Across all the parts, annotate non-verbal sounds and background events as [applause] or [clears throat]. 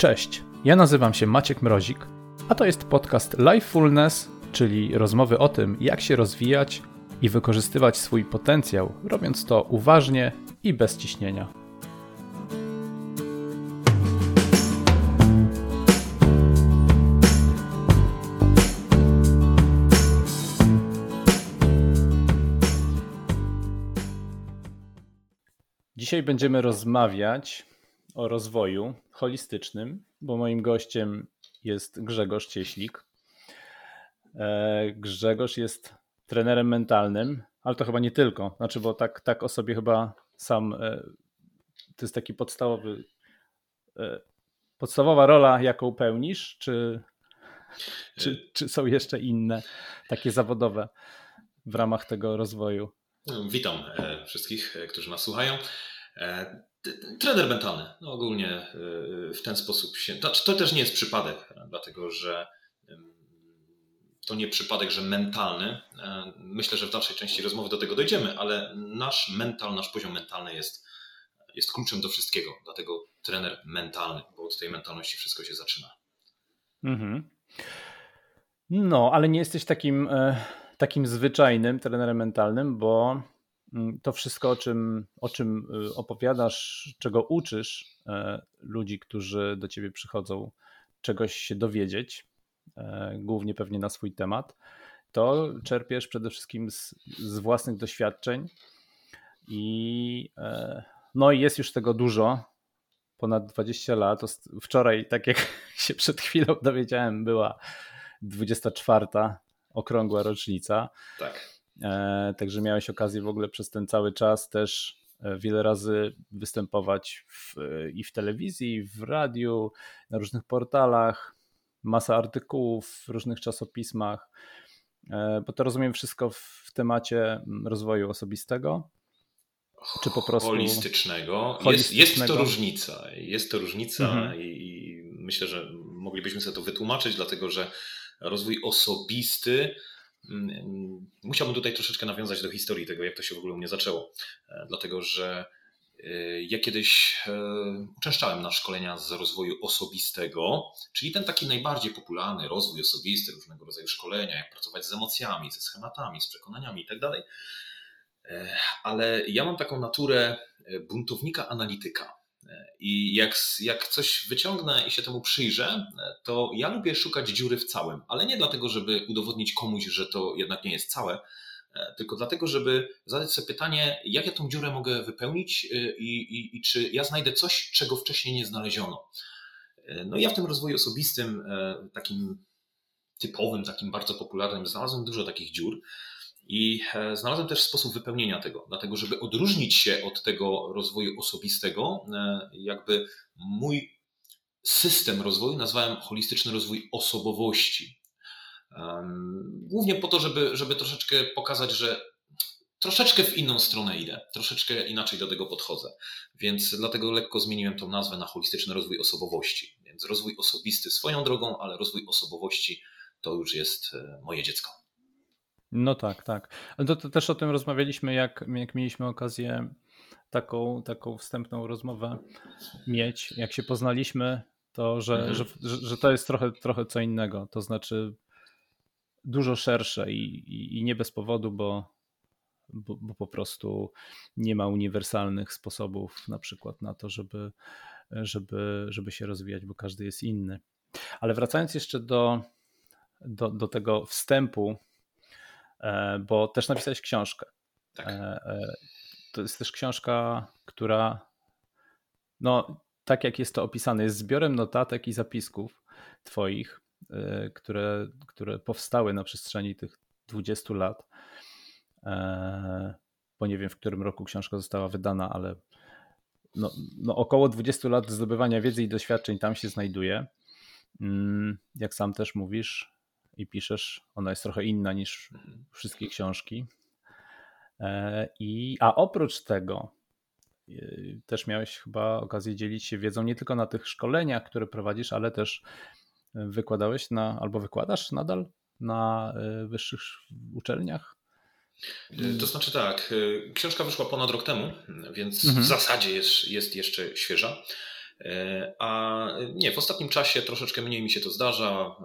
Cześć, ja nazywam się Maciek Mrozik, a to jest podcast Lifefulness, czyli rozmowy o tym, jak się rozwijać i wykorzystywać swój potencjał, robiąc to uważnie i bez ciśnienia. Dzisiaj będziemy rozmawiać o rozwoju holistycznym, bo moim gościem jest Grzegorz Cieślik. E, Grzegorz jest trenerem mentalnym, ale to chyba nie tylko. Znaczy, bo tak, tak o sobie chyba sam e, to jest taki podstawowy e, podstawowa rola, jaką pełnisz, czy, czy, czy są jeszcze inne takie zawodowe w ramach tego rozwoju? Witam wszystkich, którzy nas słuchają. Trener mentalny, no ogólnie y, w ten sposób się. To też nie jest przypadek, dlatego że to nie przypadek, że mentalny. E, myślę, że w dalszej części rozmowy do tego dojdziemy, ale nasz mental, nasz poziom mentalny jest, jest kluczem do wszystkiego. Dlatego trener mentalny, bo od tej mentalności wszystko się zaczyna. Mhm. No, ale nie jesteś takim, e, takim zwyczajnym trenerem mentalnym, bo to wszystko, o czym, o czym y, opowiadasz, czego uczysz e, ludzi, którzy do ciebie przychodzą, czegoś się dowiedzieć, e, głównie pewnie na swój temat, to czerpiesz przede wszystkim z, z własnych doświadczeń i e, no i jest już tego dużo, ponad 20 lat. Wczoraj, tak jak [laughs] się przed chwilą dowiedziałem, była 24. okrągła rocznica. Tak. E, także miałeś okazję w ogóle przez ten cały czas też e, wiele razy występować w, i w telewizji, i w radiu, na różnych portalach, masa artykułów w różnych czasopismach, e, bo to rozumiem wszystko w temacie rozwoju osobistego. Czy po prostu holistycznego. holistycznego. Jest, jest to różnica. Jest to różnica mhm. i, myślę, że moglibyśmy sobie to wytłumaczyć, dlatego że rozwój osobisty Mm, musiałbym tutaj troszeczkę nawiązać do historii tego, jak to się w ogóle u mnie zaczęło. E, dlatego, że e, ja kiedyś e, uczęszczałem na szkolenia z rozwoju osobistego, czyli ten taki najbardziej popularny rozwój osobisty, różnego rodzaju szkolenia, jak pracować z emocjami, ze schematami, z przekonaniami itd. Tak ale ja mam taką naturę buntownika analityka. I jak, jak coś wyciągnę i się temu przyjrzę, to ja lubię szukać dziury w całym, ale nie dlatego, żeby udowodnić komuś, że to jednak nie jest całe, tylko dlatego, żeby zadać sobie pytanie, jak ja tą dziurę mogę wypełnić y, i, i, i czy ja znajdę coś, czego wcześniej nie znaleziono. No i ja w tym rozwoju osobistym, e, takim typowym, takim bardzo popularnym, znalazłem dużo takich dziur. I e, znalazłem też sposób wypełnienia tego, dlatego żeby odróżnić się od tego rozwoju osobistego, e, jakby mój system rozwoju nazwałem holistyczny rozwój osobowości. Głównie po to, żeby, żeby troszeczkę pokazać, że troszeczkę w inną stronę idę, troszeczkę inaczej do tego podchodzę. Więc dlatego lekko zmieniłem tą nazwę na holistyczny rozwój osobowości. Więc rozwój osobisty swoją drogą, ale rozwój osobowości to już jest e, moje dziecko. No tak, tak. To, to, też o tym rozmawialiśmy, jak, jak mieliśmy okazję taką, taką wstępną rozmowę mieć. Jak się poznaliśmy, to że, mhm. że, że, że, to jest trochę, trochę co innego. To znaczy dużo szersze i, i, i nie bez powodu, bo, bo, bo, po prostu nie ma uniwersalnych sposobów na przykład na to, żeby, żeby, żeby się rozwijać, bo każdy jest inny. Ale wracając jeszcze do, do, do tego wstępu, bo też napisałeś książkę. Tak. E, e, to jest też książka, która, no, tak jak jest to opisane, jest zbiorem notatek i zapisków Twoich, które, które powstały na przestrzeni tych 20 lat. Bo nie wiem, w którym roku książka została wydana, ale no, no około 20 lat zdobywania wiedzy i doświadczeń tam się znajduje. Mm, jak sam też mówisz, i piszesz. Ona jest trochę inna niż wszystkie książki. E, I, a oprócz tego e, też miałeś chyba okazję dzielić się wiedzą nie tylko na tych szkoleniach, które prowadzisz, ale też wykładałeś na, albo wykładasz nadal na e, wyższych uczelniach? To znaczy tak, książka wyszła ponad rok temu, więc mhm. w zasadzie jest, jest jeszcze świeża. A nie, w ostatnim czasie troszeczkę mniej mi się to zdarza.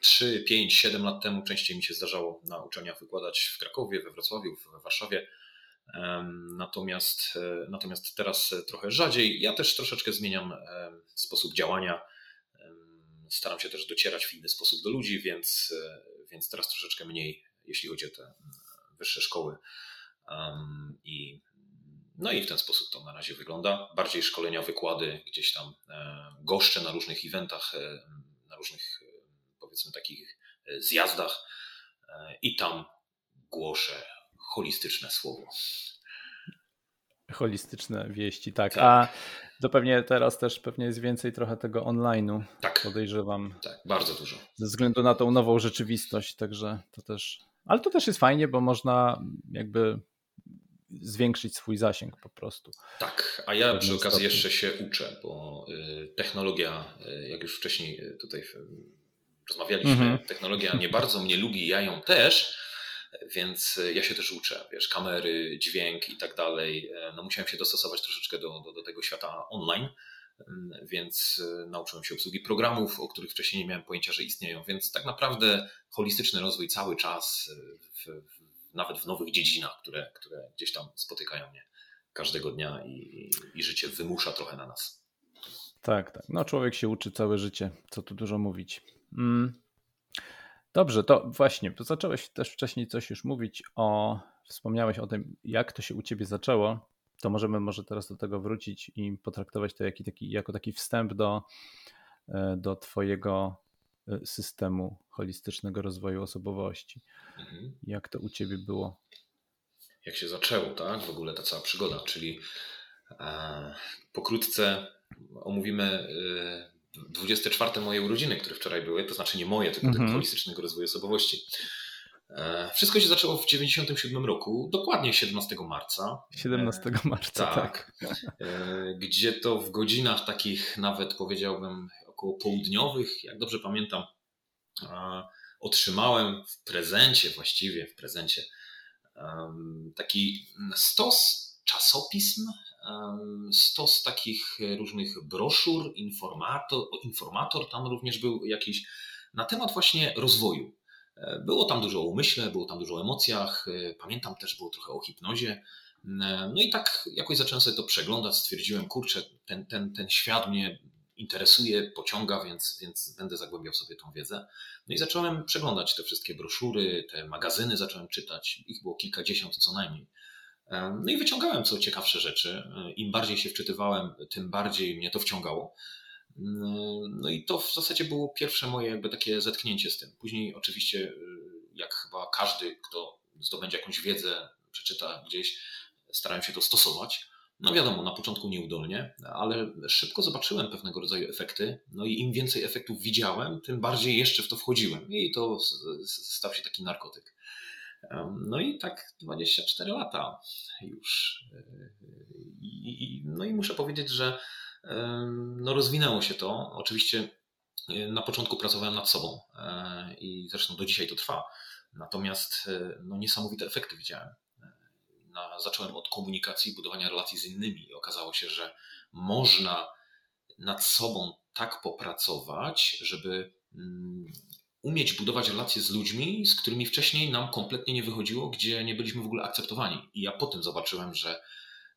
3, 5, 7 lat temu częściej mi się zdarzało na uczelniach wykładać w Krakowie, we Wrocławiu, w Warszawie. Natomiast, natomiast teraz trochę rzadziej. Ja też troszeczkę zmieniam sposób działania. Staram się też docierać w inny sposób do ludzi, więc, więc teraz troszeczkę mniej, jeśli chodzi o te wyższe szkoły. I, no i w ten sposób to na razie wygląda. Bardziej szkolenia, wykłady, gdzieś tam goszczę na różnych eventach, na różnych powiedzmy takich zjazdach i tam głoszę holistyczne słowo. Holistyczne wieści, tak. tak. A to pewnie teraz też pewnie jest więcej trochę tego online'u. Tak. Podejrzewam. Tak, bardzo dużo. Ze względu na tą nową rzeczywistość, także to też. Ale to też jest fajnie, bo można jakby zwiększyć swój zasięg po prostu. Tak, a ja przy okazji jeszcze się uczę, bo y, technologia, y, jak już wcześniej y, tutaj rozmawialiśmy, mhm. technologia nie bardzo mnie lubi, ja ją też, więc e, ja się też uczę, wiesz, kamery, dźwięk i tak dalej. E, no musiałem się dostosować troszeczkę do, do, do tego świata online, więc e, nauczyłem się obsługi programów, o których wcześniej nie miałem pojęcia, że istnieją, więc tak naprawdę holistyczny rozwój cały czas, w, w, nawet w nowych dziedzinach, które, które gdzieś tam spotykają mnie każdego dnia i, i życie wymusza trochę na nas. Tak, tak. No człowiek się uczy całe życie, co tu dużo mówić. Mm. Dobrze, to właśnie, to zacząłeś też wcześniej coś już mówić o, wspomniałeś o tym, jak to się u ciebie zaczęło, to możemy może teraz do tego wrócić i potraktować to jako taki, jako taki wstęp do, e, do twojego e, systemu holistycznego rozwoju osobowości. Mhm. Jak to u ciebie było? Jak się zaczęło, tak? W ogóle ta cała przygoda, czyli e, pokrótce omówimy e, 24 moje urodziny, które wczoraj były, to znaczy nie moje, tylko tego mhm. holistycznego rozwoju osobowości. E, wszystko się zaczęło w 97 roku, dokładnie 17 marca. 17 e, marca, tak. tak. Gdzie to w godzinach takich nawet powiedziałbym około południowych, jak dobrze pamiętam, otrzymałem w prezencie, właściwie w prezencie, taki stos czasopism stos takich różnych broszur, informator, informator tam również był jakiś na temat właśnie rozwoju. E, było tam dużo o umyśle, było tam dużo o emocjach, e, pamiętam też było trochę o hipnozie. E, no i tak jakoś zacząłem sobie to przeglądać, stwierdziłem, kurczę, ten, ten, ten świat mnie interesuje, pociąga, więc, więc będę zagłębiał sobie tą wiedzę. No i zacząłem przeglądać te wszystkie broszury, te magazyny zacząłem czytać, ich było kilkadziesiąt co najmniej. No i wyciągałem co ciekawsze rzeczy. Im bardziej się wczytywałem, tym bardziej mnie to wciągało. No i to w zasadzie było pierwsze moje jakby takie zetknięcie z tym. Później oczywiście, jak chyba każdy, kto zdobędzie jakąś wiedzę, przeczyta gdzieś, starałem się to stosować. No wiadomo, na początku nieudolnie, ale szybko zobaczyłem pewnego rodzaju efekty. No i im więcej efektów widziałem, tym bardziej jeszcze w to wchodziłem. I to stał się taki narkotyk. No i tak 24 lata już. I, no i muszę powiedzieć, że no rozwinęło się to. Oczywiście e, na początku pracowałem nad sobą e, i zresztą do dzisiaj to trwa. Natomiast e, no, niesamowite efekty widziałem. Na, zacząłem od komunikacji, budowania relacji z innymi i okazało się, że można nad sobą tak popracować, żeby mm, umieć budować relacje z ludźmi, z którymi wcześniej nam kompletnie nie wychodziło, gdzie nie byliśmy w ogóle akceptowani. I ja potem zobaczyłem, że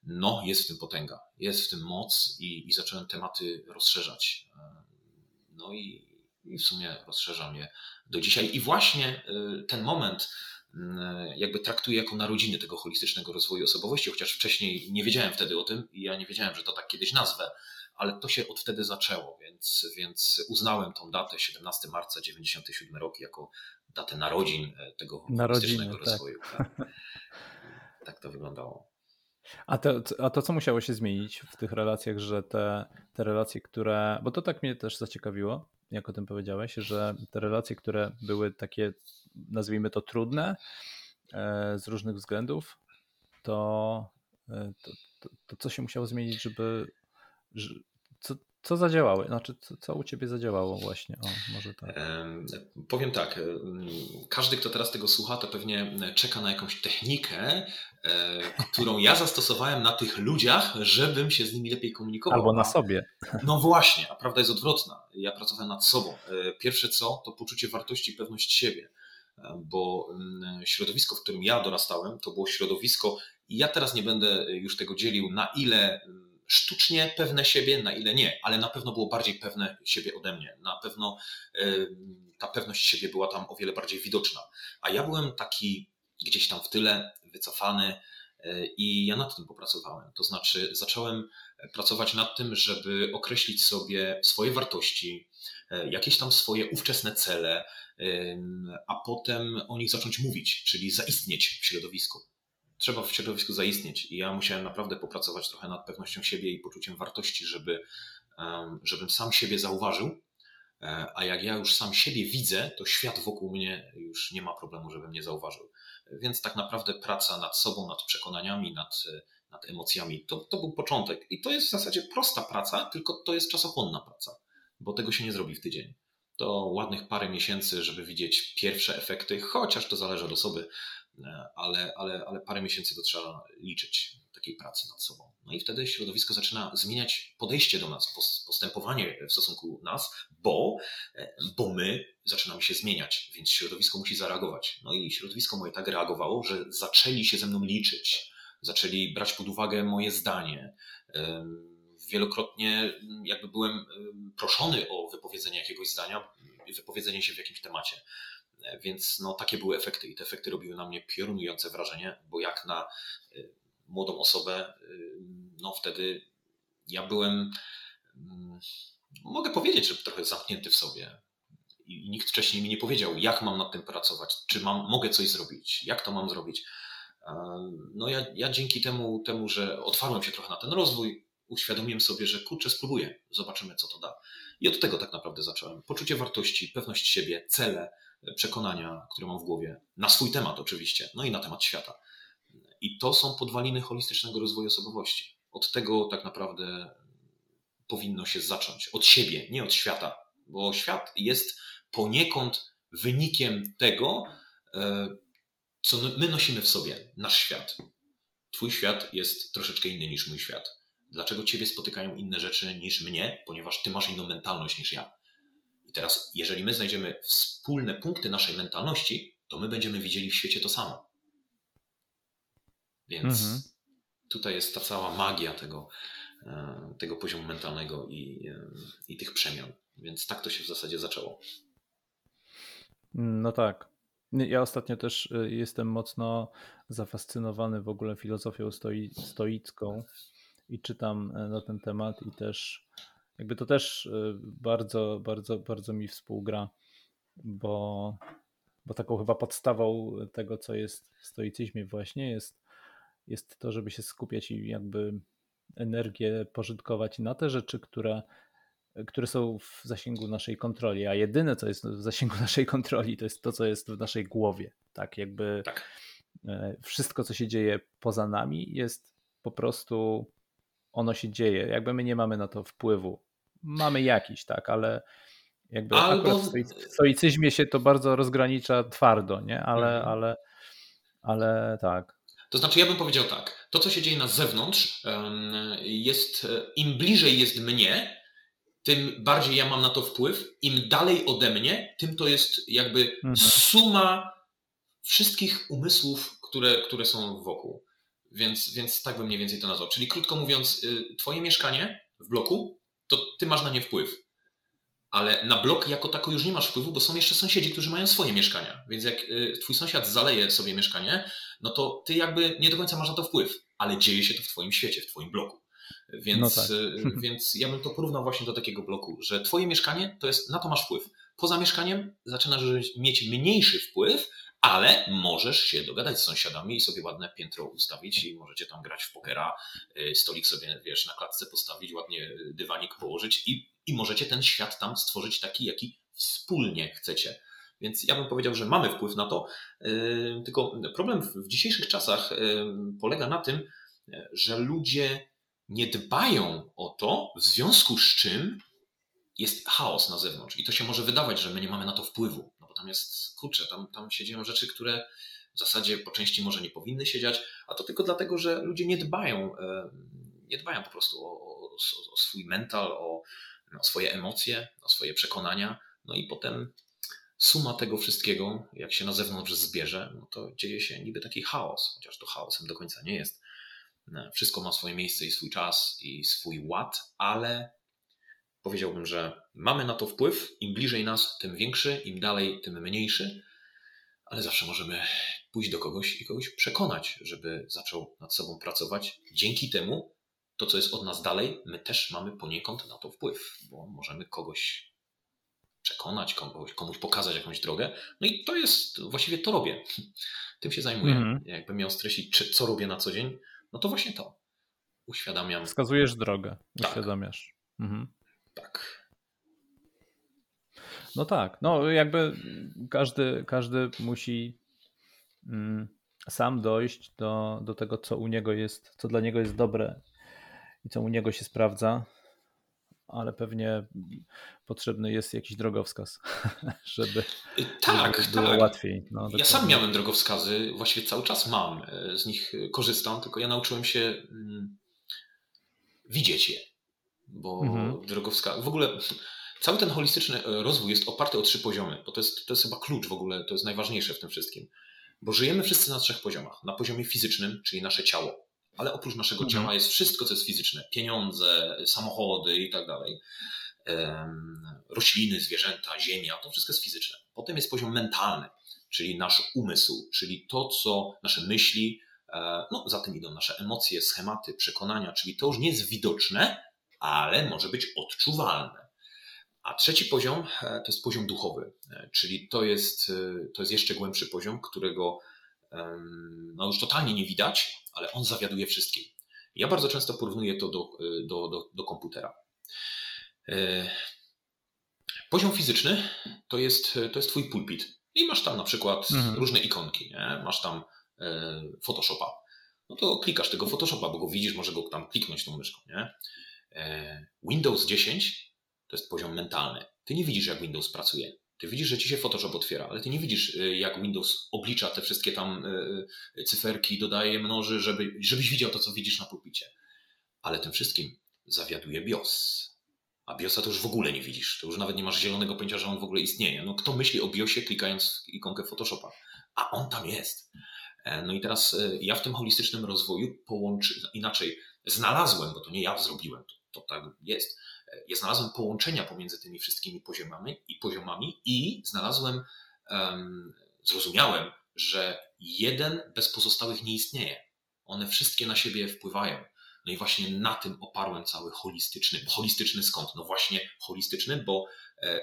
no, jest w tym potęga, jest w tym moc i, i zacząłem tematy rozszerzać. No i, i w sumie rozszerzam je do dzisiaj. I właśnie y, ten moment jakby traktuję jako narodziny tego holistycznego rozwoju osobowości, chociaż wcześniej nie wiedziałem wtedy o tym i ja nie wiedziałem, że to tak kiedyś nazwę, ale to się od wtedy zaczęło, więc, więc uznałem tą datę 17 marca 97 rok jako datę narodzin e, tego Narodziny, tak. rozwoju. Tak. tak to wyglądało. A to, a to, co musiało się zmienić w tych relacjach, że te, te relacje, które. Bo to tak mnie też zaciekawiło, jak o tym powiedziałeś, że te relacje, które były takie, nazwijmy to trudne e, z różnych względów, to, e, to, to, to co się musiało zmienić, żeby co, zadziałały? Znaczy, co, co, u ciebie zadziałało właśnie? O, może tak. Powiem tak. Każdy, kto teraz tego słucha, to pewnie czeka na jakąś technikę, e, którą ja zastosowałem na tych ludziach, żebym się z nimi lepiej komunikował. Albo na sobie. No właśnie, a prawda jest odwrotna. Ja pracowałem nad sobą. E, pierwsze co, to poczucie wartości i pewność siebie e, bo środowisko, w którym ja dorastałem, to było środowisko, i ja teraz nie będę już tego dzielił, na ile sztucznie pewne siebie, na ile nie, ale na pewno było bardziej pewne siebie ode mnie. Na pewno ta pewność siebie była tam o wiele bardziej widoczna. A ja byłem taki gdzieś tam w tyle, wycofany e, i ja nad tym popracowałem. To znaczy, zacząłem pracować nad tym, żeby określić sobie swoje wartości, e, jakieś tam swoje ówczesne cele, a potem o nich zacząć mówić, czyli zaistnieć w środowisku trzeba w środowisku zaistnieć. I ja musiałem naprawdę popracować trochę nad pewnością siebie i poczuciem wartości, żeby, żebym sam siebie zauważył. E, a jak ja już sam siebie widzę, to świat wokół mnie już nie ma problemu, żeby mnie zauważył. Więc tak naprawdę praca nad sobą, nad przekonaniami, nad, nad emocjami, to, to był początek. I to jest w zasadzie prosta praca, tylko to jest czasochłonna praca, bo tego się nie zrobi w tydzień to ładnych parę miesięcy, żeby widzieć pierwsze efekty, chociaż to zależy od osoby, E, ale, ale, ale parę miesięcy to trzeba liczyć takiej pracy nad sobą. No i wtedy środowisko zaczyna zmieniać podejście do nas, postępowanie w stosunku nas, bo, e, bo my zaczynamy się zmieniać, więc środowisko musi zareagować. No i środowisko moje tak reagowało, że zaczęli się ze mną liczyć, zaczęli brać pod uwagę moje zdanie. Wielokrotnie jakby byłem proszony o wypowiedzenie jakiegoś zdania, wypowiedzenie się w jakimś temacie. Więc no, takie były efekty i te efekty robiły na mnie piorunujące wrażenie, bo jak na y, młodą osobę, y, no wtedy ja byłem, mm, mogę powiedzieć, że trochę zamknięty w sobie. I nikt wcześniej mi nie powiedział, jak mam nad tym pracować, czy mam, mogę coś zrobić, jak to mam zrobić. No ja, ja dzięki temu, temu, że otwarłem się trochę na ten rozwój, uświadomiłem sobie, że kurczę, spróbuję, zobaczymy, co to da. I od tego tak naprawdę zacząłem. Poczucie wartości, pewność siebie, cele, przekonania, które mam w głowie, na swój temat oczywiście, no i na temat świata. I to są podwaliny holistycznego rozwoju osobowości. Od tego tak naprawdę powinno się zacząć. Od siebie, nie od świata, bo świat jest poniekąd wynikiem tego, e, co my nosimy w sobie, nasz świat. Twój świat jest troszeczkę inny niż mój świat. Dlaczego ciebie spotykają inne rzeczy niż mnie? Ponieważ ty masz inną mentalność niż ja. I teraz, jeżeli my znajdziemy wspólne punkty naszej mentalności, to my będziemy widzieli w świecie to samo. Więc mhm. tutaj jest ta cała magia tego, e, tego poziomu mentalnego i, e, i tych przemian. Więc tak to się w zasadzie zaczęło. No tak. Ja ostatnio też e, jestem mocno zafascynowany w ogóle filozofią stoi, stoicką i czytam na ten temat i też jakby to też y, bardzo, bardzo, bardzo mi współgra, bo, bo taką chyba podstawą tego, co jest w stoicyzmie właśnie jest, jest to, żeby się skupiać i jakby energię pożytkować na te rzeczy, które, które są w zasięgu naszej kontroli, a jedyne, co jest w zasięgu [laughs] naszej kontroli, to jest to, co jest w naszej głowie. Tak, jakby tak. E, wszystko, co się dzieje poza nami, jest po prostu ono się dzieje. Jakby my nie mamy na to wpływu mamy jakiś, tak, ale jakby Albo... w stoicyzmie się to bardzo rozgranicza twardo, nie? Ale, mhm. ale, ale tak. To znaczy, ja bym powiedział tak. To, co się dzieje na zewnątrz, jest, im bliżej jest mnie, tym bardziej ja mam na to wpływ. Im dalej ode mnie, tym to jest jakby mhm. suma wszystkich umysłów, które, które są wokół. Więc, więc tak bym mniej więcej to nazwał. Czyli krótko mówiąc, y, Twoje mieszkanie w bloku to ty masz na nie wpływ. Ale na blok jako tako już nie masz wpływu, bo są jeszcze sąsiedzi, którzy mają swoje mieszkania. Więc jak y, twój sąsiad zaleje sobie mieszkanie, no to ty jakby nie do końca masz na to wpływ, ale dzieje się to w twoim świecie, w twoim bloku. Więc, no tak. Y, [laughs] więc ja bym to porównał właśnie do takiego bloku, że twoje mieszkanie to jest, na to masz wpływ. Poza mieszkaniem zaczynasz mieć mniejszy wpływ, ale możesz się dogadać z sąsiadami i sobie ładne piętro ustawić i możecie tam grać w pokera, y, stolik sobie, wiesz, na klatce postawić, ładnie dywanik położyć i, i możecie ten świat tam stworzyć taki, jaki wspólnie chcecie. Więc ja bym powiedział, że mamy wpływ na to, y, tylko problem w dzisiejszych czasach y, polega na tym, że ludzie nie dbają o to, w związku z czym jest chaos na zewnątrz. I to się może wydawać, że my nie mamy na to wpływu, no bo tam jest, kurczę, tam, tam się dzieją rzeczy, które w zasadzie po części może nie powinny się dziać, a to tylko dlatego, że ludzie nie dbają, nie dbają po prostu o, o, o swój mental, o, o swoje emocje, o swoje przekonania, no i potem suma tego wszystkiego, jak się na zewnątrz zbierze, no to dzieje się niby taki chaos, chociaż to chaosem do końca nie jest. E, wszystko ma swoje miejsce i swój czas i swój ład, ale powiedziałbym, że mamy na to wpływ. Im bliżej nas, tym większy, im dalej, tym mniejszy, ale zawsze możemy pójść do kogoś i kogoś przekonać, żeby zaczął nad sobą pracować. Dzięki temu, to co jest od nas dalej, my też mamy poniekąd na to wpływ, bo możemy kogoś przekonać, komuś, komuś pokazać jakąś drogę. No i to jest, właściwie to robię. [laughs] Tym się zajmuję. -hmm. Jakbym miał streścić, co robię na co dzień, no to właśnie to. Uświadamiam. Wskazujesz drogę, tak. uświadamiasz. Mhm. Tak. No tak, no jakby każdy, każdy musi mm, sam dojść do, do tego, co u niego jest, co dla niego jest dobre i co u niego się sprawdza, ale pewnie potrzebny jest jakiś drogowskaz, [laughs] żeby, tak, żeby było tak. łatwiej. No, ja sam miałem drogowskazy, właściwie cały czas mam, e, z nich korzystam, tylko ja nauczyłem się mm, widzieć je bo mhm. drogowska... W ogóle cały ten holistyczny e, rozwój jest oparty o trzy poziomy, bo to jest, to jest chyba klucz w ogóle, to jest najważniejsze w tym wszystkim. Bo żyjemy wszyscy na trzech poziomach. Na poziomie fizycznym, czyli nasze ciało, ale oprócz naszego mhm. ciała jest wszystko, co jest fizyczne. Pieniądze, samochody i tak dalej. Rośliny, zwierzęta, ziemia, to wszystko jest fizyczne. Potem jest poziom mentalny, czyli nasz umysł, czyli to, co nasze myśli, e, no za tym idą nasze emocje, schematy, przekonania, czyli to już nie jest widoczne, ale może być odczuwalne. A trzeci poziom e, to jest poziom duchowy, e, czyli to jest, e, to jest jeszcze głębszy poziom, którego no już totalnie nie widać, ale on zawiaduje wszystkim. Ja bardzo często porównuję to do, do, do, do komputera. Poziom fizyczny to jest, to jest twój pulpit i masz tam na przykład mhm. różne ikonki, nie? masz tam Photoshopa. No to klikasz tego Photoshopa, bo go widzisz, może go tam kliknąć tą myszką, nie? E, Windows 10 to jest poziom mentalny. Ty nie widzisz, jak Windows pracuje. Ty widzisz, że ci się Photoshop otwiera, ale ty nie widzisz, e, jak Windows oblicza te wszystkie tam e, cyferki, dodaje, mnoży, żeby, żebyś widział to, co widzisz na pulpicie. Ale tym wszystkim zawiaduje BIOS. A BIOSa to już w ogóle nie widzisz. To już nawet nie masz zielonego pojęcia, że on w ogóle istnieje. No kto myśli o BIOSie klikając ikonkę Photoshopa? A on tam jest. No i teraz ja w tym holistycznym rozwoju połączy, inaczej, znalazłem, bo to nie ja zrobiłem, to to tak jest. Ja znalazłem połączenia pomiędzy tymi wszystkimi poziomami i poziomami i znalazłem, um, zrozumiałem, że jeden bez pozostałych nie istnieje. One wszystkie na siebie wpływają. No i właśnie na tym oparłem cały holistyczny. Holistyczny skąd? No właśnie holistyczny, bo e,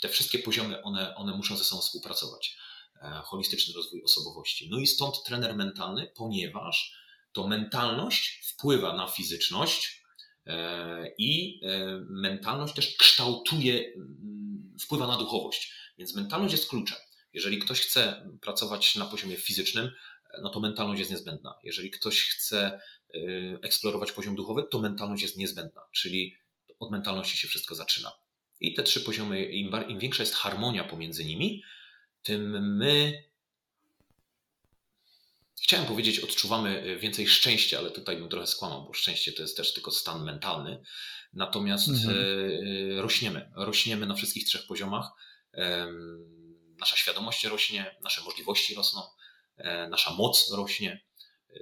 te wszystkie poziomy, one, one muszą ze sobą współpracować. E, holistyczny rozwój osobowości. No i stąd trener mentalny, ponieważ to mentalność wpływa na fizyczność, E, I e, mentalność też kształtuje, mm, wpływa na duchowość. Więc mentalność jest kluczem. Jeżeli ktoś chce pracować na poziomie fizycznym, no to mentalność jest niezbędna. Jeżeli ktoś chce e, eksplorować poziom duchowy, to mentalność jest niezbędna, czyli od mentalności się wszystko zaczyna. I te trzy poziomy, im, im większa jest harmonia pomiędzy nimi, tym my Chciałem powiedzieć, odczuwamy e, więcej szczęścia, ale tutaj bym trochę skłamał, bo szczęście to jest też tylko stan mentalny. Natomiast mhm. E, rośniemy, rośniemy na wszystkich trzech poziomach. Nasza świadomość rośnie, nasze możliwości rosną, e, nasza moc rośnie,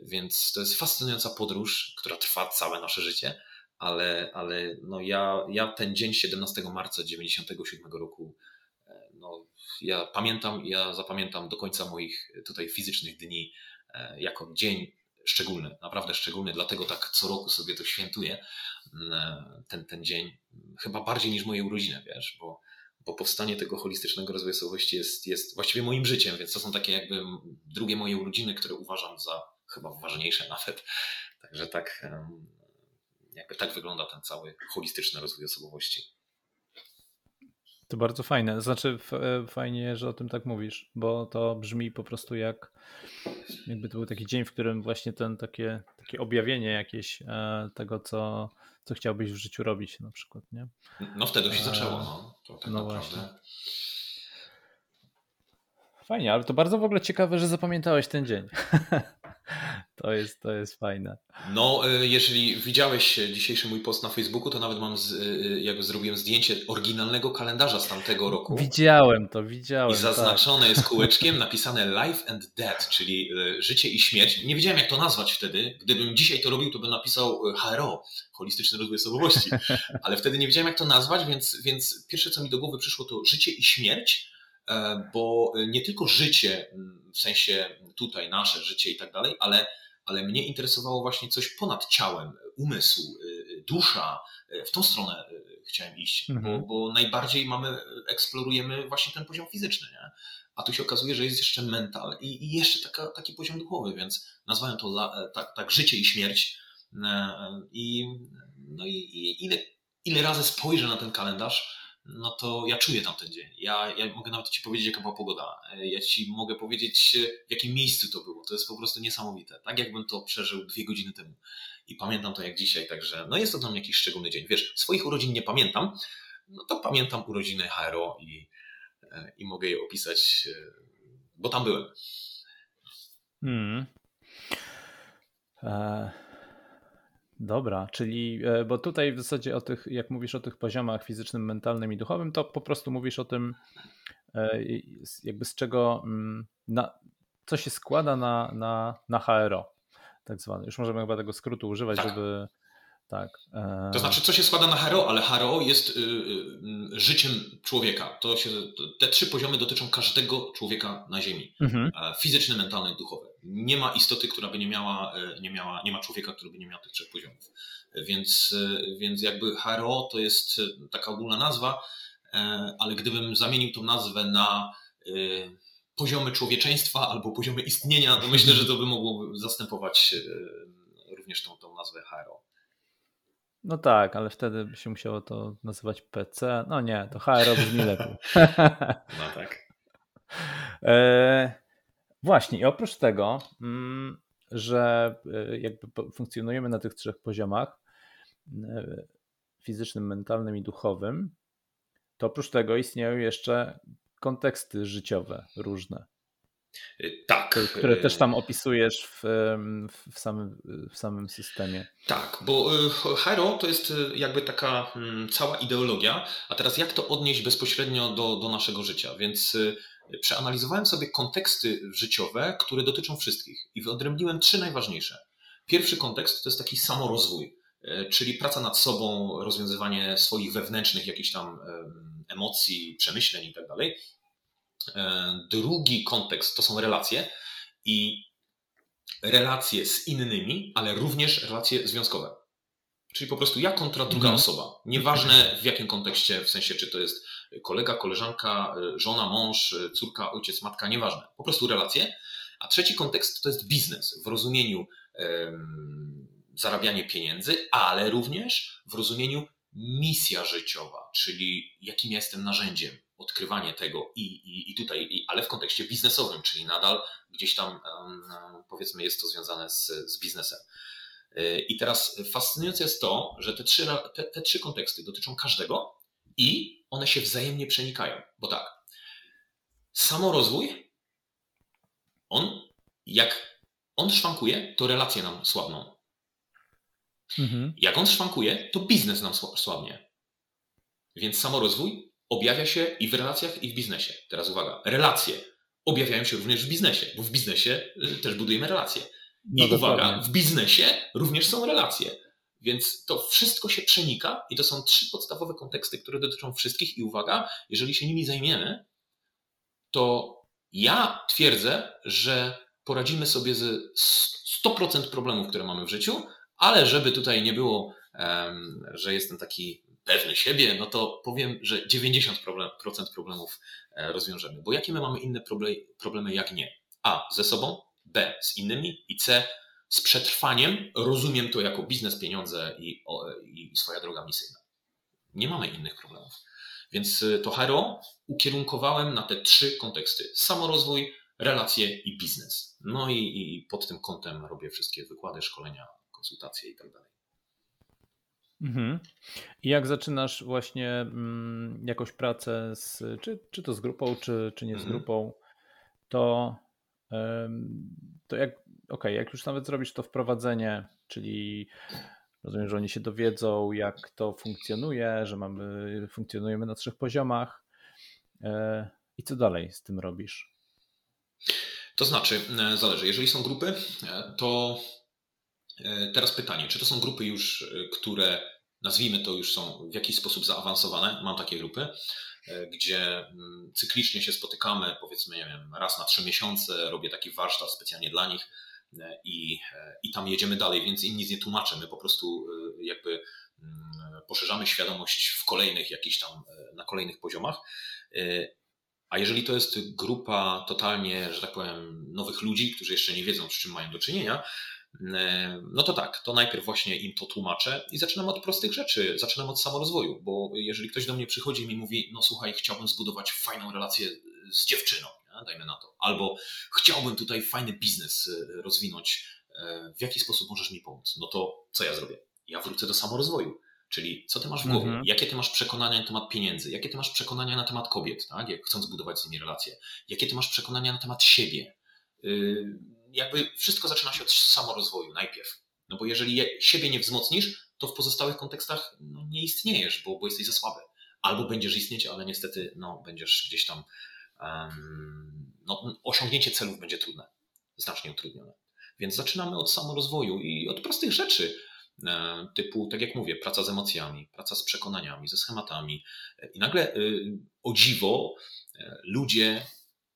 więc to jest fascynująca podróż, która trwa całe nasze życie, ale, ale no ja, ja ten dzień 17 marca 1997 roku, no ja pamiętam, ja zapamiętam do końca moich tutaj fizycznych dni, E, jako dzień szczególny, naprawdę szczególny, dlatego tak co roku sobie to świętuję, e, ten, ten dzień, chyba bardziej niż moje urodziny, wiesz, bo, bo powstanie tego holistycznego rozwoju osobowości jest, jest właściwie moim życiem, więc to są takie jakby drugie moje urodziny, które uważam za chyba ważniejsze [laughs] nawet. Także tak, jakby tak wygląda ten cały holistyczny rozwój osobowości. To bardzo fajne. Znaczy, e, fajnie, że o tym tak mówisz, bo to brzmi po prostu jak jakby to był taki dzień, w którym właśnie ten takie, takie objawienie jakieś e, tego, co, co chciałbyś w życiu robić na przykład, nie? No wtedy się zaczęło, no. To tak no naprawdę. Właśnie. Fajnie, ale to bardzo w ogóle ciekawe, że zapamiętałeś ten dzień. [laughs] To jest, to jest fajne. No, y, jeżeli widziałeś dzisiejszy mój post na Facebooku, to nawet mam, z, y, y, jakby zrobiłem zdjęcie oryginalnego kalendarza z tamtego roku. Widziałem to, widziałem. I zaznaczone tak. jest [laughs] kółeczkiem napisane Life and Death, czyli życie i śmierć. Nie wiedziałem, jak to nazwać wtedy. Gdybym dzisiaj to robił, to bym napisał HRO, holistyczny rozwój osobowości. [laughs] Ale wtedy nie wiedziałem, jak to nazwać, więc, więc pierwsze, co mi do głowy przyszło, to życie i śmierć E, bo nie tylko życie, mm, w sensie tutaj nasze życie i tak dalej, ale, ale mnie interesowało właśnie coś ponad ciałem, umysł, y, y, dusza. E, w tą stronę y, chciałem iść, mhm. bo, bo najbardziej mamy, eksplorujemy właśnie ten poziom fizyczny, nie? a tu się okazuje, że jest jeszcze mental i, i jeszcze taka, taki poziom duchowy, więc nazwałem to la, e, tak, tak życie i śmierć. I, no i, i ile, ile razy spojrzę na ten kalendarz, no to ja czuję tam ten dzień. Ja, ja mogę nawet Ci powiedzieć, jaka była pogoda. Ja Ci mogę powiedzieć, w jakim miejscu to było. To jest po prostu niesamowite. Tak jakbym to przeżył dwie godziny temu. I pamiętam to jak dzisiaj, także no jest to mnie jakiś szczególny dzień. Wiesz, swoich urodzin nie pamiętam, no to pamiętam urodziny HRO i, e, i mogę je opisać, e, bo tam byłem. Hmm. E Dobra, czyli, e, bo tutaj w zasadzie o tych, jak mówisz o tych poziomach fizycznym, mentalnym i duchowym, to po prostu mówisz o tym, e, jakby z czego, mm, na, co się składa na, na, na HRO, tak zwane. Już możemy chyba tego skrótu używać, tak. żeby tak. E, to znaczy, co się składa na HRO, ale HRO jest y, y, życiem człowieka. To się, te trzy poziomy dotyczą każdego człowieka na Ziemi. Mhm. Fizyczny, mentalny i duchowy. Nie ma istoty, która by nie miała, e, nie miała, nie ma człowieka, który by nie miał tych trzech poziomów. Więc, więc jakby HRO to jest taka ogólna nazwa, ale gdybym zamienił tą nazwę na poziomy człowieczeństwa albo poziomy istnienia, to myślę, że to by mogło zastępować również tą, tą nazwę HRO. No tak, ale wtedy by się musiało to nazywać PC. No nie, to HR brzmi lepiej. [laughs] No tak. Właśnie, i oprócz tego, mm, że e, jakby funkcjonujemy na tych trzech poziomach e, fizycznym, mentalnym i duchowym, to oprócz tego istnieją jeszcze konteksty życiowe różne. Y, tak. Które też tam opisujesz w, w, samym, w samym systemie. Tak, bo Hero to jest y, jakby taka mm, cała ideologia, a teraz jak to odnieść bezpośrednio do, do naszego życia? Więc y, przeanalizowałem sobie konteksty życiowe, które dotyczą wszystkich i wyodrębniłem trzy najważniejsze. Pierwszy kontekst to jest taki samorozwój, czyli praca nad sobą, rozwiązywanie swoich wewnętrznych jakichś tam emocji, przemyśleń i tak dalej. E, drugi kontekst to są relacje i relacje z innymi, ale również relacje związkowe. Czyli po prostu ja kontra druga mhm. osoba. Nieważne w jakim kontekście, w sensie czy to jest kolega, koleżanka, e, żona, mąż, e, córka, ojciec, matka, nieważne. Po prostu relacje. A trzeci kontekst to jest biznes w rozumieniu um, zarabianie pieniędzy, ale również w rozumieniu misja życiowa, czyli jakim ja jestem narzędziem, odkrywanie tego i, i, i tutaj, i, ale w kontekście biznesowym, czyli nadal gdzieś tam powiedzmy jest to związane z, z biznesem. Y, I teraz fascynujące jest to, że te trzy, te, te trzy konteksty dotyczą każdego i one się wzajemnie przenikają, bo tak, samorozwój, on jak on szwankuje, to relacje nam słabną. Mhm. Jak on szwankuje, to biznes nam słabnie. Więc samorozwój objawia się i w relacjach, i w biznesie. Teraz uwaga, relacje objawiają się również w biznesie, bo w biznesie y, też budujemy relacje. I no uwaga, w biznesie również są relacje. Więc to wszystko się przenika i to są trzy podstawowe konteksty, które dotyczą wszystkich. I uwaga, jeżeli się nimi zajmiemy, to ja twierdzę, że poradzimy sobie z 100% problemów, które mamy w życiu, ale żeby tutaj nie było, że jestem taki pewny siebie, no to powiem, że 90% problemów e, rozwiążemy. Bo jakie my mamy inne problemy, jak nie? A. Ze sobą, B. Z innymi i C. Z przetrwaniem. Rozumiem to jako biznes, pieniądze i, i swoja droga misyjna. Nie mamy innych problemów. Więc to Hero ukierunkowałem na te trzy konteksty: samorozwój, relacje i biznes. No i, i pod tym kątem robię wszystkie wykłady, szkolenia, konsultacje i tak dalej. Mhm. I jak zaczynasz właśnie mm, jakąś pracę, z, czy, czy to z grupą, czy, czy nie z mhm. grupą, to, to jak, okay, jak już nawet zrobisz to wprowadzenie, czyli rozumiem, że oni się dowiedzą, jak to funkcjonuje, że mamy, funkcjonujemy na trzech poziomach. E, I co dalej z tym robisz? To znaczy, e, zależy. Jeżeli są grupy, e, to teraz pytanie, czy to są grupy już, które nazwijmy to już są w jakiś sposób zaawansowane? Mam takie grupy. E, gdzie mm, cyklicznie się spotykamy, powiedzmy, nie wiem, raz na trzy miesiące, robię taki warsztat specjalnie dla nich e, i, e, i tam jedziemy dalej, więc im nic nie tłumaczę, my po prostu jakby mm, poszerzamy świadomość w kolejnych jakichś tam, na kolejnych poziomach. A jeżeli to jest grupa totalnie, że tak powiem, nowych ludzi, którzy jeszcze nie wiedzą, z czym mają do czynienia, no to tak, to najpierw właśnie im to tłumaczę i zaczynam od prostych rzeczy, zaczynam od samorozwoju, bo jeżeli ktoś do mnie przychodzi i mi mówi, no słuchaj, chciałbym zbudować fajną relację z dziewczyną, nie? dajmy na to, albo chciałbym tutaj fajny biznes e, rozwinąć, e, w jaki sposób możesz mi pomóc? No to co ja zrobię? Ja wrócę do samorozwoju. Czyli co ty masz w głowie? Mhm. Jakie ty masz przekonania na temat pieniędzy? Jakie ty masz przekonania na temat kobiet, tak? Jak chcąc zbudować z nimi relacje? Jakie ty masz przekonania na temat siebie? Jakby wszystko zaczyna się od samorozwoju najpierw. No bo jeżeli siebie nie wzmocnisz, to w pozostałych kontekstach no, nie istniejesz, bo, bo jesteś za słaby. Albo będziesz istnieć, ale niestety no, będziesz gdzieś tam. Um, no, osiągnięcie celów będzie trudne, znacznie utrudnione. Więc zaczynamy od samorozwoju i od prostych rzeczy, e, typu, tak jak mówię, praca z emocjami, praca z przekonaniami, ze schematami. I nagle y, o dziwo e, ludzie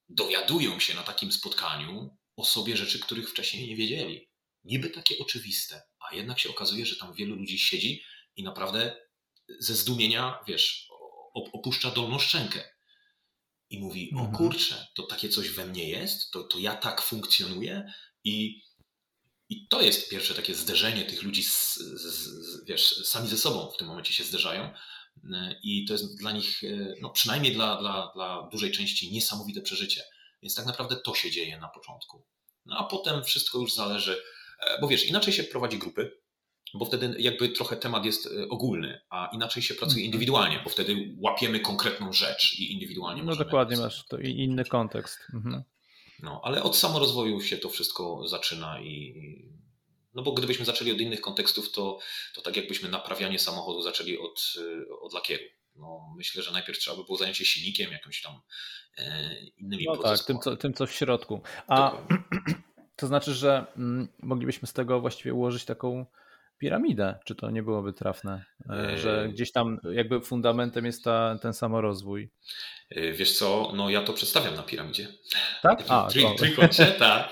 dowiadują się na takim spotkaniu, o sobie rzeczy, których wcześniej nie wiedzieli. Niby takie oczywiste, a jednak się okazuje, że tam wielu ludzi siedzi i naprawdę ze zdumienia, wiesz, opuszcza dolną szczękę i mówi: mhm. O kurczę, to takie coś we mnie jest, to, to ja tak funkcjonuję i, i to jest pierwsze takie zderzenie tych ludzi, z, z, z, wiesz, sami ze sobą w tym momencie się zderzają. I to jest dla nich, no przynajmniej dla, dla, dla dużej części, niesamowite przeżycie. Więc tak naprawdę to się dzieje na początku. No a potem wszystko już zależy, e, bo wiesz, inaczej się prowadzi grupy, bo wtedy jakby trochę temat jest e, ogólny, a inaczej się pracuje mhm. indywidualnie, bo wtedy łapiemy konkretną rzecz i indywidualnie. No dokładnie, masz to i inny kontekst. Mhm. No, ale od samorozwoju się to wszystko zaczyna i no bo gdybyśmy zaczęli od innych kontekstów, to, to tak jakbyśmy naprawianie samochodu zaczęli od, e, od lakieru. No, myślę, że najpierw trzeba by było zająć się silnikiem, jakimś tam innymi no tak, tym co, tym co w środku. A [clears throat] to znaczy, że mm, moglibyśmy z tego właściwie ułożyć taką piramidę, czy to nie byłoby trafne, e, że e, gdzieś tam jakby fundamentem jest ta, ten samorozwój. Wiesz co, no ja to przedstawiam na piramidzie. Tak? A, trójkącie, [laughs] tak.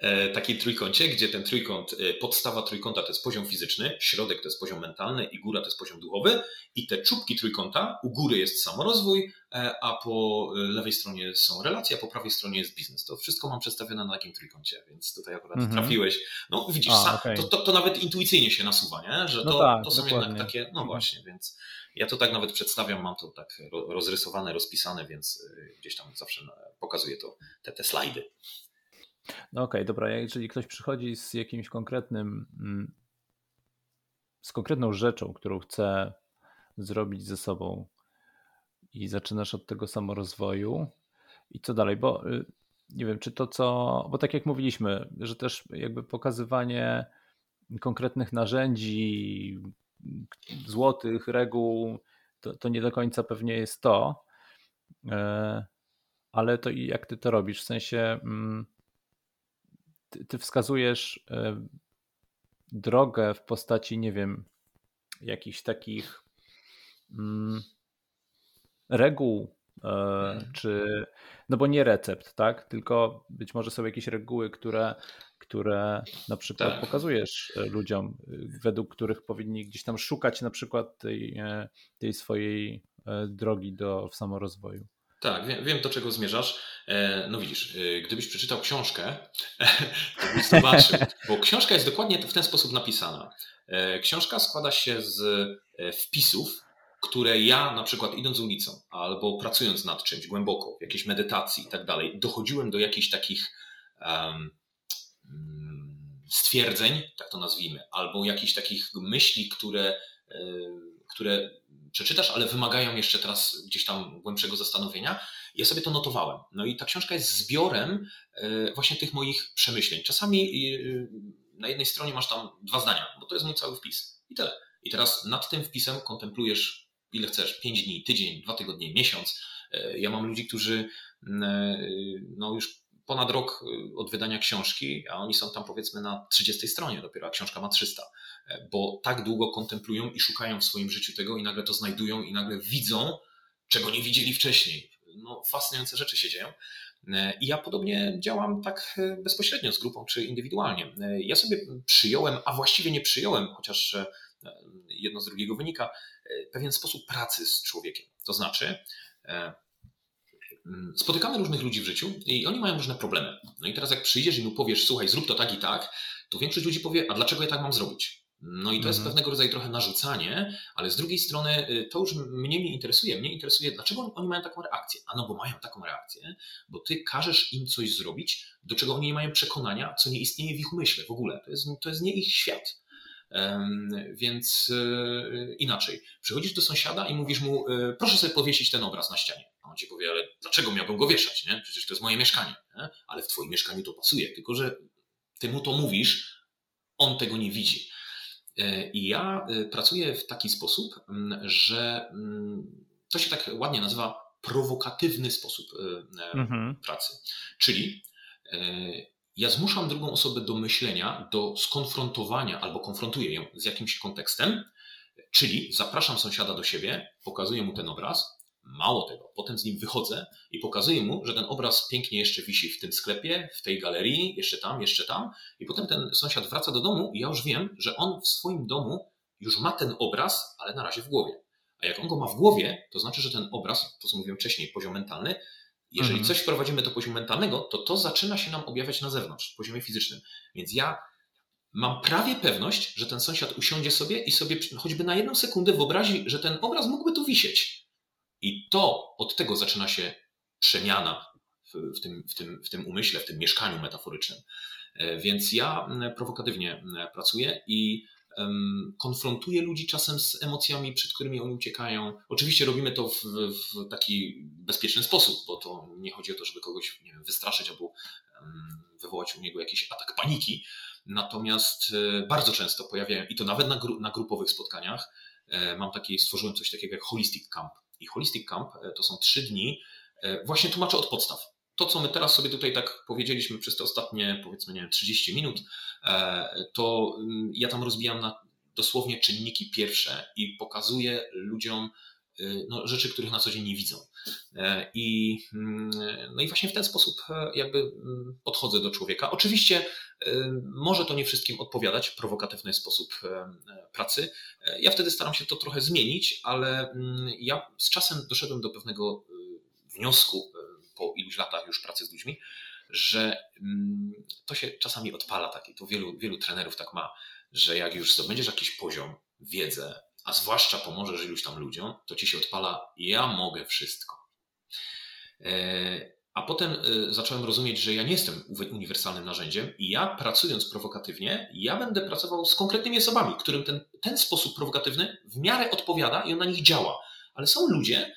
E, takiej trójkącie, gdzie ten trójkąt, e, podstawa trójkąta to jest poziom fizyczny, środek to jest poziom mentalny i góra to jest poziom duchowy i te czubki trójkąta, u góry jest samorozwój, e, a po lewej stronie są relacje, a po prawej stronie jest biznes. To wszystko mam przedstawione na takim trójkącie, więc tutaj akurat mm -hmm. trafiłeś. No widzisz, a, okay. to, to, to, nawet intuicyjnie się nasuwa, nie? że no to, tak, to są dokładnie. jednak takie, no mhm. właśnie, więc ja to tak nawet przedstawiam, mam to tak rozrysowane, rozpisane, więc gdzieś tam zawsze pokazuję to, te, te slajdy. No okej, okay, dobra, jeżeli ktoś przychodzi z jakimś konkretnym, mm, z konkretną rzeczą, którą chce zrobić ze sobą i zaczynasz od tego samorozwoju i co dalej, bo y, nie wiem, czy to co, bo tak jak mówiliśmy, że też jakby pokazywanie konkretnych narzędzi, złotych, reguł, to, to nie do końca pewnie jest to, e, ale to jak ty to robisz, w sensie mm, ty, ty wskazujesz e, drogę w postaci, nie wiem, jakichś takich mm, reguł, e, mhm. czy no bo nie recept, tak? Tylko być może są jakieś reguły, które, które na przykład tak. pokazujesz e, ludziom, według których powinni gdzieś tam szukać na przykład tej, tej swojej drogi do w samorozwoju. Tak, wiem, wiem do czego zmierzasz. E, no widzisz, e, gdybyś przeczytał książkę, [laughs] to byś zobaczył, bo książka jest dokładnie w ten sposób napisana. E, książka składa się z wpisów, które ja na przykład idąc ulicą albo pracując nad czymś głęboko, w jakiejś medytacji i tak dalej, dochodziłem do jakichś takich um, stwierdzeń, tak to nazwijmy, albo jakichś takich myśli, które, które przeczytasz, ale wymagają jeszcze teraz gdzieś tam głębszego zastanowienia. Ja sobie to notowałem. No i ta książka jest zbiorem e, właśnie tych moich przemyśleń. Czasami e, na jednej stronie masz tam dwa zdania, bo to jest mój cały wpis. I tyle. I teraz nad tym wpisem kontemplujesz ile chcesz, pięć dni, tydzień, dwa tygodnie, miesiąc. E, ja mam ludzi, którzy no już ponad rok od wydania książki, a oni są tam powiedzmy na 30 stronie dopiero, a książka ma 300, bo tak długo kontemplują i szukają w swoim życiu tego i nagle to znajdują i nagle widzą, czego nie widzieli wcześniej no, fascynujące rzeczy się dzieją. E, I ja podobnie działam tak e, bezpośrednio z grupą czy indywidualnie. E, ja sobie przyjąłem, a właściwie nie przyjąłem, chociaż jedno z drugiego wynika, pewien sposób pracy z człowiekiem. To znaczy, spotykamy różnych ludzi w życiu i oni mają różne problemy. No i teraz jak przyjdziesz i mu powiesz, słuchaj, zrób to tak i tak, to większość ludzi powie, a dlaczego ja tak mam zrobić? No i to mhm. jest pewnego rodzaju trochę narzucanie, ale z drugiej strony y, to już mnie nie interesuje. Mnie interesuje, dlaczego oni mają taką reakcję. A no bo mają taką reakcję, bo ty każesz im coś zrobić, do czego oni nie mają przekonania, co nie istnieje w ich umyśle w ogóle. To jest, to jest nie ich świat. Więc yy, inaczej. Przychodzisz do sąsiada i mówisz mu, yy, proszę sobie powiesić ten obraz na ścianie. A on ci powie, ale dlaczego miałbym go wieszać? Nie? Przecież to jest moje mieszkanie. Nie? Ale w twoim mieszkaniu to pasuje, tylko że ty mu to mówisz, on tego nie widzi. E, I ja e, pracuję w taki sposób, że to się tak ładnie nazywa prowokatywny sposób e, mhm. pracy. Czyli ja zmuszam drugą osobę do myślenia, do skonfrontowania albo konfrontuję ją z jakimś kontekstem, czyli zapraszam sąsiada do siebie, pokazuję mu ten obraz, Mało tego, potem z nim wychodzę i pokazuję mu, że ten obraz pięknie jeszcze wisi w tym sklepie, w tej galerii, jeszcze tam, jeszcze tam. I potem ten sąsiad wraca do domu i ja już wiem, że on w swoim domu już ma ten obraz, ale na razie w głowie. A jak on go ma w głowie, to znaczy, że ten obraz, to co mówiłem wcześniej, poziom mentalny, jeżeli mhm. coś wprowadzimy do poziomu mentalnego, to to zaczyna się nam objawiać na zewnątrz, w poziomie fizycznym. Więc ja mam prawie pewność, że ten sąsiad usiądzie sobie i sobie choćby na jedną sekundę wyobrazi, że ten obraz mógłby tu wisieć. I to od tego zaczyna się przemiana w, w, tym, w, tym, w tym umyśle, w tym mieszkaniu metaforycznym. E, więc ja prowokatywnie pracuję i konfrontuję ludzi czasem z emocjami, przed którymi oni uciekają. Oczywiście robimy to w, w taki bezpieczny sposób, bo to nie chodzi o to, żeby kogoś wiem, wystraszyć albo wywołać u niego jakiś atak paniki. Natomiast e, bardzo często pojawiają, i to nawet na, gru, na grupowych spotkaniach, e, mam taki, stworzyłem coś takiego jak Holistic Camp, i Holistic Camp e, to są trzy dni, właśnie tłumaczę od podstaw. To, co my teraz sobie tutaj tak powiedzieliśmy przez te ostatnie, powiedzmy, nie wiem, 30 minut, e, to mm, ja tam rozbijam na dosłownie czynniki pierwsze i pokazuję ludziom no, rzeczy, których na co dzień nie widzą. I, mm, no i właśnie w ten sposób jakby mm, podchodzę do człowieka. Oczywiście może to nie wszystkim odpowiadać, prowokatywny sposób pracy. Ja wtedy staram się to trochę zmienić, ale ja z czasem doszedłem do pewnego y, wniosku po iluś latach już pracy z ludźmi, że mm, to się czasami odpala takie, to wielu, wielu trenerów tak ma, że jak już zdobędziesz jakiś poziom, wiedzę, a zwłaszcza pomożesz iluś tam ludziom, to ci się odpala, ja mogę wszystko. E, a potem y, zacząłem rozumieć, że ja nie jestem uniwersalnym narzędziem i ja pracując prowokatywnie, ja będę pracował z konkretnymi osobami, którym ten, ten sposób prowokatywny w miarę odpowiada i on na nich działa. Ale są ludzie,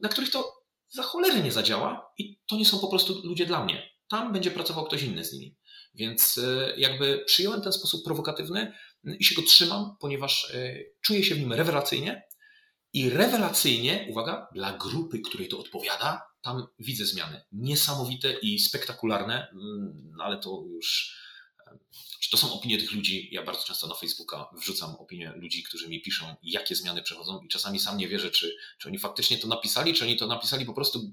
na których to za cholery nie zadziała i to nie są po prostu ludzie dla mnie. Tam będzie pracował ktoś inny z nimi. Więc y, jakby przyjąłem ten sposób prowokatywny i się go trzymam, ponieważ y, czuję się w nim rewelacyjnie i rewelacyjnie, uwaga, dla grupy, której to odpowiada, tam widzę zmiany. Niesamowite i spektakularne, mm, ale to już. To są opinie tych ludzi? Ja bardzo często na Facebooka wrzucam opinie ludzi, którzy mi piszą, jakie zmiany przechodzą, i czasami sam nie wierzę, czy, czy oni faktycznie to napisali, czy oni to napisali po prostu,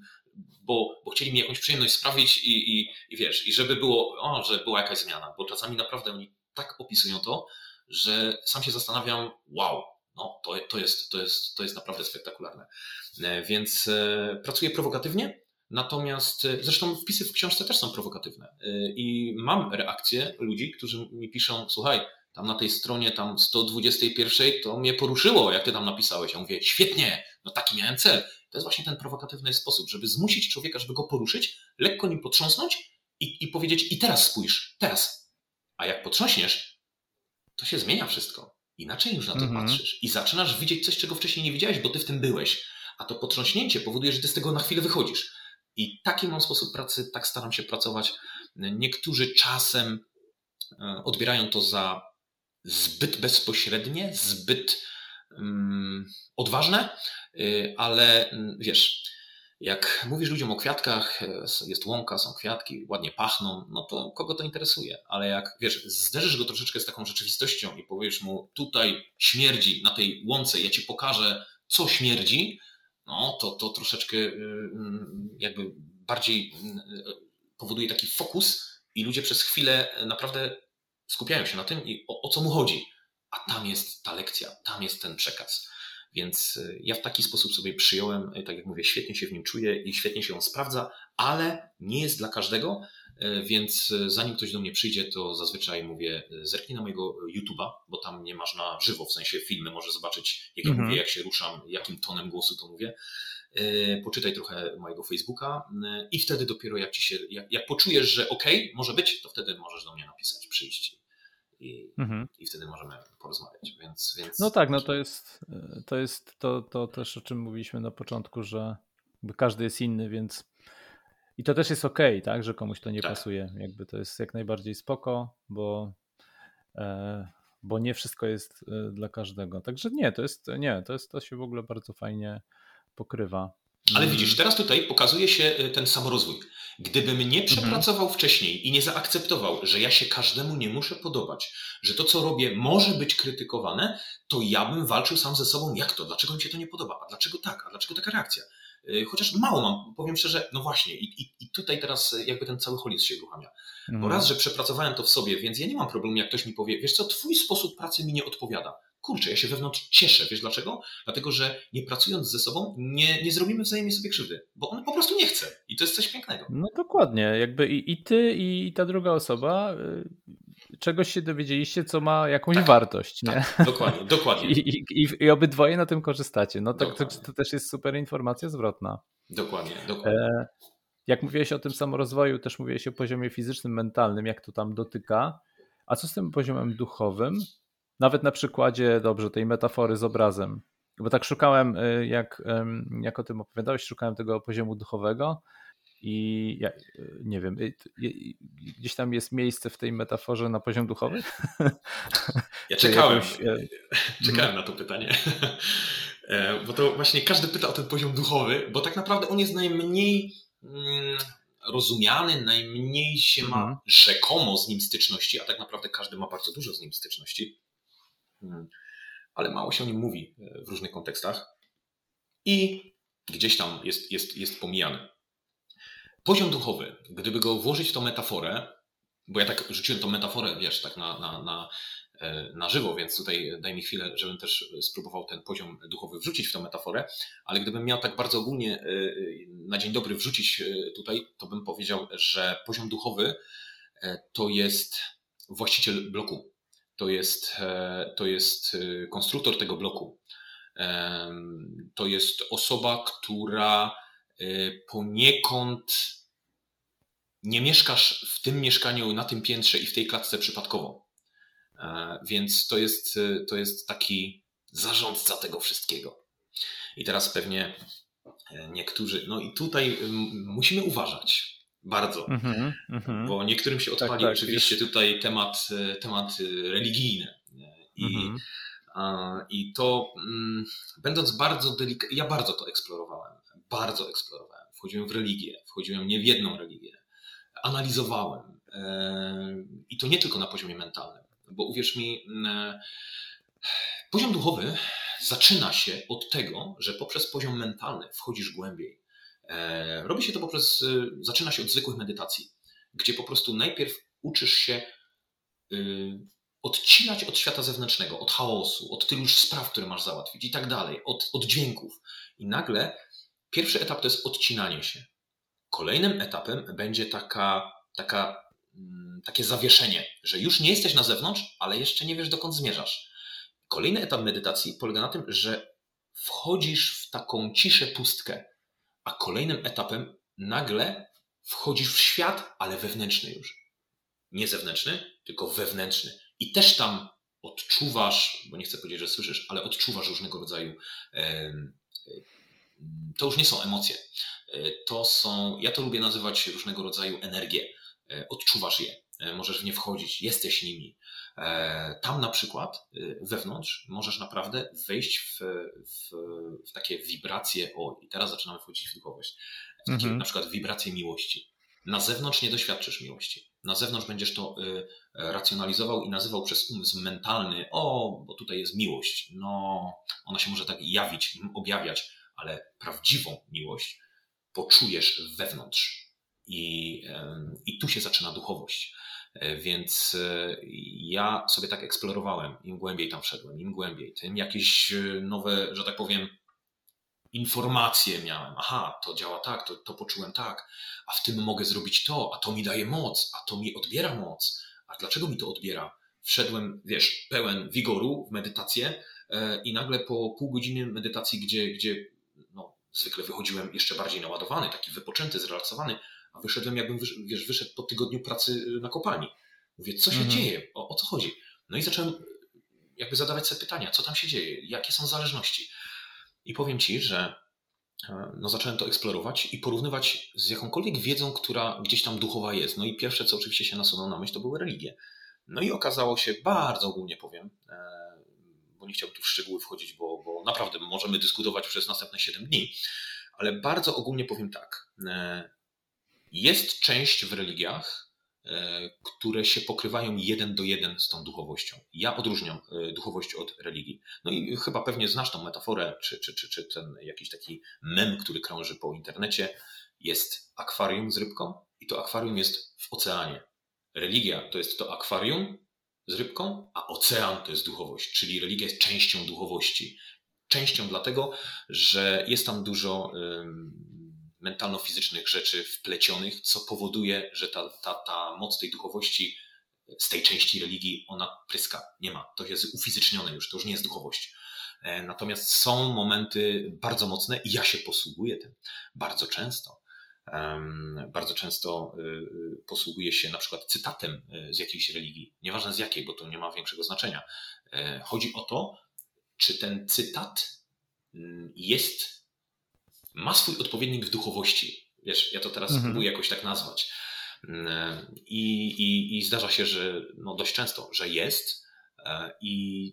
bo, bo chcieli mi jakąś przyjemność sprawić i, i, i wiesz, i żeby było, o, że była jakaś zmiana, bo czasami naprawdę oni tak opisują to, że sam się zastanawiam, wow, no, to, to, jest, to, jest, to jest naprawdę spektakularne. E, więc e, pracuję prowokatywnie, natomiast e, zresztą wpisy w książce też są prowokatywne. I mam reakcje ludzi, którzy mi piszą: Słuchaj, tam na tej stronie tam 121 to mnie poruszyło, jak ty tam napisałeś. Ja mówię, świetnie, no taki miałem cel. To jest właśnie ten prowokatywny sposób, żeby zmusić człowieka, żeby go poruszyć, lekko nim potrząsnąć i, i powiedzieć, i teraz spójrz, teraz. A jak potrząśniesz, to się zmienia wszystko. Inaczej już na to mhm. patrzysz i zaczynasz widzieć coś, czego wcześniej nie widziałeś, bo ty w tym byłeś. A to potrząśnięcie powoduje, że ty z tego na chwilę wychodzisz. I taki mam sposób pracy, tak staram się pracować. Niektórzy czasem e, odbierają to za zbyt bezpośrednie, zbyt um, odważne, y, ale mm, wiesz, jak mówisz ludziom o kwiatkach, e, jest łąka, są kwiatki, ładnie pachną, no to kogo to interesuje? Ale jak wiesz, zderzysz go troszeczkę z taką rzeczywistością i powiesz mu, tutaj śmierdzi na tej łące, ja ci pokażę, co śmierdzi, no to to troszeczkę y, mm, jakby bardziej y, powoduje taki fokus i ludzie przez chwilę naprawdę skupiają się na tym i o, o co mu chodzi. A tam jest ta lekcja, tam jest ten przekaz. Więc y, ja w taki sposób sobie przyjąłem, tak jak mówię, świetnie się w nim czuję i świetnie się on sprawdza, ale nie jest dla każdego, więc zanim ktoś do mnie przyjdzie, to zazwyczaj mówię, zerknij na mojego YouTube'a, bo tam nie masz na żywo, w sensie filmy, może zobaczyć, jak ja mhm. mówię, jak się ruszam, jakim tonem głosu to mówię. E, poczytaj trochę mojego Facebooka e, i wtedy dopiero jak ci się, jak, jak poczujesz, że ok, może być, to wtedy możesz do mnie napisać, przyjść i, mhm. i wtedy możemy porozmawiać. Więc, więc... No tak, no to jest, to jest to, to też, o czym mówiliśmy na początku, że każdy jest inny, więc i to też jest ok, tak, że komuś to nie tak. pasuje. Jakby to jest jak najbardziej spoko, bo, e, bo nie wszystko jest dla każdego. Także nie, to jest nie, to jest to się w ogóle bardzo fajnie pokrywa. Ale widzisz, teraz tutaj pokazuje się e, ten samorozwój. Gdybym nie mhm. przepracował mhm. wcześniej i nie zaakceptował, że ja się każdemu nie muszę podobać, że to, co robię, może być krytykowane, to ja bym walczył sam ze sobą, jak to, dlaczego mi się to nie podoba, a dlaczego tak, a dlaczego taka reakcja. E, chociaż mało mam, powiem szczerze, no właśnie, i, i, i tutaj teraz jakby ten cały holizm się uruchamia. Mhm. Bo raz, że przepracowałem to w sobie, więc ja nie mam problemu, jak ktoś mi powie, wiesz co, twój sposób pracy mi nie odpowiada kurczę, ja się wewnątrz cieszę. Wiesz dlaczego? Dlatego, że nie pracując ze sobą, nie, nie zrobimy wzajemnie sobie krzywdy, bo on po prostu nie chce. I to jest coś pięknego. No dokładnie. Jakby i, i ty, i ta druga osoba y, czegoś się dowiedzieliście, co ma jakąś tak, wartość. Nie? Tak, dokładnie, [laughs] dokładnie. I, i, I obydwoje na tym korzystacie. No to, to, to, też jest super informacja zwrotna. Dokładnie, dokładnie. E, jak mówiłeś o tym samorozwoju, też mówiłeś o poziomie fizycznym, mentalnym, jak to tam dotyka. A co z tym poziomem duchowym? Nawet na przykładzie, dobrze, tej metafory z obrazem. Bo tak szukałem, y, jak, jak o tym opowiadałeś, szukałem tego poziomu duchowego i ja, y, nie wiem, y, gdzieś tam jest miejsce w tej metaforze na poziom duchowy? [laughs] Ja czekałem, jakoś... [laughs] czekałem na to pytanie. [laughs] E, bo to właśnie każdy pyta o ten poziom duchowy, bo tak naprawdę on jest najmniej mm, rozumiany, najmniej się ma mhm. rzekomo z nim styczności, a tak naprawdę każdy ma bardzo dużo z nim styczności. Hmm. ale mało się o nim mówi e, w różnych kontekstach i gdzieś tam jest, jest, jest pomijany. Poziom duchowy, gdyby go włożyć w tą metaforę, bo ja tak rzuciłem tą metaforę, wiesz, tak na, na, na, e, na żywo, więc tutaj daj mi chwilę, żebym też spróbował ten poziom duchowy wrzucić w tą metaforę, ale gdybym miał tak bardzo ogólnie e, na dzień dobry wrzucić tutaj, to bym powiedział, że poziom duchowy to jest właściciel bloku to jest, e, to jest e, konstruktor tego bloku. To jest osoba, która e, poniekąd nie mieszkasz w tym mieszkaniu, na tym piętrze i w tej klatce przypadkowo. Więc to jest, to jest taki zarządca tego wszystkiego. I teraz pewnie niektórzy, no i tutaj musimy uważać, bardzo. Mm -hmm, bo niektórym się tak, odpali tak, tak, oczywiście jest. tutaj temat, e, temat e, religijny. I, mm -hmm. i to mm, będąc bardzo delikatny, ja bardzo to eksplorowałem. Bardzo eksplorowałem. Wchodziłem w religię, wchodziłem nie w jedną religię. Analizowałem. E, I to nie tylko na poziomie mentalnym, bo uwierz mi, poziom duchowy zaczyna się od tego, że poprzez poziom mentalny wchodzisz głębiej E, robi się to poprzez, y, zaczyna się od zwykłych medytacji, gdzie po prostu najpierw uczysz się y, odcinać od świata zewnętrznego, od chaosu, od tylu już spraw, które masz załatwić i tak dalej, od, od dźwięków. I nagle pierwszy etap to jest odcinanie się. Kolejnym etapem będzie taka, taka mm, takie zawieszenie, że już nie jesteś na zewnątrz, ale jeszcze nie wiesz dokąd zmierzasz. Kolejny etap medytacji polega na tym, że wchodzisz w taką ciszę, pustkę, a kolejnym etapem nagle wchodzisz w świat, ale wewnętrzny już. Nie zewnętrzny, tylko wewnętrzny. I też tam odczuwasz, bo nie chcę powiedzieć, że słyszysz, ale odczuwasz różnego rodzaju. To już nie są emocje. E, to są, ja to lubię nazywać różnego rodzaju energie. E, odczuwasz je, e, możesz w nie wchodzić, jesteś nimi. Tam na przykład wewnątrz możesz naprawdę wejść w, w, w takie wibracje, o i teraz zaczynamy wchodzić w duchowość, takie mhm. na przykład wibracje miłości. Na zewnątrz nie doświadczysz miłości. Na zewnątrz będziesz to y, racjonalizował i nazywał przez umysł mentalny, o, bo tutaj jest miłość. No, ona się może tak jawić, objawiać, ale prawdziwą miłość poczujesz wewnątrz. I, i tu się zaczyna duchowość. E, więc e, ja sobie tak eksplorowałem, im głębiej tam wszedłem, im głębiej, tym jakieś e, nowe, że tak powiem, informacje miałem. Aha, to działa tak, to, to poczułem tak, a w tym mogę zrobić to, a to mi daje moc, a to mi odbiera moc. A dlaczego mi to odbiera? Wszedłem, wiesz, pełen wigoru w medytację i nagle po pół godziny medytacji, gdzie, gdzie no, zwykle wychodziłem jeszcze bardziej naładowany, taki wypoczęty, zrelaksowany, a wyszedłem jakbym wiesz, wyszedł po tygodniu pracy na kopalni. Mówię, co się mhm. dzieje? O, o co chodzi? No i zacząłem jakby zadawać sobie pytania, co tam się dzieje, jakie są zależności. I powiem Ci, że e, no zacząłem to eksplorować i porównywać z jakąkolwiek wiedzą, która gdzieś tam duchowa jest. No i pierwsze, co oczywiście się nasunęło na myśl, to były religie. No i okazało się, bardzo ogólnie powiem, e, bo nie chciałbym tu w szczegóły wchodzić, bo, bo naprawdę możemy dyskutować przez następne 7 dni, ale bardzo ogólnie powiem tak. Jest część w religiach, E, które się pokrywają jeden do jeden z tą duchowością. Ja odróżniam e, duchowość od religii. No i chyba pewnie znasz tą metaforę, czy, czy, czy, czy ten jakiś taki mem, który krąży po internecie. Jest akwarium z rybką i to akwarium jest w oceanie. Religia to jest to akwarium z rybką, a ocean to jest duchowość, czyli religia jest częścią duchowości. Częścią dlatego, że jest tam dużo mentalno-fizycznych rzeczy wplecionych, co powoduje, że ta, ta, ta moc tej duchowości z tej części religii, ona pryska. Nie ma. To jest ufizycznione już, to już nie jest duchowość. E, natomiast są momenty bardzo mocne i ja się posługuję tym bardzo często. Bardzo często y, y, posługuję się na przykład cytatem y, z jakiejś religii, nieważne z jakiej, bo to nie ma większego znaczenia. E, chodzi o to, czy ten cytat mm, jest ma swój odpowiednik w duchowości. Wiesz, ja to teraz mhm. próbuję jakoś tak nazwać. Mm, I, i, I zdarza się, że no dość często, że jest e, i,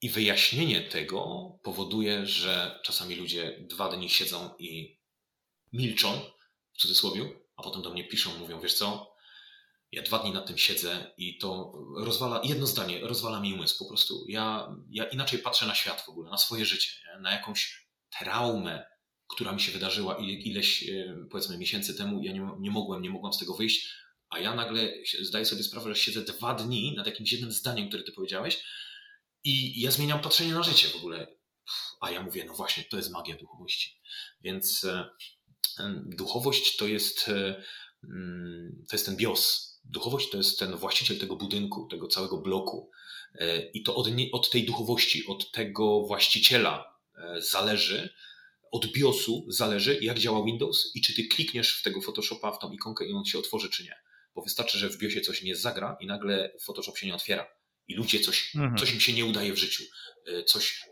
i wyjaśnienie tego powoduje, że czasami ludzie dwa dni siedzą i milczą, w cudzysłowie, a potem do mnie piszą, mówią, wiesz co, ja dwa dni nad tym siedzę i to rozwala, jedno zdanie, rozwala mi umysł po prostu. Ja, ja inaczej patrzę na świat w ogóle, na swoje życie, nie? na jakąś traumę, która mi się wydarzyła ileś, e, powiedzmy, miesięcy temu, ja nie, nie mogłem, nie mogłam z tego wyjść, a ja nagle zdaję sobie sprawę, że siedzę dwa dni nad jakimś jednym zdaniem, które ty powiedziałeś i ja zmieniam patrzenie na życie w ogóle. A ja mówię, no właśnie, to jest magia duchowości. Więc e, duchowość to jest, e, mm, to jest ten bios. Duchowość to jest ten właściciel tego budynku, tego całego bloku. I to od, od tej duchowości, od tego właściciela zależy, od BIOSu zależy, jak działa Windows i czy ty klikniesz w tego Photoshopa, w tą ikonkę i on się otworzy, czy nie. Bo wystarczy, że w BIOSie coś nie zagra i nagle Photoshop się nie otwiera. I ludzie coś, mhm. coś im się nie udaje w życiu. E, coś.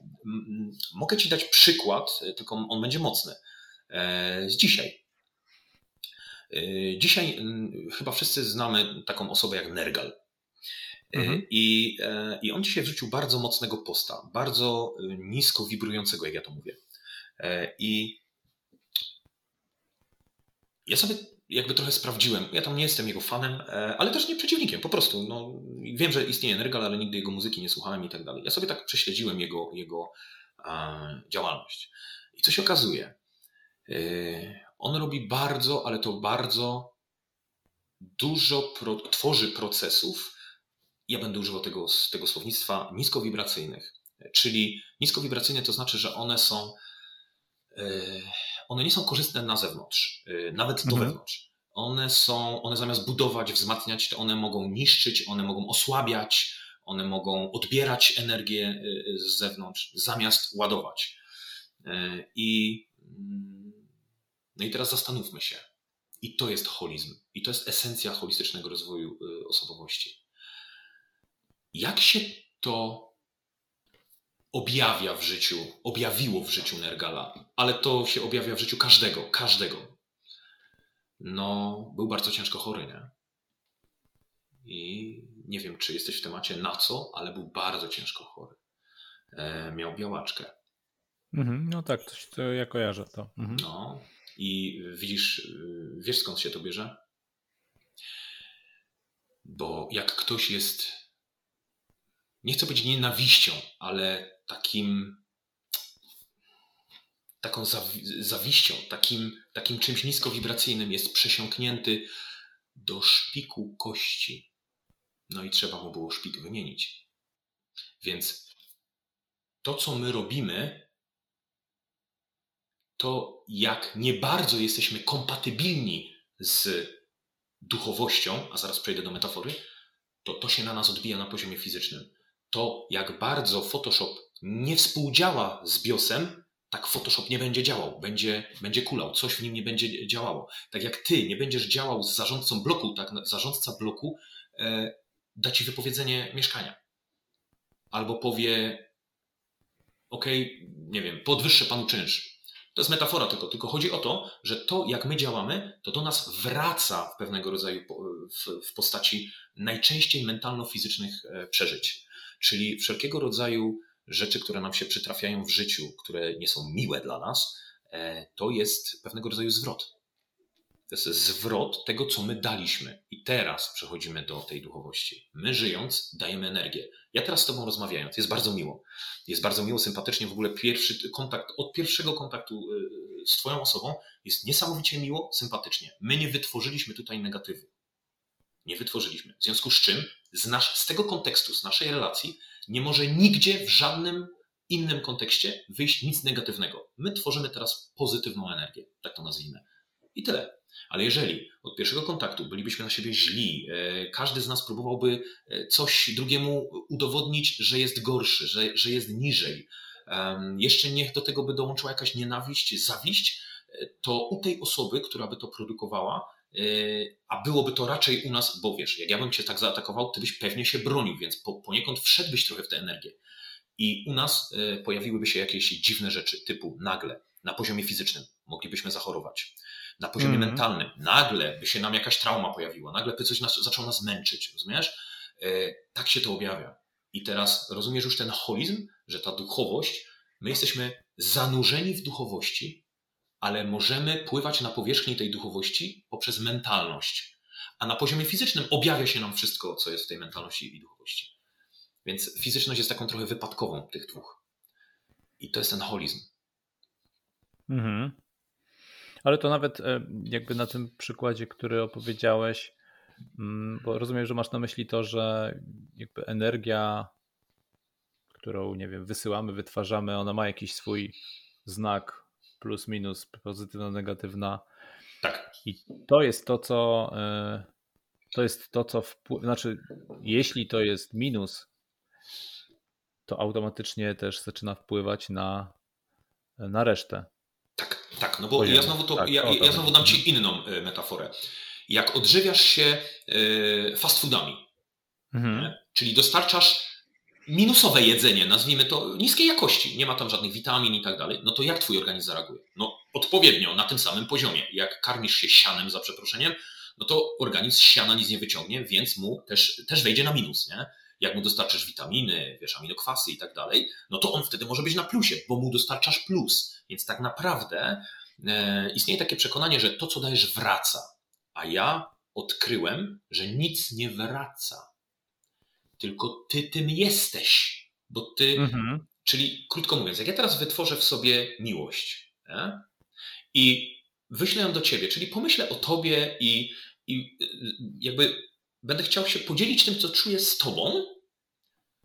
Mogę ci dać przykład, e, tylko on będzie mocny. E, z dzisiaj. Dzisiaj chyba wszyscy znamy taką osobę jak Nergal. Mhm. I, I on dzisiaj wrzucił bardzo mocnego posta, bardzo nisko wibrującego, jak ja to mówię. E, I ja sobie jakby trochę sprawdziłem. Ja tam nie jestem jego fanem, e, ale też nie przeciwnikiem, po prostu. No, wiem, że istnieje Nergal, ale nigdy jego muzyki nie słuchałem i tak dalej. Ja sobie tak prześledziłem jego, jego działalność. I co się okazuje? E, on robi bardzo, ale to bardzo dużo, pro, tworzy procesów, ja będę używał tego, tego słownictwa, niskowibracyjnych. Czyli niskowibracyjne to znaczy, że one są one nie są korzystne na zewnątrz, e, nawet do mhm. wewnątrz. one są, one zamiast budować, wzmacniać, to one mogą niszczyć, one mogą osłabiać, one mogą odbierać energię y, z zewnątrz, zamiast ładować. Y, I, mm, no i teraz zastanówmy się. I to jest holizm. I to jest esencja holistycznego rozwoju y, osobowości. Jak się to objawia w życiu, objawiło w życiu Nergala, ale to się objawia w życiu każdego, każdego. No, był bardzo ciężko chory, nie? I nie wiem, czy jesteś w temacie na co, ale był bardzo ciężko chory. E, miał białaczkę. Mhm, no tak, to, to ja kojarzę to. Mhm. No i widzisz, wiesz skąd się to bierze? Bo jak ktoś jest, nie chcę powiedzieć nienawiścią, ale takim taką zawiścią, takim, takim czymś niskowibracyjnym jest przesiąknięty do szpiku kości. No i trzeba mu było szpik wymienić. Więc to, co my robimy, to jak nie bardzo jesteśmy kompatybilni z duchowością, a zaraz przejdę do metafory, to to się na nas odbija na poziomie fizycznym. To, jak bardzo Photoshop nie współdziała z BIOSem, tak Photoshop nie będzie działał, będzie, będzie kulał, coś w nim nie będzie działało. Tak jak ty nie będziesz działał z zarządcą bloku, tak zarządca bloku e, da ci wypowiedzenie mieszkania. Albo powie, ok, nie wiem, podwyższę panu czynsz. To jest metafora tylko, tylko chodzi o to, że to, jak my działamy, to do nas wraca w pewnego rodzaju w, w postaci najczęściej mentalno-fizycznych e, przeżyć. Czyli wszelkiego rodzaju rzeczy, które nam się przytrafiają w życiu, które nie są miłe dla nas, e, to jest pewnego rodzaju zwrot. To jest zwrot tego, co my daliśmy. I teraz przechodzimy do tej duchowości. My żyjąc, dajemy energię. Ja teraz z Tobą rozmawiając, jest bardzo miło. Jest bardzo miło, sympatycznie. W ogóle pierwszy kontakt, od pierwszego kontaktu e, z Twoją osobą jest niesamowicie miło, sympatycznie. My nie wytworzyliśmy tutaj negatywu. Nie wytworzyliśmy. W związku z czym z, nasz, z tego kontekstu, z naszej relacji, nie może nigdzie w żadnym innym kontekście wyjść nic negatywnego. My tworzymy teraz pozytywną energię, tak to nazwijmy. I tyle. Ale jeżeli od pierwszego kontaktu bylibyśmy na siebie źli, e, każdy z nas próbowałby e, coś drugiemu udowodnić, że jest gorszy, że, że jest niżej, jeszcze niech do tego by dołączyła jakaś nienawiść, zawiść, e, to u tej osoby, która by to produkowała, a byłoby to raczej u nas, bo wiesz, jak ja bym cię tak zaatakował, ty byś pewnie się bronił, więc po, poniekąd wszedłbyś trochę w tę energię. I u nas pojawiłyby się jakieś dziwne rzeczy, typu nagle, na poziomie fizycznym moglibyśmy zachorować na poziomie mm. mentalnym. Nagle by się nam jakaś trauma pojawiła, nagle by coś nas, zaczął nas męczyć, rozumiesz? E, tak się to objawia. I teraz rozumiesz już ten holizm, że ta duchowość, my jesteśmy zanurzeni w duchowości, ale możemy pływać na powierzchni tej duchowości poprzez mentalność. A na poziomie fizycznym objawia się nam wszystko, co jest w tej mentalności i duchowości. Więc fizyczność jest taką trochę wypadkową tych dwóch. I to jest ten holizm. Mhm. Ale to nawet e, jakby na tym przykładzie, który opowiedziałeś, mm, bo rozumiem, że masz na myśli to, że jakby energia, którą nie wiem, wysyłamy, wytwarzamy, ona ma jakiś swój znak plus, minus, pozytywna, negatywna. Tak. I to jest to, co e, to jest to, co wpływa, znaczy, jeśli to jest minus, to automatycznie też zaczyna wpływać na, na resztę. Tak, tak, no bo ja znowu, to, tak, ja, ja znowu dam Ci inną e, metaforę. Jak odżywiasz się e, fast foodami, mhm. czyli dostarczasz minusowe jedzenie, nazwijmy to niskiej jakości, nie ma tam żadnych witamin i tak dalej, no to jak Twój organizm zareaguje? No odpowiednio, na tym samym poziomie. Jak karmisz się sianem, za przeproszeniem, no to organizm siana nic nie wyciągnie, więc mu też, też wejdzie na minus, nie? jak mu dostarczysz witaminy, wiesz, aminokwasy i tak dalej, no to on wtedy może być na plusie, bo mu dostarczasz plus. Więc tak naprawdę e, istnieje takie przekonanie, że to, co dajesz, wraca. A ja odkryłem, że nic nie wraca. Tylko ty tym jesteś. Bo ty, mhm. czyli krótko mówiąc, jak ja teraz wytworzę w sobie miłość nie? i wyślę ją do ciebie, czyli pomyślę o tobie i, i jakby będę chciał się podzielić tym, co czuję z tobą,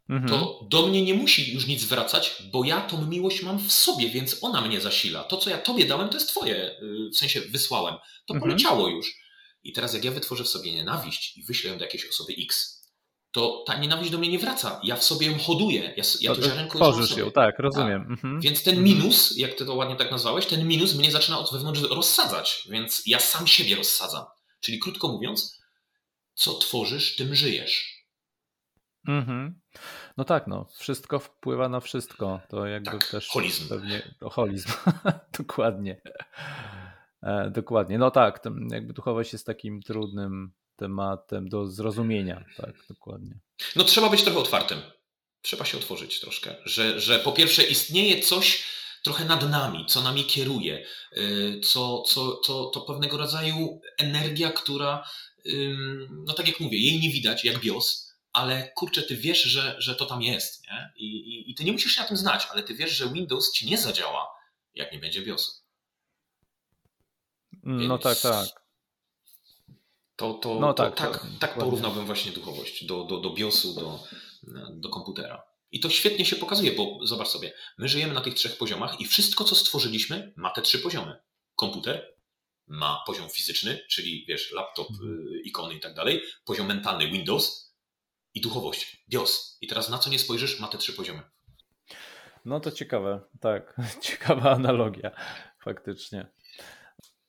mhm. to do mnie nie musi już nic wracać, bo ja tą miłość mam w sobie, więc ona mnie zasila. To, co ja tobie dałem, to jest twoje, y, w sensie wysłałem. To mhm. poleciało już. I teraz jak ja wytworzę w sobie nienawiść i wyślę ją do jakiejś osoby X, to ta nienawiść do mnie nie wraca. Ja w sobie ją hoduję. Ja, ja to ziarenko Tworzysz ją, tak, rozumiem. Tak. Mhm. Więc ten mhm. minus, jak ty to ładnie tak nazwałeś, ten minus mnie zaczyna od wewnątrz rozsadzać. Więc ja sam siebie rozsadzam. Czyli krótko mówiąc, co tworzysz, tym żyjesz. Mhm. No tak, no. Wszystko wpływa na wszystko. To jakby tak, też. Holizm. Pewnie, to holizm. [laughs] dokładnie. E, dokładnie. No tak, jakby duchowość jest takim trudnym tematem do zrozumienia. Tak, dokładnie. No trzeba być trochę otwartym. Trzeba się otworzyć troszkę. Że, że po pierwsze istnieje coś trochę nad nami, co nami kieruje, y, co, co, to, to pewnego rodzaju energia, która, no tak jak mówię, jej nie widać, jak bios, ale kurczę, ty wiesz, że, że to tam jest, nie? I, i, I ty nie musisz się na tym znać, ale ty wiesz, że Windows ci nie zadziała, jak nie będzie BIOSu. Więc no tak, tak. To, to, no to tak, tak, tak, tak porównałbym właśnie duchowość do, do, do BIOSu, do, do komputera. I to świetnie się pokazuje, bo zobacz sobie, my żyjemy na tych trzech poziomach i wszystko, co stworzyliśmy, ma te trzy poziomy. Komputer ma poziom fizyczny, czyli wiesz, laptop, mhm. y, ikony i tak dalej, poziom mentalny Windows i duchowość, BIOS. I teraz na co nie spojrzysz, ma te trzy poziomy. No to ciekawe, tak, [laughs] ciekawa analogia, faktycznie.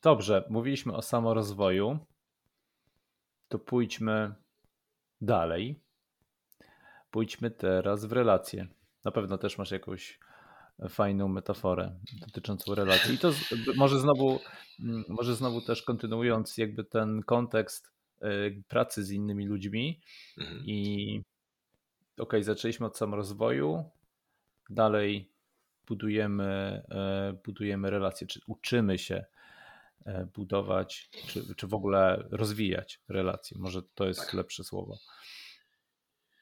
Dobrze, mówiliśmy o samorozwoju, to pójdźmy dalej. Pójdźmy teraz w relacje. Na pewno też masz jakąś fajną metaforę dotyczącą relacji. I to może znowu, mm, może znowu też kontynuując jakby ten kontekst y, pracy z innymi ludźmi mhm. i ok, zaczęliśmy od samorozwoju, dalej budujemy, y, budujemy relacje, czy uczymy się budować, czy, czy w ogóle rozwijać relacje. Może to jest tak. lepsze słowo.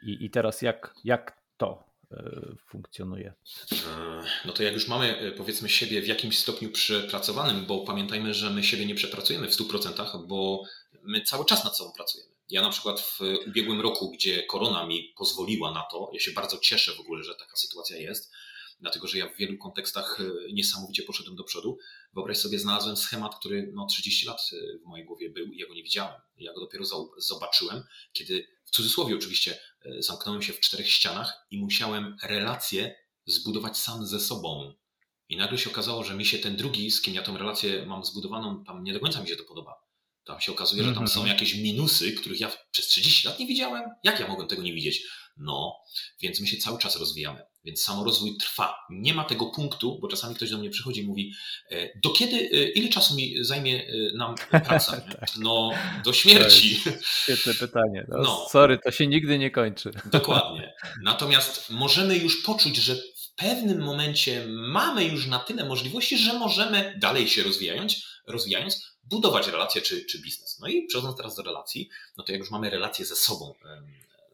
I, I teraz jak, jak to e, funkcjonuje? E, no to jak już mamy powiedzmy siebie w jakimś stopniu przepracowanym, bo pamiętajmy, że my siebie nie przepracujemy w 100%, bo my cały czas nad sobą pracujemy. Ja na przykład w ubiegłym roku, gdzie korona mi pozwoliła na to, ja się bardzo cieszę w ogóle, że taka sytuacja jest, dlatego że ja w wielu kontekstach niesamowicie poszedłem do przodu. Wyobraź sobie, znalazłem schemat, który no, 30 lat y, w mojej głowie był i ja go nie widziałem. Ja go dopiero zobaczyłem, kiedy w cudzysłowie oczywiście y, zamknąłem się w czterech ścianach i musiałem relacje zbudować sam ze sobą. I nagle się okazało, że mi się ten drugi, z kim ja tą relację mam zbudowaną, tam nie do końca mi się to podoba. Tam się okazuje, że tam mhm. są jakieś minusy, których ja przez 30 lat nie widziałem. Jak ja mogłem tego nie widzieć? No, więc my się cały czas rozwijamy. Więc samorozwój trwa. Nie ma tego punktu, bo czasami ktoś do mnie przychodzi i mówi, e, do kiedy, e, ile czasu mi zajmie e, nam praca? [laughs] tak. No, do śmierci. Świetne pytanie. No, no, sorry, to się nigdy nie kończy. Dokładnie. [laughs] Natomiast możemy już poczuć, że w pewnym momencie mamy już na tyle możliwości, że możemy dalej się rozwijając, rozwijając budować relacje czy, czy biznes. No i przechodząc teraz do relacji, no to jak już mamy relacje ze sobą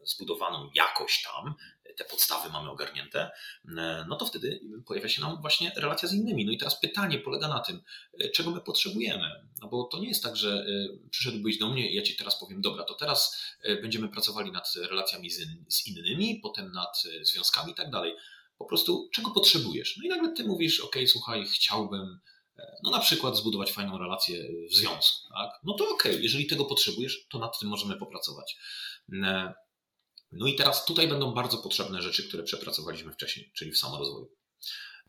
zbudowaną jakoś tam, te podstawy mamy ogarnięte, no to wtedy pojawia się nam właśnie relacja z innymi. No i teraz pytanie polega na tym, czego my potrzebujemy. No bo to nie jest tak, że e, przyszedłbyś do mnie i ja ci teraz powiem, dobra, to teraz e, będziemy pracowali nad relacjami z, innymi, potem nad e, związkami i tak dalej. Po prostu czego potrzebujesz? No i nagle ty mówisz, ok, słuchaj, chciałbym no na przykład zbudować fajną relację w związku, tak? No to okay, jeżeli tego potrzebujesz, to nad tym możemy popracować. No i teraz tutaj będą bardzo potrzebne rzeczy, które przepracowaliśmy wcześniej, czyli w samorozwoju.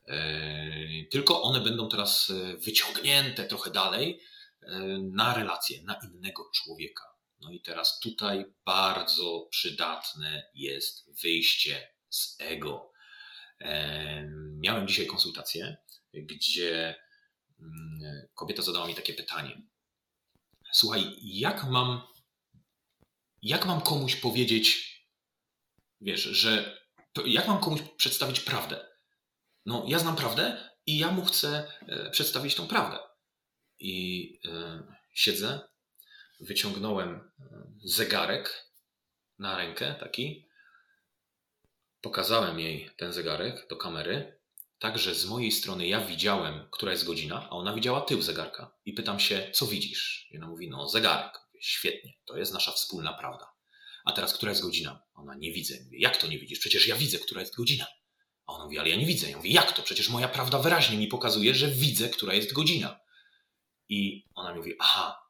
E, tylko one będą teraz e, wyciągnięte trochę dalej e, na relacje, na innego człowieka. No i teraz tutaj bardzo przydatne jest wyjście z ego. Miałem dzisiaj konsultację, gdzie mm, kobieta zadała mi takie pytanie. Słuchaj, jak mam, jak mam komuś powiedzieć, wiesz, że jak mam komuś przedstawić prawdę? No, ja znam prawdę i ja mu chcę e, przedstawić tą prawdę. I y, siedzę, wyciągnąłem e, zegarek na rękę, taki. Pokazałem jej ten zegarek do kamery, tak że z mojej strony ja widziałem, która jest godzina, a ona widziała tył zegarka. I pytam się, co widzisz? I ona mówi, no zegarek. Świetnie, to jest nasza wspólna prawda. A teraz, która jest godzina? Ona nie widzę. Mówię, jak to nie widzisz? Przecież ja widzę, która jest godzina. A ona mówi, ale ja nie widzę. Ja mówię, jak to? Przecież moja prawda wyraźnie mi pokazuje, że widzę, która jest godzina. I ona mi mówi, aha,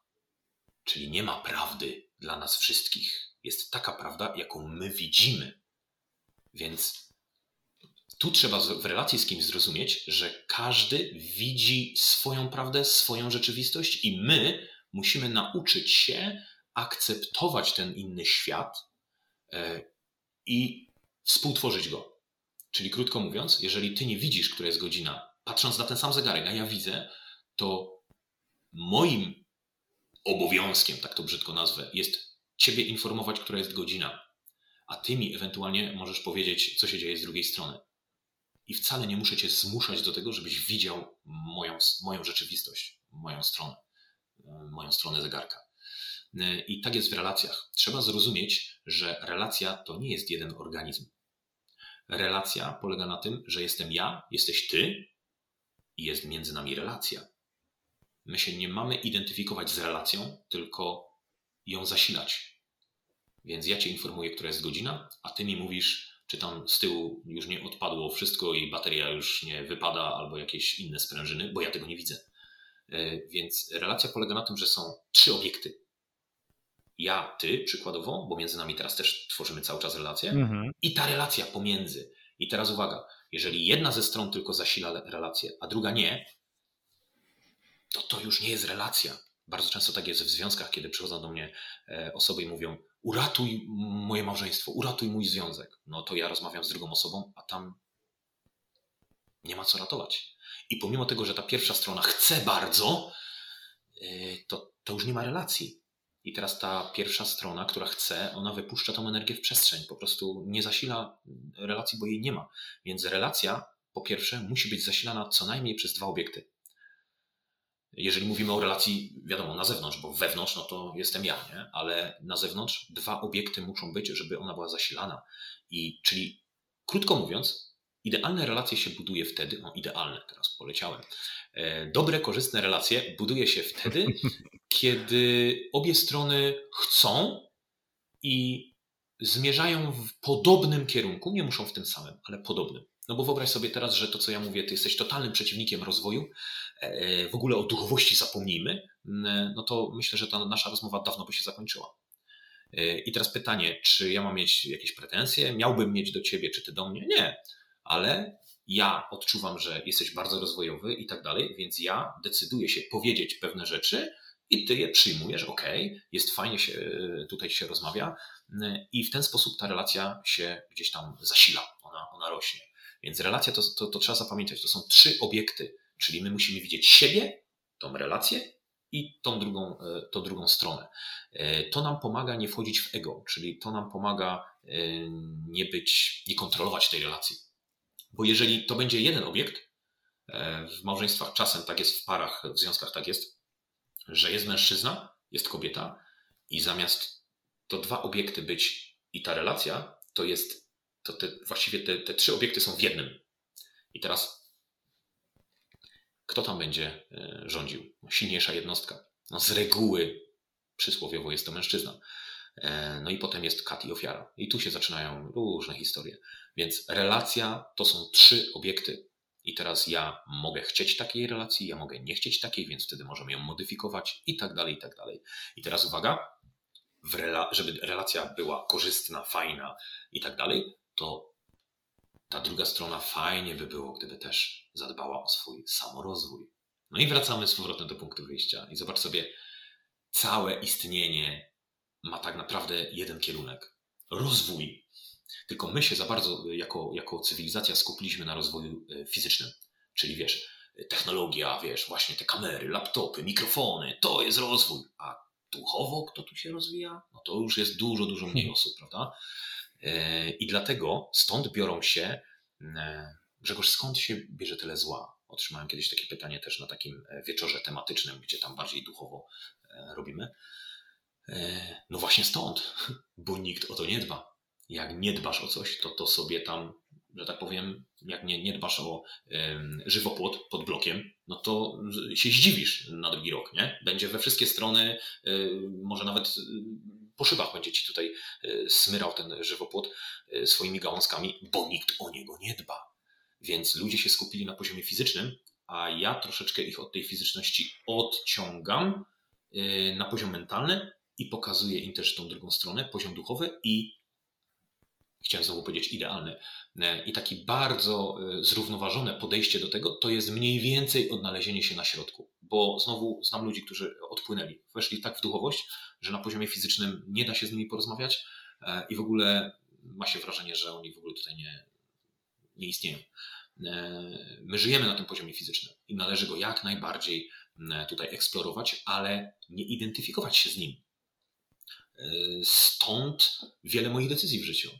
Czyli nie ma prawdy dla nas wszystkich. Jest taka prawda, jaką my widzimy. Więc tu trzeba w relacji z kimś zrozumieć, że każdy widzi swoją prawdę, swoją rzeczywistość, i my musimy nauczyć się akceptować ten inny świat e, i współtworzyć go. Czyli krótko mówiąc, jeżeli ty nie widzisz, która jest godzina, patrząc na ten sam zegarek, a ja widzę, to moim obowiązkiem, tak to brzydko nazwę, jest ciebie informować, która jest godzina, a ty mi ewentualnie możesz powiedzieć, co się dzieje z drugiej strony. I wcale nie muszę cię zmuszać do tego, żebyś widział moją, moją rzeczywistość, moją stronę, moją stronę zegarka. I tak jest w relacjach. Trzeba zrozumieć, że relacja to nie jest jeden organizm. Relacja polega na tym, że jestem ja, jesteś ty i jest między nami relacja. My się nie mamy identyfikować z relacją, tylko ją zasilać. Więc ja cię informuję, która jest godzina, a ty mi mówisz, czy tam z tyłu już nie odpadło wszystko i bateria już nie wypada, albo jakieś inne sprężyny, bo ja tego nie widzę. E, więc relacja polega na tym, że są trzy obiekty. Ja, ty, przykładowo, bo między nami teraz też tworzymy cały czas relacje, mhm. i ta relacja pomiędzy. I teraz uwaga, jeżeli jedna ze stron tylko zasila relację, a druga nie, to to już nie jest relacja. Bardzo często tak jest w związkach, kiedy przychodzą do mnie e, osoby i mówią: Uratuj moje małżeństwo, uratuj mój związek. No to ja rozmawiam z drugą osobą, a tam nie ma co ratować. I pomimo tego, że ta pierwsza strona chce bardzo, e, to, to już nie ma relacji. I teraz ta pierwsza strona, która chce, ona wypuszcza tą energię w przestrzeń, po prostu nie zasila relacji, bo jej nie ma. Więc relacja, po pierwsze, musi być zasilana co najmniej przez dwa obiekty jeżeli mówimy o relacji, wiadomo, na zewnątrz, bo wewnątrz, no to jestem ja, nie? ale na zewnątrz dwa obiekty muszą być, żeby ona była zasilana. I czyli, krótko mówiąc, idealne relacje się buduje wtedy, no idealne, teraz poleciałem. E, dobre, korzystne relacje buduje się wtedy, [laughs] kiedy obie strony chcą i zmierzają w podobnym kierunku, nie muszą w tym samym, ale podobnym. No bo wyobraź sobie teraz, że to, co ja mówię, ty jesteś totalnym przeciwnikiem rozwoju, e, w ogóle o duchowości zapomnijmy, no to myślę, że ta nasza rozmowa dawno by się zakończyła. E, I teraz pytanie, czy ja mam mieć jakieś pretensje? Miałbym mieć do ciebie, czy ty do mnie? Nie, ale ja odczuwam, że jesteś bardzo rozwojowy i tak dalej, więc ja decyduję się powiedzieć pewne rzeczy i ty je przyjmujesz, ok, jest fajnie się e, tutaj się rozmawia i w ten sposób ta relacja się gdzieś tam zasila, ona, ona rośnie. Więc relacja to, to, to trzeba zapamiętać. To są trzy obiekty, czyli my musimy widzieć siebie, tą relację i tą drugą, e, tą drugą stronę. E, to nam pomaga nie wchodzić w ego, czyli to nam pomaga e, nie być, nie kontrolować tej relacji. Bo jeżeli to będzie jeden obiekt, w małżeństwach czasem tak jest, w parach, w związkach tak jest, że jest mężczyzna, jest kobieta i zamiast to dwa obiekty być i ta relacja, to jest to te, właściwie te, te trzy obiekty są w jednym. I teraz kto tam będzie e, rządził? Silniejsza jednostka. No z reguły przysłowiowo jest to mężczyzna. E, no i potem jest kat i ofiara. I tu się zaczynają różne historie. Więc relacja to są trzy obiekty. I teraz ja mogę chcieć takiej relacji, ja mogę nie chcieć takiej, więc wtedy możemy ją modyfikować i tak dalej, i tak dalej. I teraz uwaga, rela żeby relacja była korzystna, fajna i tak dalej, to ta druga strona fajnie by było, gdyby też zadbała o swój samorozwój. No i wracamy z powrotem do punktu wyjścia. I zobacz sobie, całe istnienie ma tak naprawdę jeden kierunek rozwój. Tylko my się za bardzo jako, jako cywilizacja skupiliśmy na rozwoju e, fizycznym. Czyli wiesz, technologia, wiesz, właśnie te kamery, laptopy, mikrofony, to jest rozwój. A duchowo kto tu się rozwija? No to już jest dużo, dużo mniej hmm. osób, prawda? E, I dlatego stąd biorą się, e, Grzegorz, skąd się bierze tyle zła? Otrzymałem kiedyś takie pytanie też na takim e, wieczorze tematycznym, gdzie tam bardziej duchowo robimy. No właśnie stąd, [laughs] bo nikt o to nie dba. Jak nie dbasz o coś, to to sobie tam, że tak powiem, jak nie, nie dbasz o żywopłot pod blokiem, no to się zdziwisz na drugi rok, nie? Będzie we wszystkie strony, może nawet po szybach będzie ci tutaj e, smyrał ten żywopłot e, swoimi gałązkami, bo nikt o niego nie dba. Więc ludzie się skupili na poziomie fizycznym, a ja troszeczkę ich od tej fizyczności odciągam na poziom mentalny i pokazuje im też tą drugą stronę, poziom duchowy i chciałem znowu powiedzieć idealny. I taki bardzo zrównoważone podejście do tego to jest mniej więcej odnalezienie się na środku. Bo znowu znam ludzi, którzy odpłynęli, weszli tak w duchowość, że na poziomie fizycznym nie da się z nimi porozmawiać i w ogóle ma się wrażenie, że oni w ogóle tutaj nie, nie istnieją. E, my żyjemy na tym poziomie fizycznym i należy go jak najbardziej e, tutaj eksplorować, ale nie identyfikować się z nim. E, stąd wiele moich decyzji w życiu,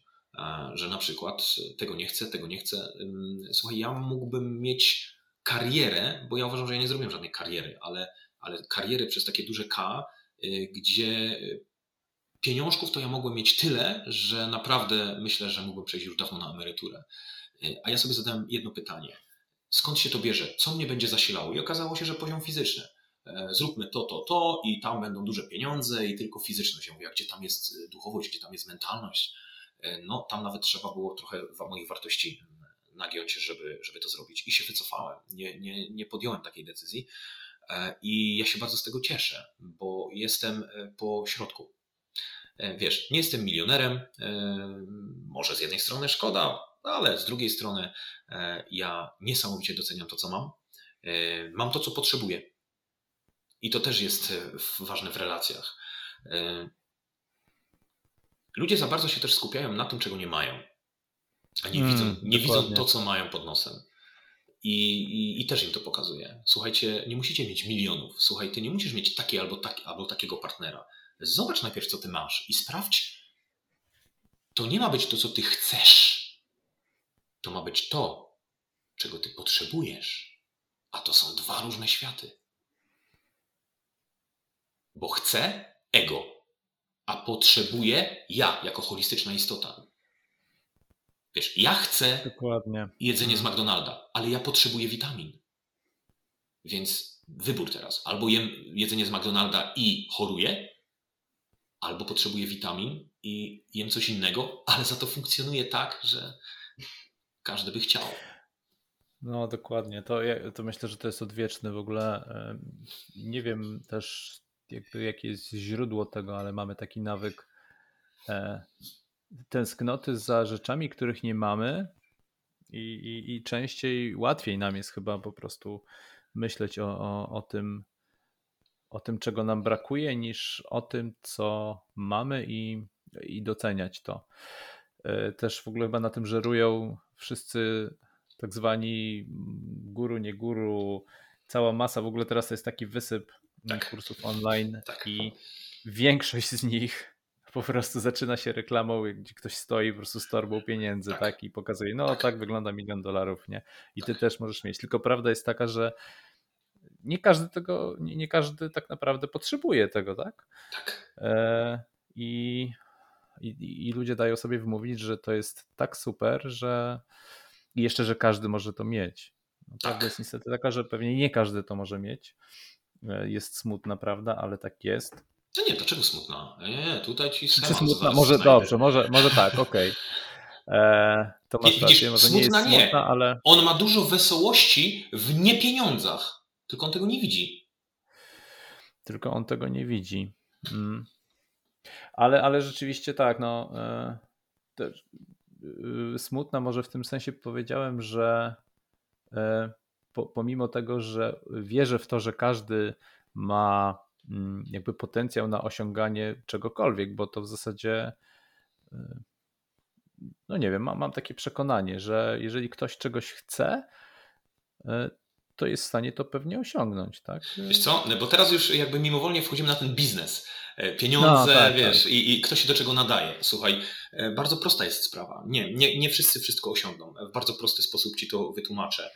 że na przykład tego nie chcę, tego nie chcę. Słuchaj, ja mógłbym mieć karierę, bo ja uważam, że ja nie zrobiłem żadnej kariery, ale, ale kariery przez takie duże K, gdzie pieniążków to ja mogłem mieć tyle, że naprawdę myślę, że mógłbym przejść już dawno na emeryturę. A ja sobie zadałem jedno pytanie. Skąd się to bierze? Co mnie będzie zasilało? I okazało się, że poziom fizyczny. E, zróbmy to, to, to i tam będą duże pieniądze i tylko fizyczność. Ja mówię, gdzie tam jest duchowość, gdzie tam jest mentalność? E, no, tam nawet trzeba było trochę moich wartości nagiąć, żeby, żeby to zrobić. I się wycofałem. Nie, nie, nie podjąłem takiej decyzji. E, I ja się bardzo z tego cieszę, bo jestem po środku. Wiesz, nie jestem milionerem. Może z jednej strony szkoda, ale z drugiej strony e, ja niesamowicie doceniam to, co mam. E, mam to, co potrzebuję. I to też jest e, ważne w relacjach. Ludzie za bardzo się też skupiają na tym, czego nie mają, a nie, mm, widzą, nie widzą to, co mają pod nosem. I, i, I, też im to pokazuje. Słuchajcie, nie musicie mieć milionów. Słuchaj, ty nie musisz mieć takiej albo, tak, albo takiego partnera. Zobacz najpierw, co ty masz i sprawdź. To nie ma być to, co ty chcesz to ma być to, czego ty potrzebujesz. A to są dwa różne światy. Bo chcę ego, a potrzebuję ja jako holistyczna istota. Wiesz, ja chcę Dokładnie. jedzenie z mhm. McDonalda, ale ja potrzebuję witamin. Więc wybór teraz. Albo jem jedzenie z McDonalda i choruję, albo potrzebuję witamin i jem coś innego, ale za to funkcjonuje tak, że każdy by chciał. No dokładnie, to, to myślę, że to jest odwieczne w ogóle. Nie wiem też jakby jakie jest źródło tego, ale mamy taki nawyk e, tęsknoty za rzeczami, których nie mamy i, i, i częściej łatwiej nam jest chyba po prostu myśleć o, o, o tym, o tym, czego nam brakuje, niż o tym, co mamy i, i doceniać to. E, też w ogóle chyba na tym żerują wszyscy tak zwani guru, nie guru, cała masa, w ogóle teraz jest taki wysyp tak. kursów online tak. i większość z nich po prostu zaczyna się reklamą, gdzie ktoś stoi po prostu z torbą pieniędzy, tak, tak i pokazuje, no tak. tak. wygląda milion dolarów, nie? I ty tak. też możesz mieć. Tylko prawda jest taka, że nie każdy tego, nie, nie każdy tak naprawdę potrzebuje tego, tak? Tak. E, I i, i ludzie dają sobie wymówić, że to jest tak super, że i jeszcze, że każdy może to mieć. No, tak. Prawda jest niestety taka, że pewnie nie każdy to może mieć. E, jest smutna, prawda, ale tak jest. No nie, dlaczego smutna? Nie, tutaj ci Czy smutna? Może dobrze, może, może tak, okej. Okay. E, to masz rację, może smutna nie jest smutna, nie. ale... On ma dużo wesołości w niepieniądzach, tylko on tego nie widzi. Tylko on tego nie widzi. Mm. Ale, ale rzeczywiście tak, no. E, też, y, smutna może w tym sensie powiedziałem, że e, pomimo tego, że wierzę w to, że każdy ma mm, jakby potencjał na osiąganie czegokolwiek, bo to w zasadzie e, no nie wiem, mam, mam takie przekonanie, że jeżeli ktoś czegoś chce, to jest w stanie to pewnie osiągnąć, tak? Wiesz co, no bo teraz już jakby mimowolnie wchodzimy na ten biznes. E, pieniądze, no, tak, wiesz, tak. I, i kto się do czego nadaje. Słuchaj, e, bardzo prosta jest sprawa. Nie, nie, nie wszyscy wszystko osiągną. W bardzo prosty sposób ci to wytłumaczę.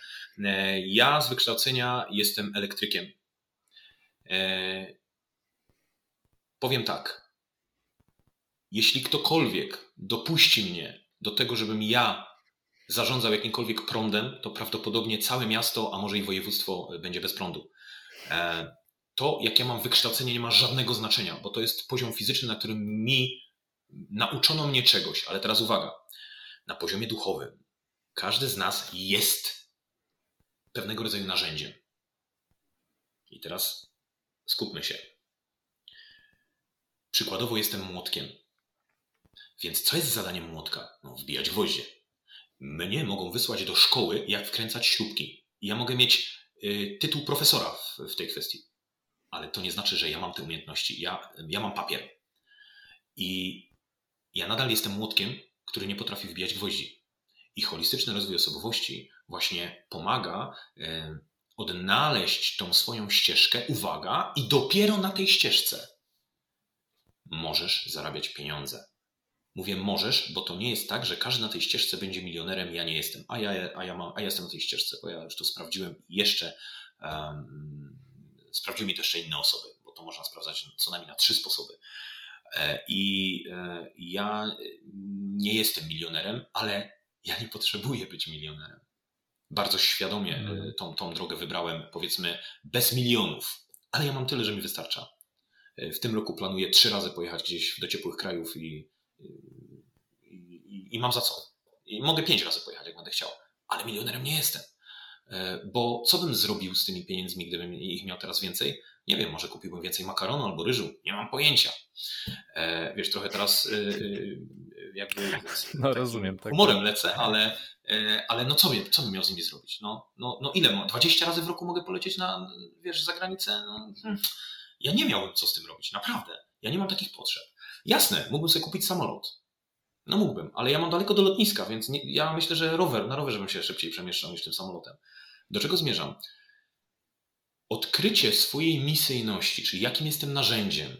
E, ja z wykształcenia jestem elektrykiem. Powiem tak. Jeśli ktokolwiek dopuści mnie do tego, żebym ja zarządzał jakimkolwiek prądem, to prawdopodobnie całe miasto, a może i województwo będzie bez prądu to, jakie mam wykształcenie, nie ma żadnego znaczenia, bo to jest poziom fizyczny, na którym mi nauczono mnie czegoś. Ale teraz uwaga, na poziomie duchowym każdy z nas jest pewnego rodzaju narzędziem. I teraz skupmy się. przykładowo jestem młotkiem. Więc co jest zadaniem młotka? No, wbijać gwoździe. Mnie mogą wysłać do szkoły, jak wkręcać śrubki. Ja mogę mieć y, tytuł profesora w, w, tej kwestii. Ale to nie znaczy, że ja mam te umiejętności. Ja, ja mam papier. I ja nadal jestem młotkiem, który nie potrafi wbijać gwoździ. I holistyczny rozwój osobowości właśnie pomaga y, odnaleźć tą swoją ścieżkę, uwaga, i dopiero na tej ścieżce możesz zarabiać pieniądze. Mówię możesz, bo to nie jest tak, że każdy na tej ścieżce będzie milionerem, ja nie jestem, a ja, a ja, mam, a ja jestem na tej ścieżce, bo ja już to sprawdziłem jeszcze, um, sprawdziły mi to jeszcze inne osoby, bo to można sprawdzać co najmniej na trzy sposoby. E, I e, ja nie jestem milionerem, ale ja nie potrzebuję być milionerem. Bardzo świadomie mm. tą, tą drogę wybrałem, powiedzmy, bez milionów, ale ja mam tyle, że mi wystarcza. W tym roku planuję trzy razy pojechać gdzieś do ciepłych krajów i i, i mam za co. I mogę pięć razy pojechać, jak będę chciał, ale milionerem nie jestem. Bo co bym zrobił z tymi pieniędzmi, gdybym ich miał teraz więcej? Nie wiem, może kupiłbym więcej makaronu albo ryżu. Nie mam pojęcia. E, wiesz, trochę teraz e, jakby no, rozumiem, tak. humorem lecę, ale, ale no co, co bym miał z nimi zrobić? No, no, no ile? 20 razy w roku mogę polecieć na, wiesz, za granicę? No, hmm. ja nie miałbym co z tym robić, naprawdę. Ja nie mam takich potrzeb. Jasne, mógłbym sobie kupić samolot. No mógłbym, ale ja mam daleko do lotniska, więc nie, ja myślę, że rower, na rowerze bym się szybciej przemieszczał niż tym samolotem. Do czego zmierzam? Odkrycie swojej misyjności, czyli jakim jestem narzędziem,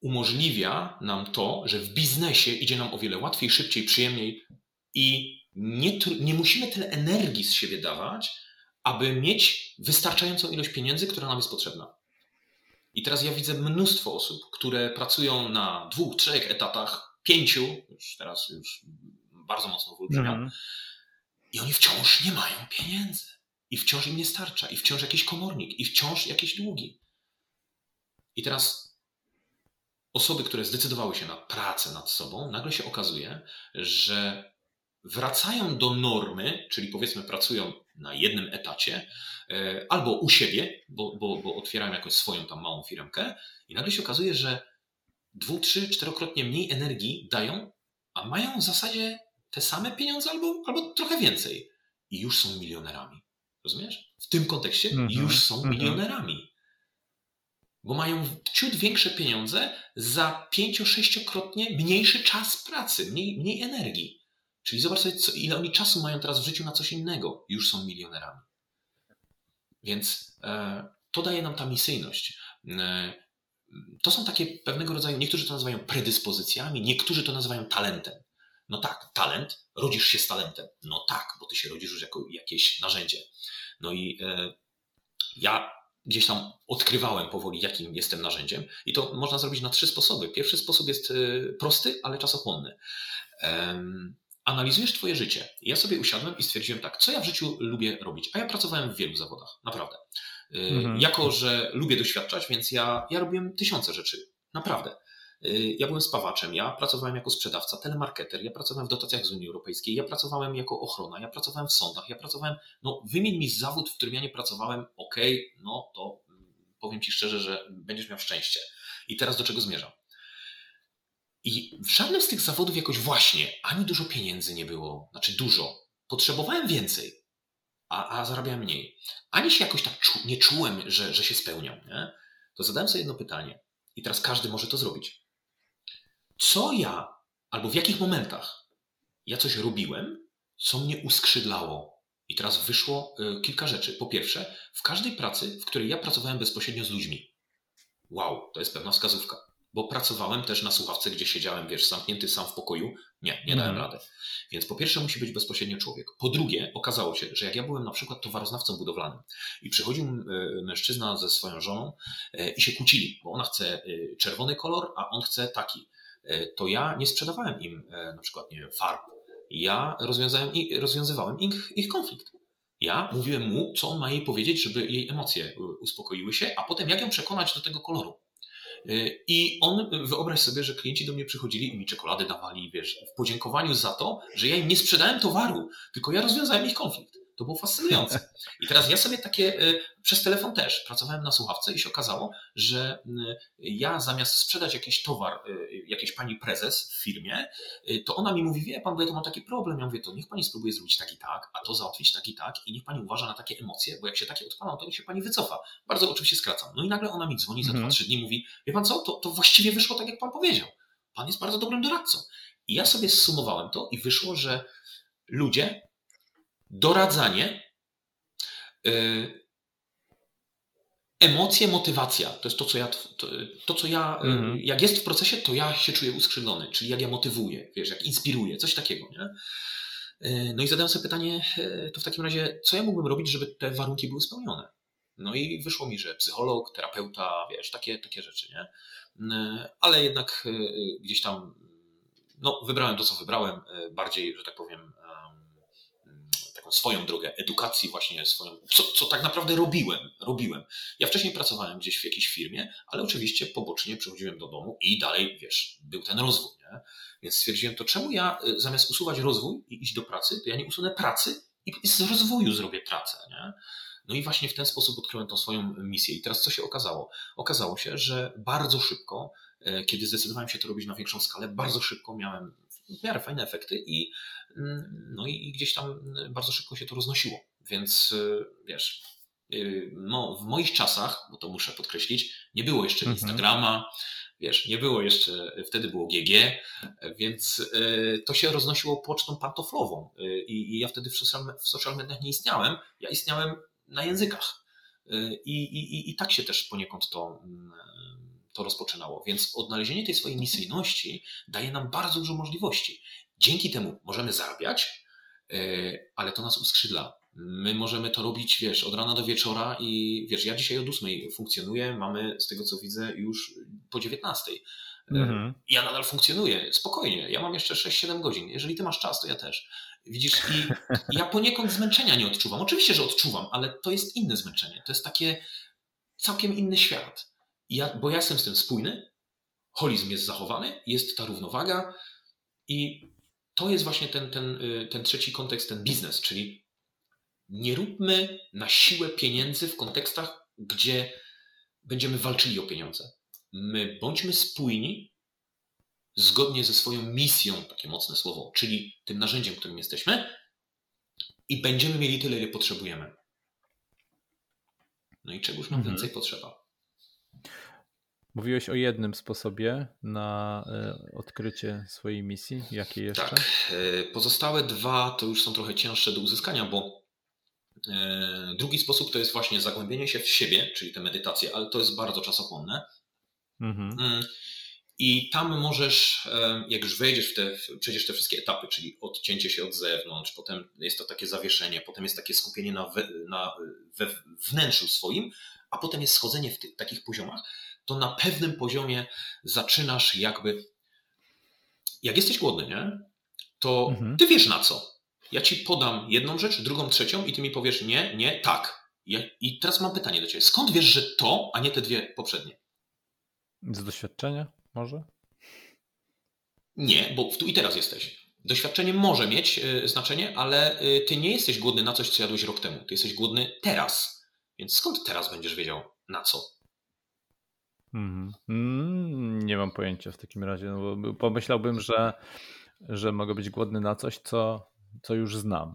umożliwia nam to, że w biznesie idzie nam o wiele łatwiej, szybciej, przyjemniej i nie, nie musimy tyle energii z siebie dawać, aby mieć wystarczającą ilość pieniędzy, która nam jest potrzebna. I teraz ja widzę mnóstwo osób, które pracują na dwóch, trzech etatach, pięciu, już teraz już bardzo mocno wybrzmiał, mm. i oni wciąż nie mają pieniędzy. I wciąż im nie starcza, i wciąż jakiś komornik, i wciąż jakieś długi. I teraz osoby, które zdecydowały się na pracę nad sobą, nagle się okazuje, że wracają do normy, czyli powiedzmy pracują na jednym etacie, e, albo u siebie, bo, bo, bo otwierają jakąś swoją tam małą firmkę i nagle się okazuje, że dwu, trzy, czterokrotnie mniej energii dają, a mają w zasadzie te same pieniądze albo, albo trochę więcej. I już są milionerami. Rozumiesz? W tym kontekście mm -hmm, już są mm -hmm. milionerami. Bo mają ciut większe pieniądze za pięcio-sześciokrotnie mniejszy czas pracy, mniej, mniej energii. Czyli zobacz sobie, co, ile oni czasu mają teraz w życiu na coś innego. Już są milionerami. Więc e, to daje nam ta misyjność. E, to są takie pewnego rodzaju, niektórzy to nazywają predyspozycjami, niektórzy to nazywają talentem. No tak, talent, rodzisz się z talentem. No tak, bo ty się rodzisz już jako jakieś narzędzie. No i e, ja gdzieś tam odkrywałem powoli, jakim jestem narzędziem, i to można zrobić na trzy sposoby. Pierwszy sposób jest e, prosty, ale czasochłonny. E, analizujesz Twoje życie. Ja sobie usiadłem i stwierdziłem tak, co ja w życiu lubię robić. A ja pracowałem w wielu zawodach, naprawdę. Y, mhm. Jako, że lubię doświadczać, więc ja, ja robiłem tysiące rzeczy, naprawdę. Y, ja byłem spawaczem, ja pracowałem jako sprzedawca, telemarketer, ja pracowałem w dotacjach z Unii Europejskiej, ja pracowałem jako ochrona, ja pracowałem w sądach, ja pracowałem, no wymień mi zawód, w którym ja nie pracowałem, ok, no to mm, powiem Ci szczerze, że będziesz miał szczęście. I teraz do czego zmierzam? I w żadnym z tych zawodów jakoś właśnie ani dużo pieniędzy nie było, znaczy dużo. Potrzebowałem więcej, a, a zarabiałem mniej. Ani się jakoś tak czu, nie czułem, że, że się spełniam. Nie? To zadałem sobie jedno pytanie. I teraz każdy może to zrobić. Co ja, albo w jakich momentach ja coś robiłem, co mnie uskrzydlało? I teraz wyszło y, kilka rzeczy. Po pierwsze, w każdej pracy, w której ja pracowałem bezpośrednio z ludźmi. Wow, to jest pewna wskazówka bo pracowałem też na słuchawce, gdzie siedziałem, wiesz, zamknięty sam w pokoju. Nie, nie dałem mm. rady. Więc po pierwsze musi być bezpośrednio człowiek. Po drugie, okazało się, że jak ja byłem na przykład towaroznawcą budowlanym i przychodził e, mężczyzna ze swoją żoną e, i się kłócili, bo ona chce czerwony kolor, a on chce taki, to ja nie sprzedawałem im na przykład nie wiem, farb. Ja rozwiązałem, rozwiązywałem ich, ich konflikt. Ja mówiłem mu, co on ma jej powiedzieć, żeby jej emocje uspokoiły się, a potem jak ją przekonać do tego koloru. Y, I on, wyobraź sobie, że klienci do mnie przychodzili i mi czekolady dawali, wiesz, w podziękowaniu za to, że ja im nie sprzedałem towaru, tylko ja rozwiązałem ich konflikt. To było fascynujące. I teraz ja sobie takie, y, przez telefon też, pracowałem na słuchawce i się okazało, że y, ja zamiast sprzedać jakiś towar jakiejś pani prezes w firmie, to ona mi mówi, wie pan, bo ja to mam taki problem. Ja mówię, to niech pani spróbuje zrobić tak i tak, a to załatwić tak i tak i niech pani uważa na takie emocje, bo jak się takie odpalą, to niech się pani wycofa. Bardzo oczywiście skracam. No i nagle ona mi dzwoni za mhm. 2-3 dni mówi, wie pan co, to, to właściwie wyszło tak, jak pan powiedział. Pan jest bardzo dobrym doradcą. I ja sobie zsumowałem to i wyszło, że ludzie, doradzanie, yy, emocje, motywacja. To jest to, co ja, to, to co ja y, mhm. jak jest w procesie, to ja się czuję uskrzydlony, czyli jak ja motywuję, wiesz, jak inspiruję, coś takiego, nie? Y, no i zadałem sobie pytanie, y, to w takim razie, co ja mógłbym robić, żeby te warunki były spełnione? No i wyszło mi, że psycholog, terapeuta, wiesz, takie, takie rzeczy, nie? Ale jednak gdzieś tam no, wybrałem to, co wybrałem, bardziej, że tak powiem, swoją drogę edukacji, właśnie swoją, co, co tak naprawdę robiłem, robiłem. Ja wcześniej pracowałem gdzieś w jakiejś firmie, ale oczywiście pobocznie przychodziłem do domu i dalej, wiesz, był ten rozwój, nie? Więc stwierdziłem, to czemu ja e, zamiast usuwać rozwój i iść do pracy, to ja nie usunę pracy i z rozwoju zrobię pracę, nie? No i właśnie w ten sposób odkryłem tą swoją misję. I teraz co się okazało? Okazało się, że bardzo szybko E, kiedy zdecydowałem się to robić na większą skalę, bardzo szybko miałem w miarę fajne efekty i, mm, no i gdzieś tam bardzo szybko się to roznosiło. Więc e, wiesz, no, w moich czasach, bo to muszę podkreślić, nie było jeszcze mhm. Instagrama, wiesz, nie było jeszcze, wtedy było GG, więc to się roznosiło pocztą pantoflową i, ja wtedy w social, w social mediach nie istniałem, ja istniałem na językach. I, i, I tak się też poniekąd to mm, to rozpoczynało. Więc odnalezienie tej swojej misyjności daje nam bardzo dużo możliwości. Dzięki temu możemy zarabiać, e, ale to nas uskrzydla. My możemy to robić, wiesz, od rana do wieczora i wiesz, ja dzisiaj od 8 funkcjonuję, mamy z tego co widzę już po 19. E, mhm. Ja nadal funkcjonuję, spokojnie. Ja mam jeszcze 6-7 godzin. Jeżeli ty masz czas, to ja też. Widzisz, i ja poniekąd zmęczenia nie odczuwam. Oczywiście, że odczuwam, ale to jest inne zmęczenie. To jest takie całkiem inny świat. Ja, bo ja jestem z tym spójny, holizm jest zachowany, jest ta równowaga i to jest właśnie ten, ten, y, ten trzeci kontekst, ten biznes, czyli nie róbmy na siłę pieniędzy w kontekstach, gdzie będziemy walczyli o pieniądze. My bądźmy spójni zgodnie ze swoją misją, takie mocne słowo, czyli tym narzędziem, którym jesteśmy, i będziemy mieli tyle, ile potrzebujemy. No i czegoś nam mhm. więcej potrzeba. Mówiłeś o jednym sposobie na e, odkrycie swojej misji. Jakie jeszcze? Tak. E, pozostałe dwa to już są trochę cięższe do uzyskania, bo e, drugi sposób to jest właśnie zagłębienie się w siebie, czyli te medytacje, ale to jest bardzo czasochłonne. Mhm. Mm. I tam możesz, jak już wejdziesz w te, przejdziesz te wszystkie etapy, czyli odcięcie się od zewnątrz, potem jest to takie zawieszenie, potem jest takie skupienie na, we, na we wnętrzu swoim, a potem jest schodzenie w tych, takich poziomach, to na pewnym poziomie zaczynasz jakby. Jak jesteś głodny, nie? To mhm. ty wiesz na co. Ja ci podam jedną rzecz, drugą, trzecią i ty mi powiesz nie, nie, tak. I teraz mam pytanie do ciebie. Skąd wiesz, że to, a nie te dwie poprzednie? Z doświadczenia może? Nie, bo tu i teraz jesteś. Doświadczenie może mieć y, znaczenie, ale y, ty nie jesteś głodny na coś, co jadłeś rok temu. Ty jesteś głodny teraz. Więc skąd teraz będziesz wiedział na co? Mhm. Mm, nie mam pojęcia w takim razie. No bo pomyślałbym, że, że mogę być głodny na coś, co, co już znam.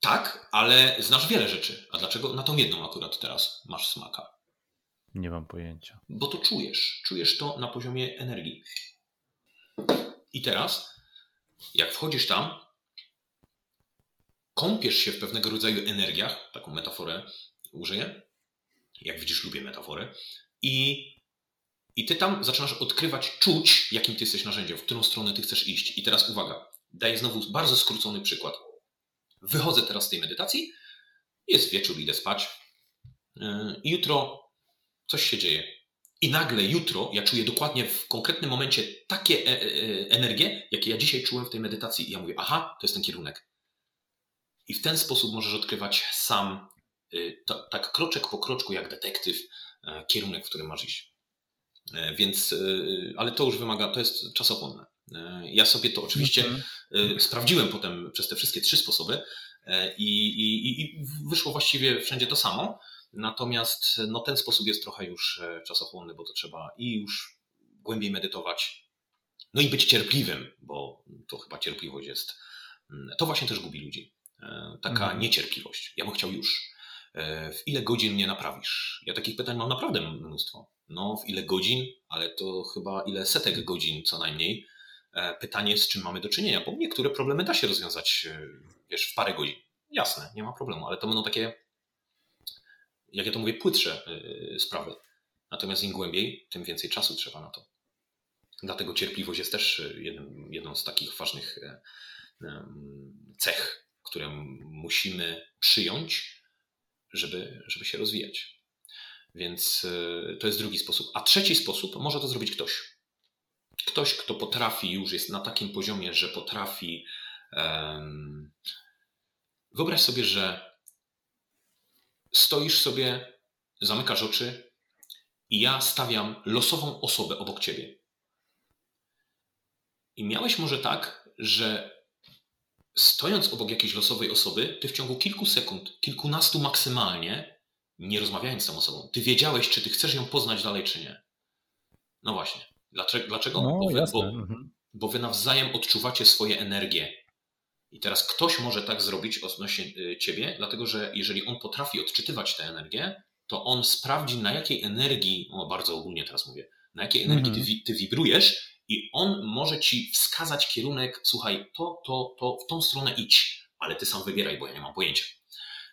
Tak, ale znasz wiele rzeczy. A dlaczego na tą jedną akurat teraz masz smaka? Nie mam pojęcia. Bo to czujesz. Czujesz to na poziomie energii. I teraz, jak wchodzisz tam, kąpiesz się w pewnego rodzaju energiach, taką metaforę użyję, jak widzisz, lubię metafory. I, I ty tam zaczynasz odkrywać, czuć, jakim ty jesteś narzędziem, w którą stronę ty chcesz iść. I teraz uwaga, daję znowu bardzo skrócony przykład. Wychodzę teraz z tej medytacji, jest wieczór, idę spać. Yy, I jutro coś się dzieje. I nagle jutro ja czuję dokładnie w konkretnym momencie takie e, e, energie, jakie ja dzisiaj czułem w tej medytacji. I ja mówię, aha, to jest ten kierunek. I w ten sposób możesz odkrywać sam to, tak kroczek po kroczku, jak detektyw, e, kierunek, w którym masz iść. E, więc, e, ale to już wymaga, to jest czasochłonne. Ja sobie to oczywiście mhm. sprawdziłem potem przez te wszystkie trzy sposoby i, i, i wyszło właściwie wszędzie to samo. Natomiast no, ten sposób jest trochę już czasochłonny, bo to trzeba i już głębiej medytować, no i być cierpliwym, bo to chyba cierpliwość jest. Mm, to właśnie też gubi ludzi. Taka mhm. niecierpliwość. Ja bym chciał już. E, w ile godzin mnie naprawisz? Ja takich pytań mam naprawdę mnóstwo. No, w ile godzin, ale to chyba ile setek godzin co najmniej. E, pytanie, z czym mamy do czynienia, bo niektóre problemy da się rozwiązać, e, wiesz, w parę godzin. Jasne, nie ma problemu, ale to będą takie, jak ja to mówię, płytsze sprawy. Natomiast im głębiej, tym więcej czasu trzeba na to. Dlatego cierpliwość jest też jednym, jedną z takich ważnych cech, które musimy przyjąć żeby, żeby się rozwijać. Więc e, to jest drugi sposób. A trzeci sposób może to zrobić ktoś. Ktoś, kto potrafi, już jest na takim poziomie, że potrafi. Um, wyobraź sobie, że stoisz sobie, zamykasz oczy i ja stawiam losową osobę obok ciebie. I miałeś może tak, że stojąc obok jakiejś losowej osoby, ty w ciągu kilku sekund, kilkunastu maksymalnie, nie rozmawiając z tą osobą, ty wiedziałeś, czy ty chcesz ją poznać dalej, czy nie. No właśnie. Dlaczego? Dlaczego? No, bo, wy, bo, mhm. bo wy nawzajem odczuwacie swoje energie. I teraz ktoś może tak zrobić odnośnie y, ciebie, dlatego że jeżeli on potrafi odczytywać tę energię, to on sprawdzi, na jakiej energii, o bardzo ogólnie teraz mówię, na jakiej energii ty, mhm. ty wibrujesz i on może ci wskazać kierunek, słuchaj, to, to, to, w tą stronę idź, ale ty sam wybieraj, bo ja nie mam pojęcia.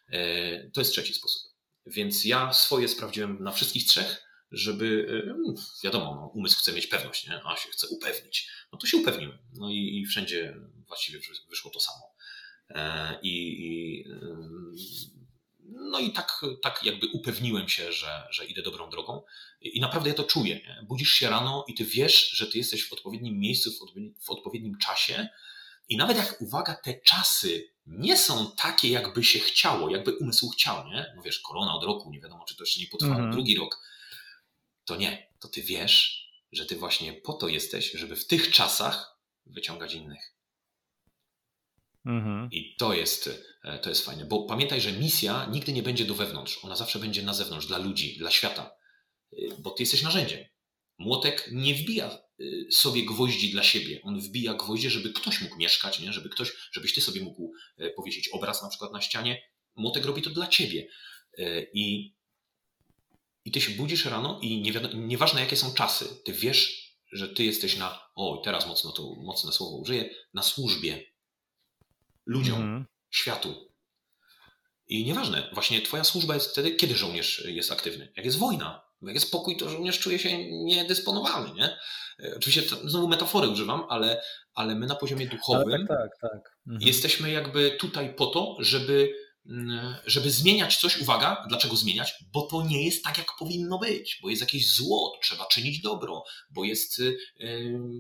E, to jest trzeci sposób. Więc ja swoje sprawdziłem na wszystkich trzech, żeby, e, wiadomo, no, umysł chce mieć pewność, nie? a się chce upewnić. No to się upewniłem. No i, i wszędzie właściwie wyszło to samo. E, I, i no i tak, tak jakby upewniłem się, że, że idę dobrą drogą. I naprawdę ja to czuję. Nie? Budzisz się rano i ty wiesz, że ty jesteś w odpowiednim miejscu, w odpowiednim, czasie. I nawet jak, uwaga, te czasy nie są takie, jakby się chciało, jakby umysł chciał, nie? No wiesz, korona od roku, nie wiadomo, czy to jeszcze nie potrwa -hmm. drugi rok. To nie. To ty wiesz, że ty właśnie po to jesteś, żeby w tych czasach wyciągać innych. Mhm. I to jest, e, to jest fajne, bo pamiętaj, że misja nigdy nie będzie do wewnątrz, ona zawsze będzie na zewnątrz, dla ludzi, dla świata, e, bo ty jesteś narzędziem. Młotek nie wbija e, sobie gwoździ dla siebie, on wbija gwoździe, żeby ktoś mógł mieszkać, nie? żeby ktoś, żebyś ty sobie mógł powiesić obraz na przykład na ścianie. Młotek robi to dla ciebie. I, i ty się budzisz rano i nie wiadomo, nieważne jakie są czasy, ty wiesz, że ty jesteś na, o teraz mocno to mocne słowo użyję, na służbie ludziom, mhm. światu. I nieważne, właśnie twoja służba jest wtedy, kiedy żołnierz jest aktywny. Jak jest wojna, jak jest pokój, to żołnierz czuje się niedysponowany, nie? E, oczywiście to, znowu metafory używam, ale, ale my na poziomie duchowym tak, tak, tak. Mhm. jesteśmy jakby tutaj po to, żeby Mm, żeby zmieniać coś, uwaga, dlaczego zmieniać? Bo to nie jest tak, jak powinno być, bo jest jakieś zło, trzeba czynić dobro, bo jest yy,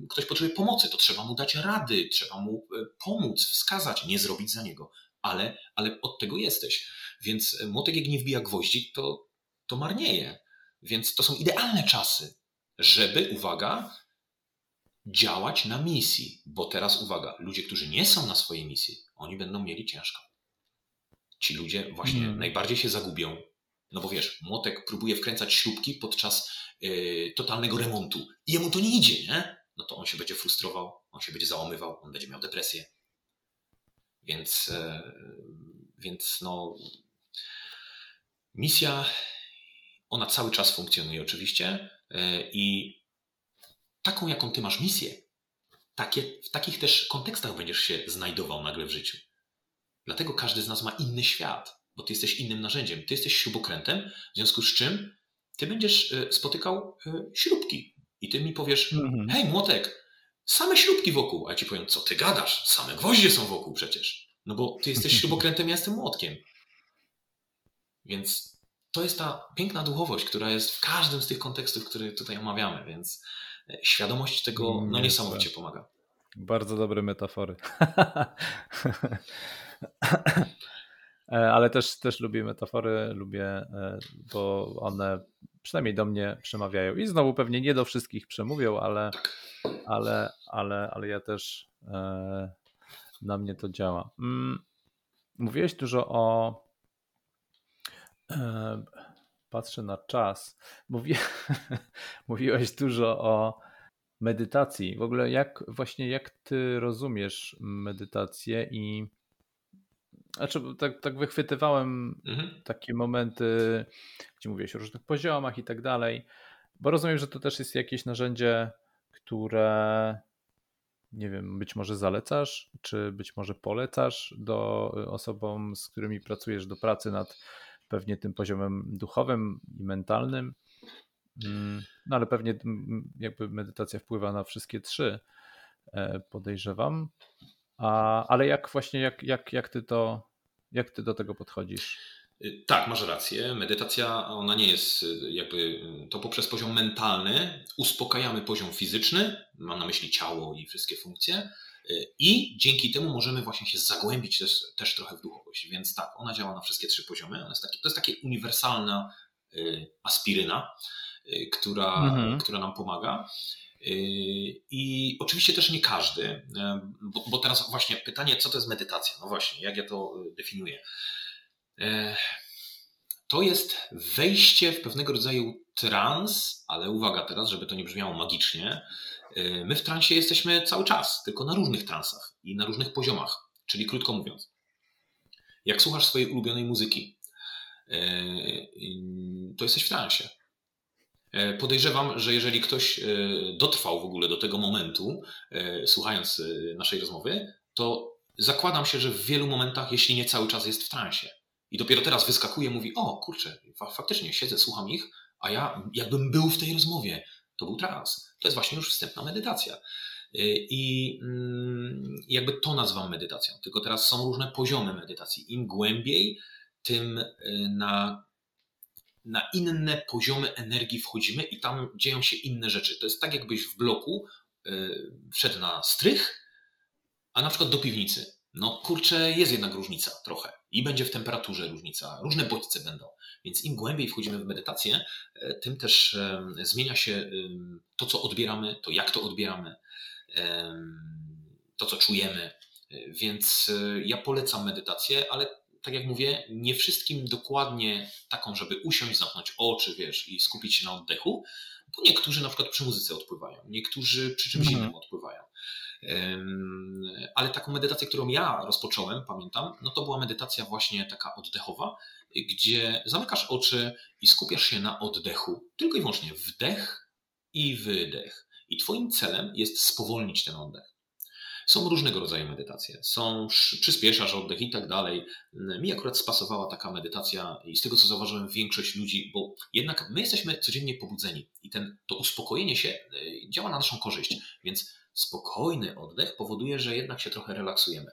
ktoś potrzebuje pomocy, to trzeba mu dać rady, trzeba mu y, pomóc, wskazać, nie zrobić za niego, ale, ale od tego jesteś. Więc y, młotek jak nie wbija gwoździ, to, to marnieje. Więc to są idealne czasy, żeby, uwaga, działać na misji. Bo teraz, uwaga, ludzie, którzy nie są na swojej misji, oni będą mieli ciężko ci ludzie właśnie hmm. najbardziej się zagubią. No bo wiesz, młotek próbuje wkręcać śrubki podczas yy, totalnego remontu i jemu to nie idzie, nie? No to on się będzie frustrował, on się będzie załamywał, on będzie miał depresję. Więc, yy, więc no, misja, ona cały czas funkcjonuje oczywiście yy, i taką, jaką ty masz misję, takie, w takich też kontekstach będziesz się znajdował nagle w życiu. Dlatego każdy z nas ma inny świat, bo ty jesteś innym narzędziem. Ty jesteś śrubokrętem, w związku z czym ty będziesz e, spotykał e, śrubki. I ty mi powiesz, mhm. hej młotek, same śrubki wokół. A ja ci powiem, co ty gadasz? Same gwoździe są wokół przecież. No bo ty jesteś [laughs] śrubokrętem, ja jestem młotkiem. Więc to jest ta piękna duchowość, która jest w każdym z tych kontekstów, które tutaj omawiamy, więc e, świadomość tego no, niesamowicie pomaga. Bardzo dobre metafory. [laughs] E, ale też, też lubię metafory, lubię, e, bo one przynajmniej do mnie przemawiają. I znowu pewnie nie do wszystkich przemówią, ale, ale, ale, ale ja też e, na mnie to działa. Mm, mówiłeś dużo o. Patrzę na czas. Mówi, [laughs] mówiłeś dużo o medytacji. W ogóle jak właśnie jak ty rozumiesz medytację i znaczy, tak, tak wychwytywałem mhm. takie momenty, gdzie mówiłeś o różnych poziomach i tak dalej, bo rozumiem, że to też jest jakieś narzędzie, które nie wiem, być może zalecasz, czy być może polecasz do osobom, z którymi pracujesz do pracy nad pewnie tym poziomem duchowym i mentalnym. Mm, no ale pewnie jakby medytacja wpływa na wszystkie trzy, e, podejrzewam. A, ale jak właśnie, jak, jak, jak, ty to, jak ty do tego podchodzisz? Y, tak, masz rację. Medytacja, ona nie jest y, jakby y, to poprzez poziom mentalny uspokajamy poziom fizyczny, mam na myśli ciało i wszystkie funkcje, i dzięki temu możemy właśnie się zagłębić też, też trochę w duchowość. Więc tak, ona działa na wszystkie trzy poziomy. Ona jest taki, to jest taka uniwersalna aspiryna, która, mhm. która nam pomaga. I oczywiście też nie każdy, bo, bo, teraz właśnie pytanie, co to jest medytacja? No właśnie, jak ja to definiuję? To jest wejście w pewnego rodzaju trans, ale uwaga teraz, żeby to nie brzmiało magicznie. My w transie jesteśmy cały czas, tylko na różnych transach i na różnych poziomach. Czyli krótko mówiąc, jak słuchasz swojej ulubionej muzyki, to jesteś w transie. E, podejrzewam, że jeżeli ktoś e, dotrwał w ogóle do tego momentu, e, słuchając naszej rozmowy, to zakładam się, że w wielu momentach, jeśli nie cały czas, jest w transie. I dopiero teraz wyskakuje, mówi: O, kurczę, faktycznie siedzę, słucham ich, a ja jakbym był w tej rozmowie. To był trans. To jest właśnie już wstępna medytacja. I mm, jakby to nazywam medytacją. Tylko teraz są różne poziomy medytacji. Im głębiej, tym na na inne poziomy energii wchodzimy i tam dzieją się inne rzeczy. To jest tak, jakbyś w bloku yy, wszedł na strych, a na przykład do piwnicy. No kurczę, jest jednak różnica trochę i będzie w temperaturze różnica, różne bodźce będą. Więc im głębiej wchodzimy w medytację, e, tym też zmienia się to, co odbieramy, to jak to odbieramy, to, co czujemy. Więc e, ja polecam medytację, ale tak jak mówię, nie wszystkim dokładnie taką, żeby usiąść, zamknąć oczy, wiesz, i skupić się na oddechu, bo niektórzy na przykład przy muzyce odpływają, niektórzy przy czymś mhm. innym odpływają. Ale taką medytację, którą ja rozpocząłem, pamiętam, no to była medytacja właśnie taka oddechowa, gdzie zamykasz oczy i skupiasz się na oddechu. Tylko i wyłącznie wdech i wydech. I Twoim celem jest spowolnić ten oddech. Są różnego rodzaju medytacje. Są przyspieszasz oddech i tak dalej. Mi akurat spasowała taka medytacja i z tego co zauważyłem większość ludzi, bo jednak my jesteśmy codziennie pobudzeni i ten, to uspokojenie się e, działa na naszą korzyść, więc spokojny oddech powoduje, że jednak się trochę relaksujemy.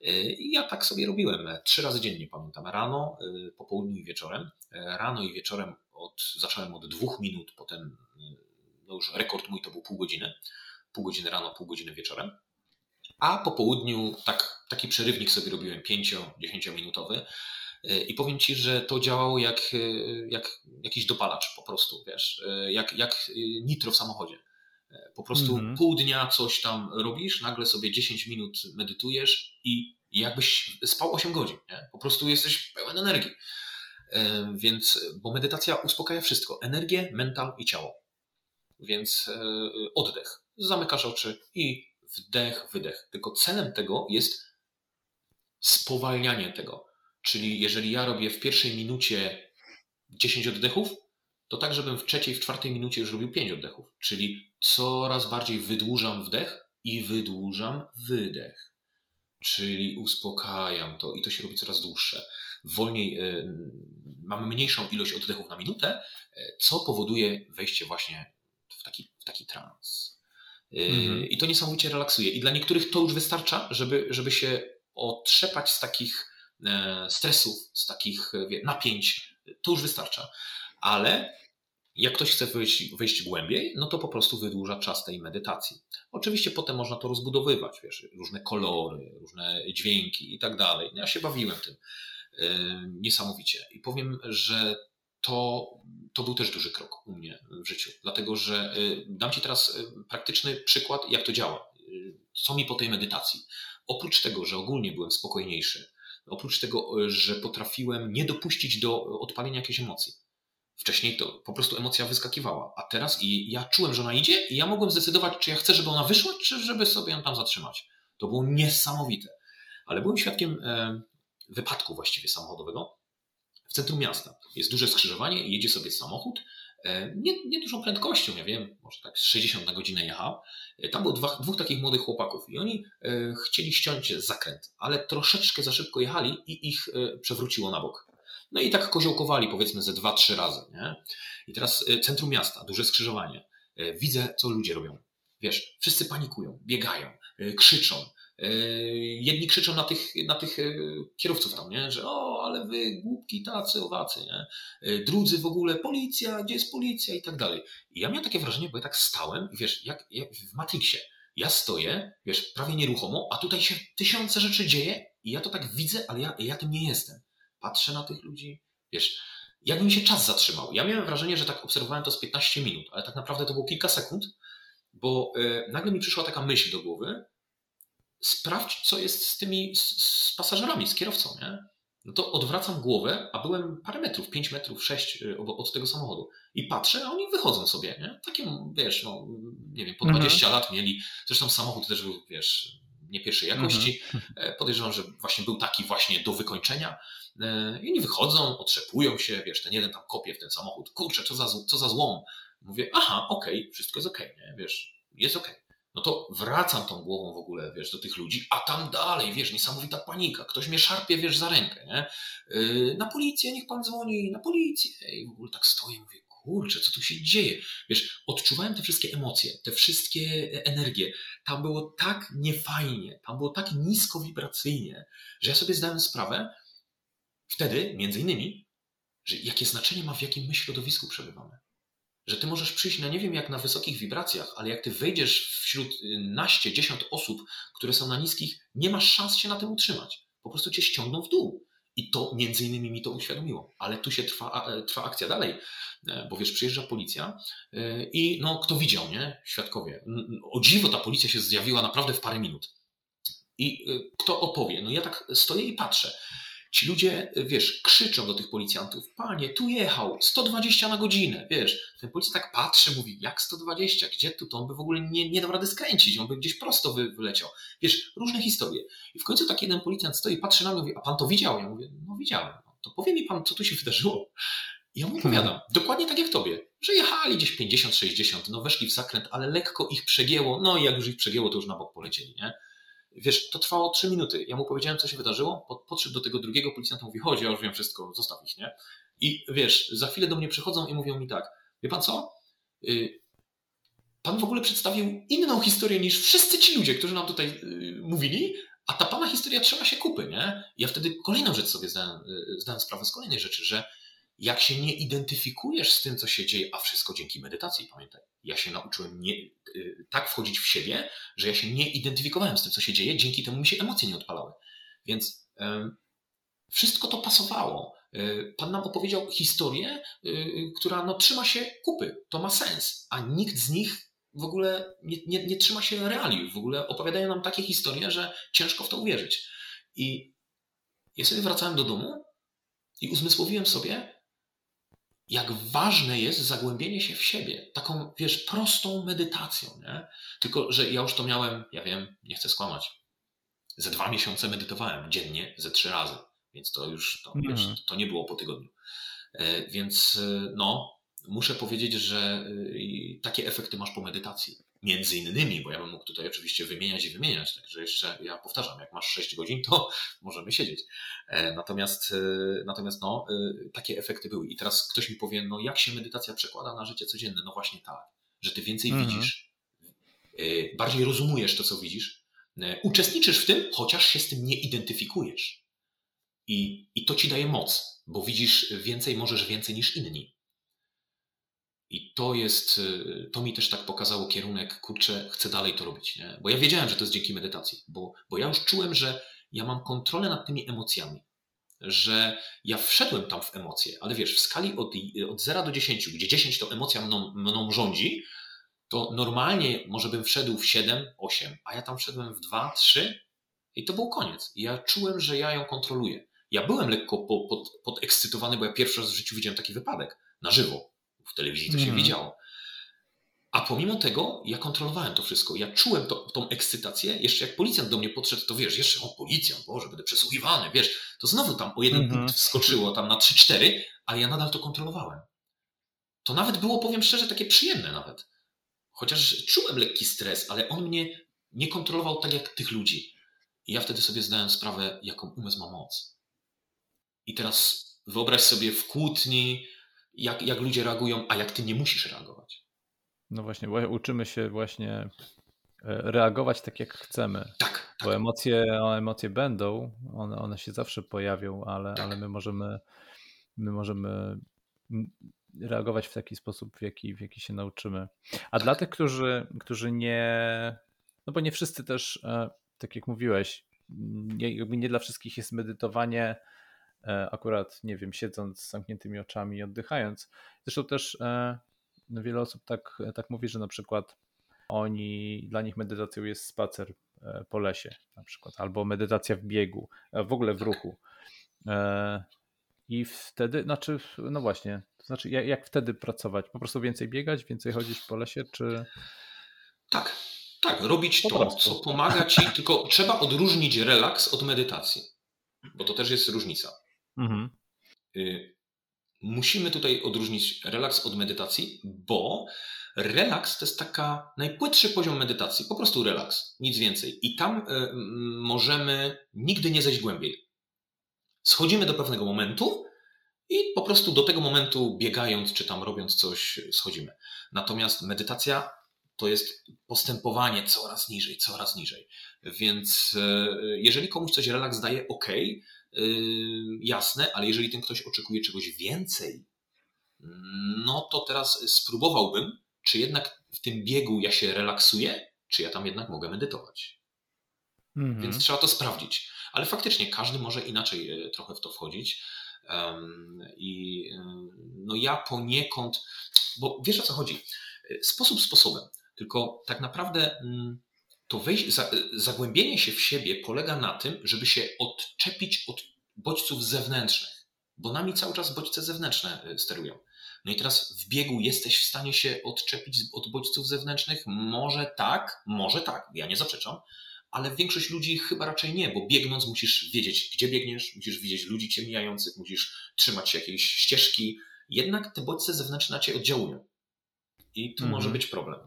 E, ja tak sobie robiłem trzy razy dziennie, pamiętam. Rano, e, po południu i wieczorem. Rano i wieczorem od, zacząłem od dwóch minut, potem no już rekord mój to był pół godziny. Pół godziny rano, pół godziny wieczorem a po południu tak, taki przerywnik sobie robiłem 5-10 minutowy i powiem Ci, że to działało jak, jak jakiś dopalacz po prostu, wiesz, jak, jak nitro w samochodzie. Po prostu mm -hmm. pół dnia coś tam robisz, nagle sobie 10 minut medytujesz i jakbyś spał 8 godzin, nie? po prostu jesteś pełen energii. Więc, bo medytacja uspokaja wszystko, energię, mental i ciało. Więc oddech. Zamykasz oczy i wdech, wydech. Tylko celem tego jest spowalnianie tego. Czyli jeżeli ja robię w pierwszej minucie 10 oddechów, to tak, żebym w trzeciej, w czwartej minucie już robił 5 oddechów. Czyli coraz bardziej wydłużam wdech i wydłużam wydech. Czyli uspokajam to i to się robi coraz dłuższe. Wolniej, y, mamy mniejszą ilość oddechów na minutę, y, co powoduje wejście właśnie w taki, w taki trans. Mhm. I to niesamowicie relaksuje. I dla niektórych to już wystarcza, żeby, żeby się otrzepać z takich e, stresów, z takich wie, napięć. To już wystarcza. Ale jak ktoś chce wejść, wejść głębiej, no to po prostu wydłuża czas tej medytacji. Oczywiście potem można to rozbudowywać, wiesz, różne kolory, różne dźwięki i tak dalej. No ja się bawiłem tym niesamowicie. I powiem, że to, to był też duży krok u mnie w życiu. Dlatego, że dam Ci teraz praktyczny przykład, jak to działa. Co mi po tej medytacji? Oprócz tego, że ogólnie byłem spokojniejszy, oprócz tego, że potrafiłem nie dopuścić do odpalenia jakiejś emocji. Wcześniej to po prostu emocja wyskakiwała, a teraz i ja czułem, że ona idzie i ja mogłem zdecydować, czy ja chcę, żeby ona wyszła, czy żeby sobie ją tam zatrzymać. To było niesamowite. Ale byłem świadkiem e, wypadku właściwie samochodowego w centrum miasta. Jest duże skrzyżowanie, jedzie sobie samochód, e, nie, nie dużą prędkością, ja wiem, może tak 60 na godzinę jechał. E, tam było dwa, dwóch takich młodych chłopaków i oni chcieli ściąć zakręt, ale troszeczkę za szybko jechali i ich przewróciło na bok. No i tak koziołkowali powiedzmy ze dwa, trzy razy. Nie? I teraz centrum miasta, duże skrzyżowanie. Widzę, co ludzie robią. Wiesz, wszyscy panikują, biegają, krzyczą, E, jedni krzyczą na tych, na tych e, kierowców tam, nie? że o, ale wy głupki tacy, owacy, nie? E, drudzy w ogóle, policja, gdzie jest policja i tak dalej. I ja miałem takie wrażenie, bo ja tak stałem, wiesz, jak, jak w Matrixie. Ja stoję, wiesz, prawie nieruchomo, a tutaj się tysiące rzeczy dzieje i ja to tak widzę, ale ja, ja tym nie jestem. Patrzę na tych ludzi, wiesz, jakby mi się czas zatrzymał. Ja miałem wrażenie, że tak obserwowałem to z 15 minut, ale tak naprawdę to było kilka sekund, bo y, nagle mi przyszła taka myśl do głowy, sprawdź, co jest z tymi, z, z pasażerami, z kierowcą, nie? No to odwracam głowę, a byłem parę metrów, 5 metrów, 6 y, od tego samochodu. I patrzę, a oni wychodzą sobie, nie? Takie, wiesz, no, nie wiem, po 20 mhm. lat mieli. Zresztą samochód też był, wiesz, nie pierwszej jakości. Mhm. Podejrzewam, że właśnie był taki właśnie do wykończenia. E, I oni wychodzą, otrzepują się, wiesz, ten jeden tam kopie w ten samochód. Kurczę, co za, co za złom. Mówię, aha, okej, okay, wszystko jest okej, okay, nie? Wiesz, jest okej. Okay no to wracam tą głową w ogóle, wiesz, do tych ludzi, a tam dalej, wiesz, niesamowita panika, ktoś mnie szarpie, wiesz, za rękę, nie? Yy, na policję, niech pan dzwoni, na policję. I w ogóle tak stoję mówię, kurczę, co tu się dzieje? Wiesz, odczuwałem te wszystkie emocje, te wszystkie energie. Tam było tak niefajnie, tam było tak nisko wibracyjnie, że ja sobie zdałem sprawę wtedy, między innymi, że jakie znaczenie ma, w jakim my środowisku przebywamy że ty możesz przyjść na nie wiem jak na wysokich wibracjach, ale jak ty wejdziesz wśród y, naście, dziesiąt osób, które są na niskich, nie masz szans się na tym utrzymać. Po prostu cię ściągną w dół. I to między innymi mi to uświadomiło. Ale tu się trwa, e, trwa akcja dalej, e, bo wiesz, przyjeżdża policja e, i no, kto widział, nie? Świadkowie. O dziwo ta policja się zjawiła naprawdę w parę minut. I kto opowie? No ja tak stoję i patrzę. Ci ludzie, wiesz, krzyczą do tych policjantów, panie, tu jechał, 120 na godzinę, wiesz. Ten policjant tak patrzy, mówi, jak 120, gdzie tu, to on by w ogóle nie, nie dał rady skręcić, on by gdzieś prosto wy, wyleciał. Wiesz, różne historie. I w końcu taki jeden policjant stoi, patrzy na mnie, mówi, a pan to widział? Ja mówię, no widziałem. To powie mi pan, co tu się wydarzyło. I ja mu opowiadam, hmm. dokładnie tak jak tobie, że jechali gdzieś 50-60, no weszli w zakręt, ale lekko ich przegięło, no i jak już ich przegięło, to już na bok polecieli, nie? Wiesz, to trwało trzy minuty. Ja mu powiedziałem, co się wydarzyło. Podszedł do tego drugiego policjanta, mówi, chodź, ja już wiem wszystko, zostaw ich, nie? I wiesz, za chwilę do mnie przychodzą i mówią mi tak, wie pan co? Y, pan w ogóle przedstawił inną historię niż wszyscy ci ludzie, którzy nam tutaj y, mówili, a ta pana historia trzyma się kupy, nie? Ja wtedy kolejną rzecz sobie zdałem, y, zdałem sprawę z kolejnej rzeczy, że jak się nie identyfikujesz z tym, co się dzieje, a wszystko dzięki medytacji, pamiętaj. Ja się nauczyłem nie, y, tak wchodzić w siebie, że ja się nie identyfikowałem z tym, co się dzieje, dzięki temu mi się emocje nie odpalały. Więc wszystko to pasowało. Y, Pan nam opowiedział historię, y, która no, trzyma się kupy. To ma sens, a nikt z nich w ogóle nie, nie, nie trzyma się realiów. W ogóle opowiadają nam takie historie, że ciężko w to uwierzyć. I ja sobie wracałem do domu i uzmysłowiłem sobie, jak ważne jest zagłębienie się w siebie, taką, wiesz, prostą medytacją, nie? Tylko, że ja już to miałem, ja wiem, nie chcę skłamać, ze dwa miesiące medytowałem dziennie, ze trzy razy, więc to już, to, wiesz, mhm. to nie było po tygodniu. E, więc, e, no, muszę powiedzieć, że e, takie efekty masz po medytacji między innymi, bo ja bym mógł tutaj oczywiście wymieniać i wymieniać, także jeszcze ja powtarzam, jak masz 6 godzin, to [laughs] możemy siedzieć. E, natomiast, e, natomiast no, e, takie efekty były. I teraz ktoś mi powie, no jak się medytacja przekłada na życie codzienne? No właśnie tak, że ty więcej mhm. widzisz, bardziej rozumujesz to, co widzisz, uczestniczysz w tym, chociaż się z tym nie identyfikujesz. I, I to ci daje moc, bo widzisz więcej, możesz więcej niż inni. I to jest, y, to mi też tak pokazało kierunek, kurczę, chcę dalej to robić, nie? Bo ja wiedziałem, że to jest dzięki medytacji, bo, bo ja już czułem, że ja mam kontrolę nad tymi emocjami. że ja wszedłem tam w emocje, ale wiesz, w skali od, od 0 do 10, gdzie 10 to emocja mną, mną rządzi, to normalnie może bym wszedł w 7, 8, a ja tam wszedłem w 2, 3 i to był koniec. ja czułem, że ja ją kontroluję. Ja byłem lekko po, pod, podekscytowany, bo ja pierwszy raz w życiu widziałem taki wypadek na żywo. W telewizji to się mm. widziało. A pomimo tego ja kontrolowałem to wszystko. Ja czułem to, tą ekscytację. Jeszcze jak policjant do mnie podszedł, to wiesz, jeszcze o policjant, Boże, będę przesłuchiwany, wiesz, to znowu tam o jeden mm -hmm. punkt wskoczyło, tam na 3-4, ale ja nadal to kontrolowałem. To nawet było, powiem szczerze, takie przyjemne nawet. Chociaż czułem lekki stres, ale on mnie nie kontrolował tak jak tych ludzi. I ja wtedy sobie zdałem sprawę, jaką umysł ma moc. I teraz wyobraź sobie w kłótni, jak, jak ludzie reagują, a jak ty nie musisz reagować. No właśnie, uczymy się właśnie e, reagować tak, jak chcemy. Tak. Bo tak. emocje, emocje będą, one, one się zawsze pojawią, ale, tak. ale my możemy my możemy reagować w taki sposób, w jaki, w jaki się nauczymy. A tak. dla tych, którzy, którzy nie, no bo nie wszyscy też, e, tak jak mówiłeś, nie, nie dla wszystkich jest medytowanie akurat, nie wiem, siedząc z zamkniętymi oczami i oddychając. Zresztą też e, no wiele osób tak, tak mówi, że na przykład oni, dla nich medytacją jest spacer po lesie na przykład, albo medytacja w biegu, w ogóle w ruchu. I wtedy, znaczy, no właśnie, to znaczy, jak, jak wtedy pracować? Po prostu więcej biegać, więcej chodzić po lesie, czy. Tak, tak, robić po to, prostu. co pomaga ci, tylko trzeba odróżnić relaks od medytacji, bo to też jest różnica. Mhm. Y, musimy tutaj odróżnić relaks od medytacji, bo relaks to jest taka najpłytszy poziom medytacji, po prostu relaks, nic więcej. I tam y, możemy nigdy nie zejść głębiej. Schodzimy do pewnego momentu i po prostu do tego momentu biegając czy tam robiąc coś schodzimy. Natomiast medytacja to jest postępowanie coraz niżej, coraz niżej. Więc e, jeżeli komuś coś relaks daje, ok, jasne, ale jeżeli ten ktoś oczekuje czegoś więcej, no to teraz spróbowałbym, czy jednak w tym biegu ja się relaksuję, czy ja tam jednak mogę medytować. Mhm. Więc trzeba to sprawdzić. Ale faktycznie każdy może inaczej e, trochę w to wchodzić. I no ja poniekąd, bo wiesz o co chodzi? Sposób sposobem, tylko tak naprawdę mm, to wejść, zagłębienie się w siebie polega na tym, żeby się odczepić od bodźców zewnętrznych, bo nami cały czas bodźce zewnętrzne e, sterują. No i teraz w biegu jesteś w stanie się odczepić od bodźców zewnętrznych? Może tak, może tak, ja nie zaprzeczam, ale większość ludzi chyba raczej nie, bo biegnąc musisz wiedzieć, gdzie biegniesz, musisz widzieć ludzi cię mijających, musisz trzymać się jakiejś ścieżki. Jednak te bodźce zewnętrzne na cię oddziałują. I tu mm -hmm. może być problem.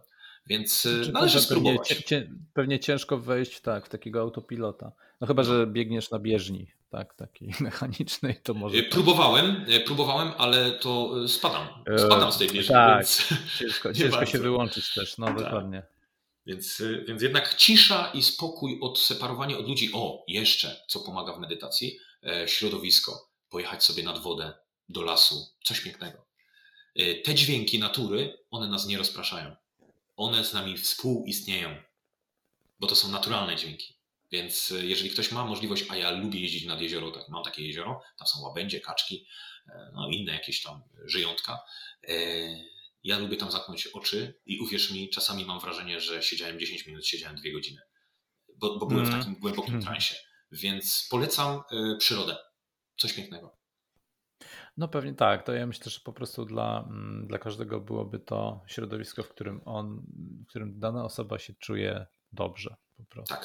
Więc e, znaczy, należy spróbować. Pewnie, pewnie ciężko wejść tak, w takiego autopilota. No chyba, że biegniesz na bieżni, tak, takiej [laughs] mechanicznej, to może. E, tak. Próbowałem, tak. próbowałem, ale to spadam. Spadam z tej bieżni. Tak, więc [laughs] ciężko, ciężko się wyłączyć też, no tak. dokładnie. Więc, więc jednak cisza i spokój, odseparowanie od ludzi. O, jeszcze, co pomaga w medytacji, e, środowisko. Pojechać sobie nad wodę, do lasu, coś pięknego. E, te dźwięki natury, one nas nie rozpraszają. One z nami współistnieją, bo to są naturalne dźwięki. Więc e, jeżeli ktoś ma możliwość, a ja lubię jeździć nad jezioro, tak, mam takie jezioro, tam są łabędzie, kaczki, no inne jakieś tam żyjątka ja lubię tam zamknąć oczy i uwierz mi, czasami mam wrażenie, że siedziałem 10 minut, siedziałem 2 godziny, bo, bo byłem mm. w takim głębokim mm. transie. Więc polecam przyrodę. Coś pięknego. No pewnie tak. To ja myślę, że po prostu dla, mm, dla każdego byłoby to środowisko, w którym on, w którym dana osoba się czuje dobrze. Po prostu. Tak,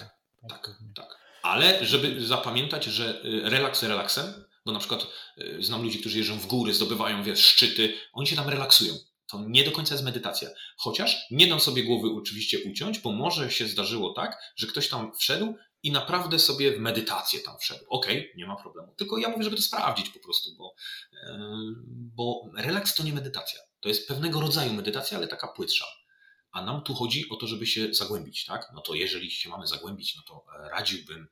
tak, tak. tak. Ale żeby zapamiętać, że y, relaks relaksem, bo na przykład y, znam ludzi, którzy jeżdżą w góry, zdobywają wiesz, szczyty, oni się tam relaksują to nie do końca jest medytacja. Chociaż nie dam sobie głowy oczywiście uciąć, bo może się zdarzyło tak, że ktoś tam wszedł i naprawdę sobie w medytację tam wszedł. Okej, okay, nie ma problemu. Tylko ja mówię, żeby to sprawdzić po prostu, bo, yy, bo relaks to nie medytacja. To jest pewnego rodzaju medytacja, ale taka płytsza. A nam tu chodzi o to, żeby się zagłębić, tak? No to jeżeli się mamy zagłębić, no to radziłbym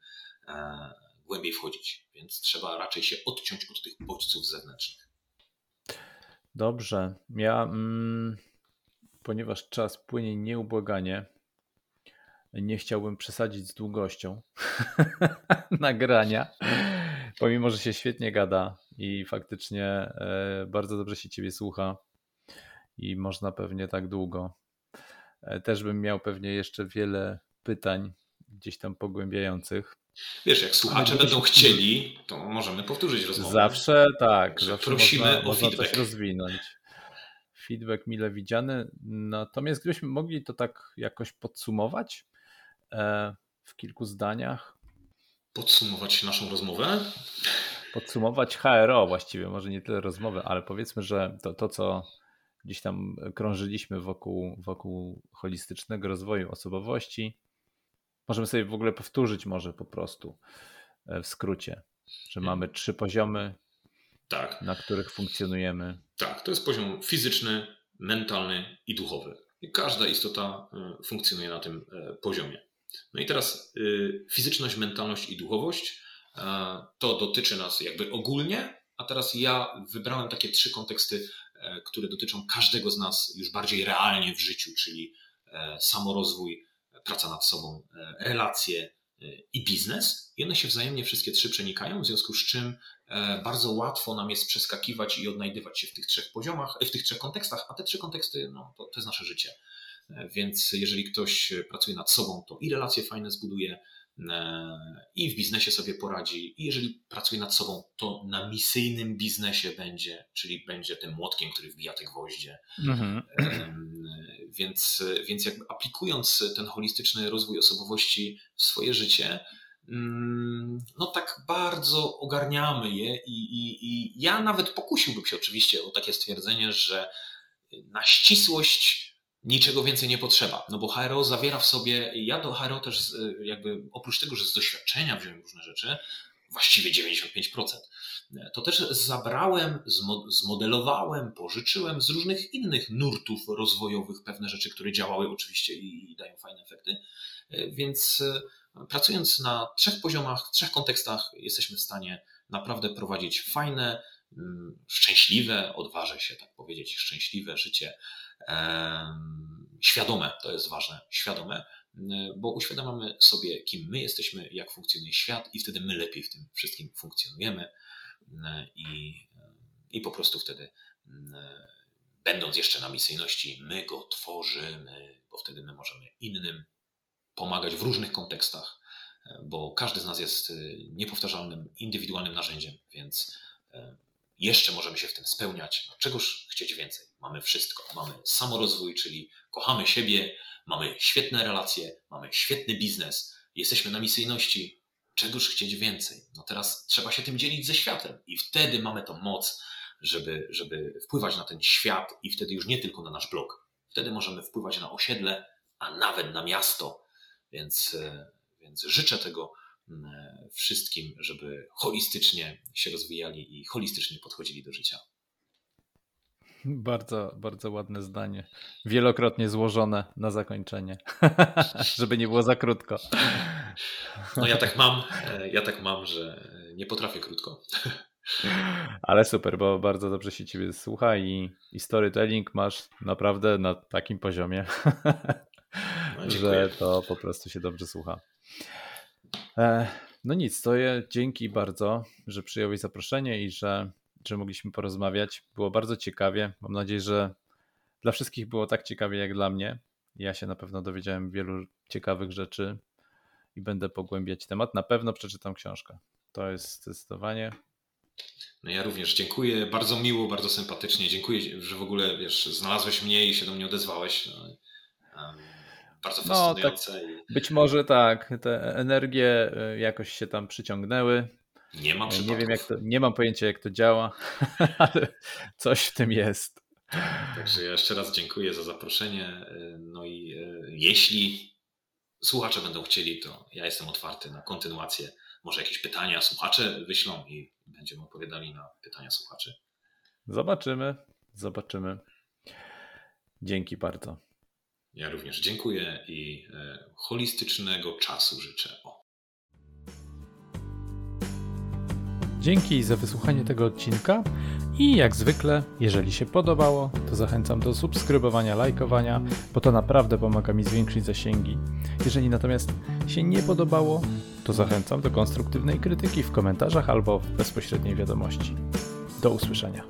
e, głębiej wchodzić. Więc trzeba raczej się odciąć od tych bodźców zewnętrznych. Dobrze. Ja, mm, ponieważ czas płynie nieubłaganie, nie chciałbym przesadzić z długością [laughs] nagrania. pomimo, że się świetnie gada i faktycznie e, bardzo dobrze się ciebie słucha i można pewnie tak długo. E, też bym miał pewnie jeszcze wiele pytań gdzieś tam pogłębiających. Wiesz, jak słuchacze będą chcieli, to możemy powtórzyć rozmowę. Zawsze tak. Zawsze prosimy można, o można feedback. coś rozwinąć. Feedback mile widziany. Natomiast gdybyśmy mogli to tak jakoś podsumować w kilku zdaniach. Podsumować naszą rozmowę? Podsumować HRO właściwie, może nie tyle rozmowę, ale powiedzmy, że to, to co gdzieś tam krążyliśmy wokół, wokół holistycznego rozwoju osobowości, możemy sobie w ogóle powtórzyć może po prostu e, w skrócie, że mamy trzy poziomy, tak. na których funkcjonujemy. Tak, to jest poziom fizyczny, mentalny i duchowy. I każda istota e, funkcjonuje na tym e, poziomie. No i teraz fizyczność, mentalność i duchowość to dotyczy nas jakby ogólnie, a teraz ja wybrałem takie trzy konteksty, które dotyczą każdego z nas już bardziej realnie w życiu, czyli samorozwój, praca nad sobą, e, relacje e, i biznes. I one się wzajemnie wszystkie trzy przenikają, w związku z czym e, bardzo łatwo nam jest przeskakiwać i odnajdywać się w tych trzech poziomach, w tych trzech kontekstach, a te trzy konteksty no, to, to jest nasze życie. Więc jeżeli ktoś pracuje nad sobą, to i relacje fajne zbuduje, i w biznesie sobie poradzi. I jeżeli pracuje nad sobą, to na misyjnym biznesie będzie, czyli będzie tym młotkiem, który wbija te gwoździe. Mhm. Więc, więc jakby aplikując ten holistyczny rozwój osobowości w swoje życie, mm, no tak bardzo ogarniamy je i, i, i ja nawet pokusiłbym się oczywiście o takie stwierdzenie, że na ścisłość niczego więcej nie potrzeba. No bo HRO zawiera w sobie, ja do HRO też jakby oprócz tego, że z doświadczenia wziąłem różne rzeczy, właściwie 95%, to też zabrałem, zmodelowałem, pożyczyłem z różnych innych nurtów rozwojowych pewne rzeczy, które działały oczywiście i dają fajne efekty. Więc e, pracując na trzech poziomach, w trzech kontekstach, jesteśmy w stanie naprawdę prowadzić fajne, mm, szczęśliwe, odważę się tak powiedzieć, szczęśliwe życie świadome, to jest ważne, świadome, bo uświadamiamy sobie, kim my jesteśmy, jak funkcjonuje świat, i wtedy my lepiej w tym wszystkim funkcjonujemy. I, i po prostu wtedy, będąc jeszcze na misyjności, my go tworzymy, bo wtedy my możemy innym pomagać w różnych kontekstach, bo każdy z nas jest niepowtarzalnym, indywidualnym narzędziem, więc jeszcze możemy się w tym spełniać. No, czegoż chcieć więcej? Mamy wszystko. Mamy samorozwój, czyli kochamy siebie, mamy świetne relacje, mamy świetny biznes, jesteśmy na misyjności. Czegoż chcieć więcej? No teraz trzeba się tym dzielić ze światem i wtedy mamy tą moc, żeby, żeby wpływać na ten świat i wtedy już nie tylko na nasz blog. Wtedy możemy wpływać na osiedle, a nawet na miasto. Więc, e, więc życzę tego wszystkim, żeby holistycznie się rozwijali i holistycznie podchodzili do życia. Bardzo, bardzo ładne zdanie. Wielokrotnie złożone na zakończenie, [laughs] żeby nie było za krótko. No ja tak mam, e, ja tak mam, że nie potrafię krótko. Ale super, bo bardzo dobrze się ciebie słucha i, i storytelling masz naprawdę na takim poziomie, no, [laughs] że to po prostu się dobrze słucha. E, no nic, to ja dzięki bardzo, że przyjąłeś zaproszenie i że, że mogliśmy porozmawiać. Było bardzo ciekawie. Mam nadzieję, że dla wszystkich było tak ciekawie jak dla mnie. Ja się na pewno dowiedziałem wielu ciekawych rzeczy i będę pogłębiać temat. Na pewno przeczytam książkę. To jest zdecydowanie. No ja również dziękuję. Bardzo miło, bardzo sympatycznie. Dziękuję, że w ogóle wiesz, znalazłeś mnie i się do mnie odezwałeś. Um bardzo fascynujące. No, tak, być może tak, te energie e, jakoś się tam przyciągnęły. Nie mam Nie wiem jak to, nie mam pojęcia jak to działa, [laughs] ale coś w tym jest. Także ja jeszcze raz dziękuję za zaproszenie. E, no i e, jeśli słuchacze będą chcieli, to ja jestem otwarty na kontynuację. Może jakieś pytania słuchacze wyślą i będziemy odpowiadali na pytania słuchaczy. Zobaczymy, zobaczymy. Dzięki bardzo. Ja również dziękuję i e, holistycznego czasu życzę. O. Dzięki za wysłuchanie tego odcinka i jak zwykle, jeżeli się podobało, to zachęcam do subskrybowania, lajkowania, bo to naprawdę pomaga mi zwiększyć zasięgi. Jeżeli natomiast się nie podobało, to zachęcam do konstruktywnej krytyki w komentarzach albo w bezpośredniej wiadomości. Do usłyszenia.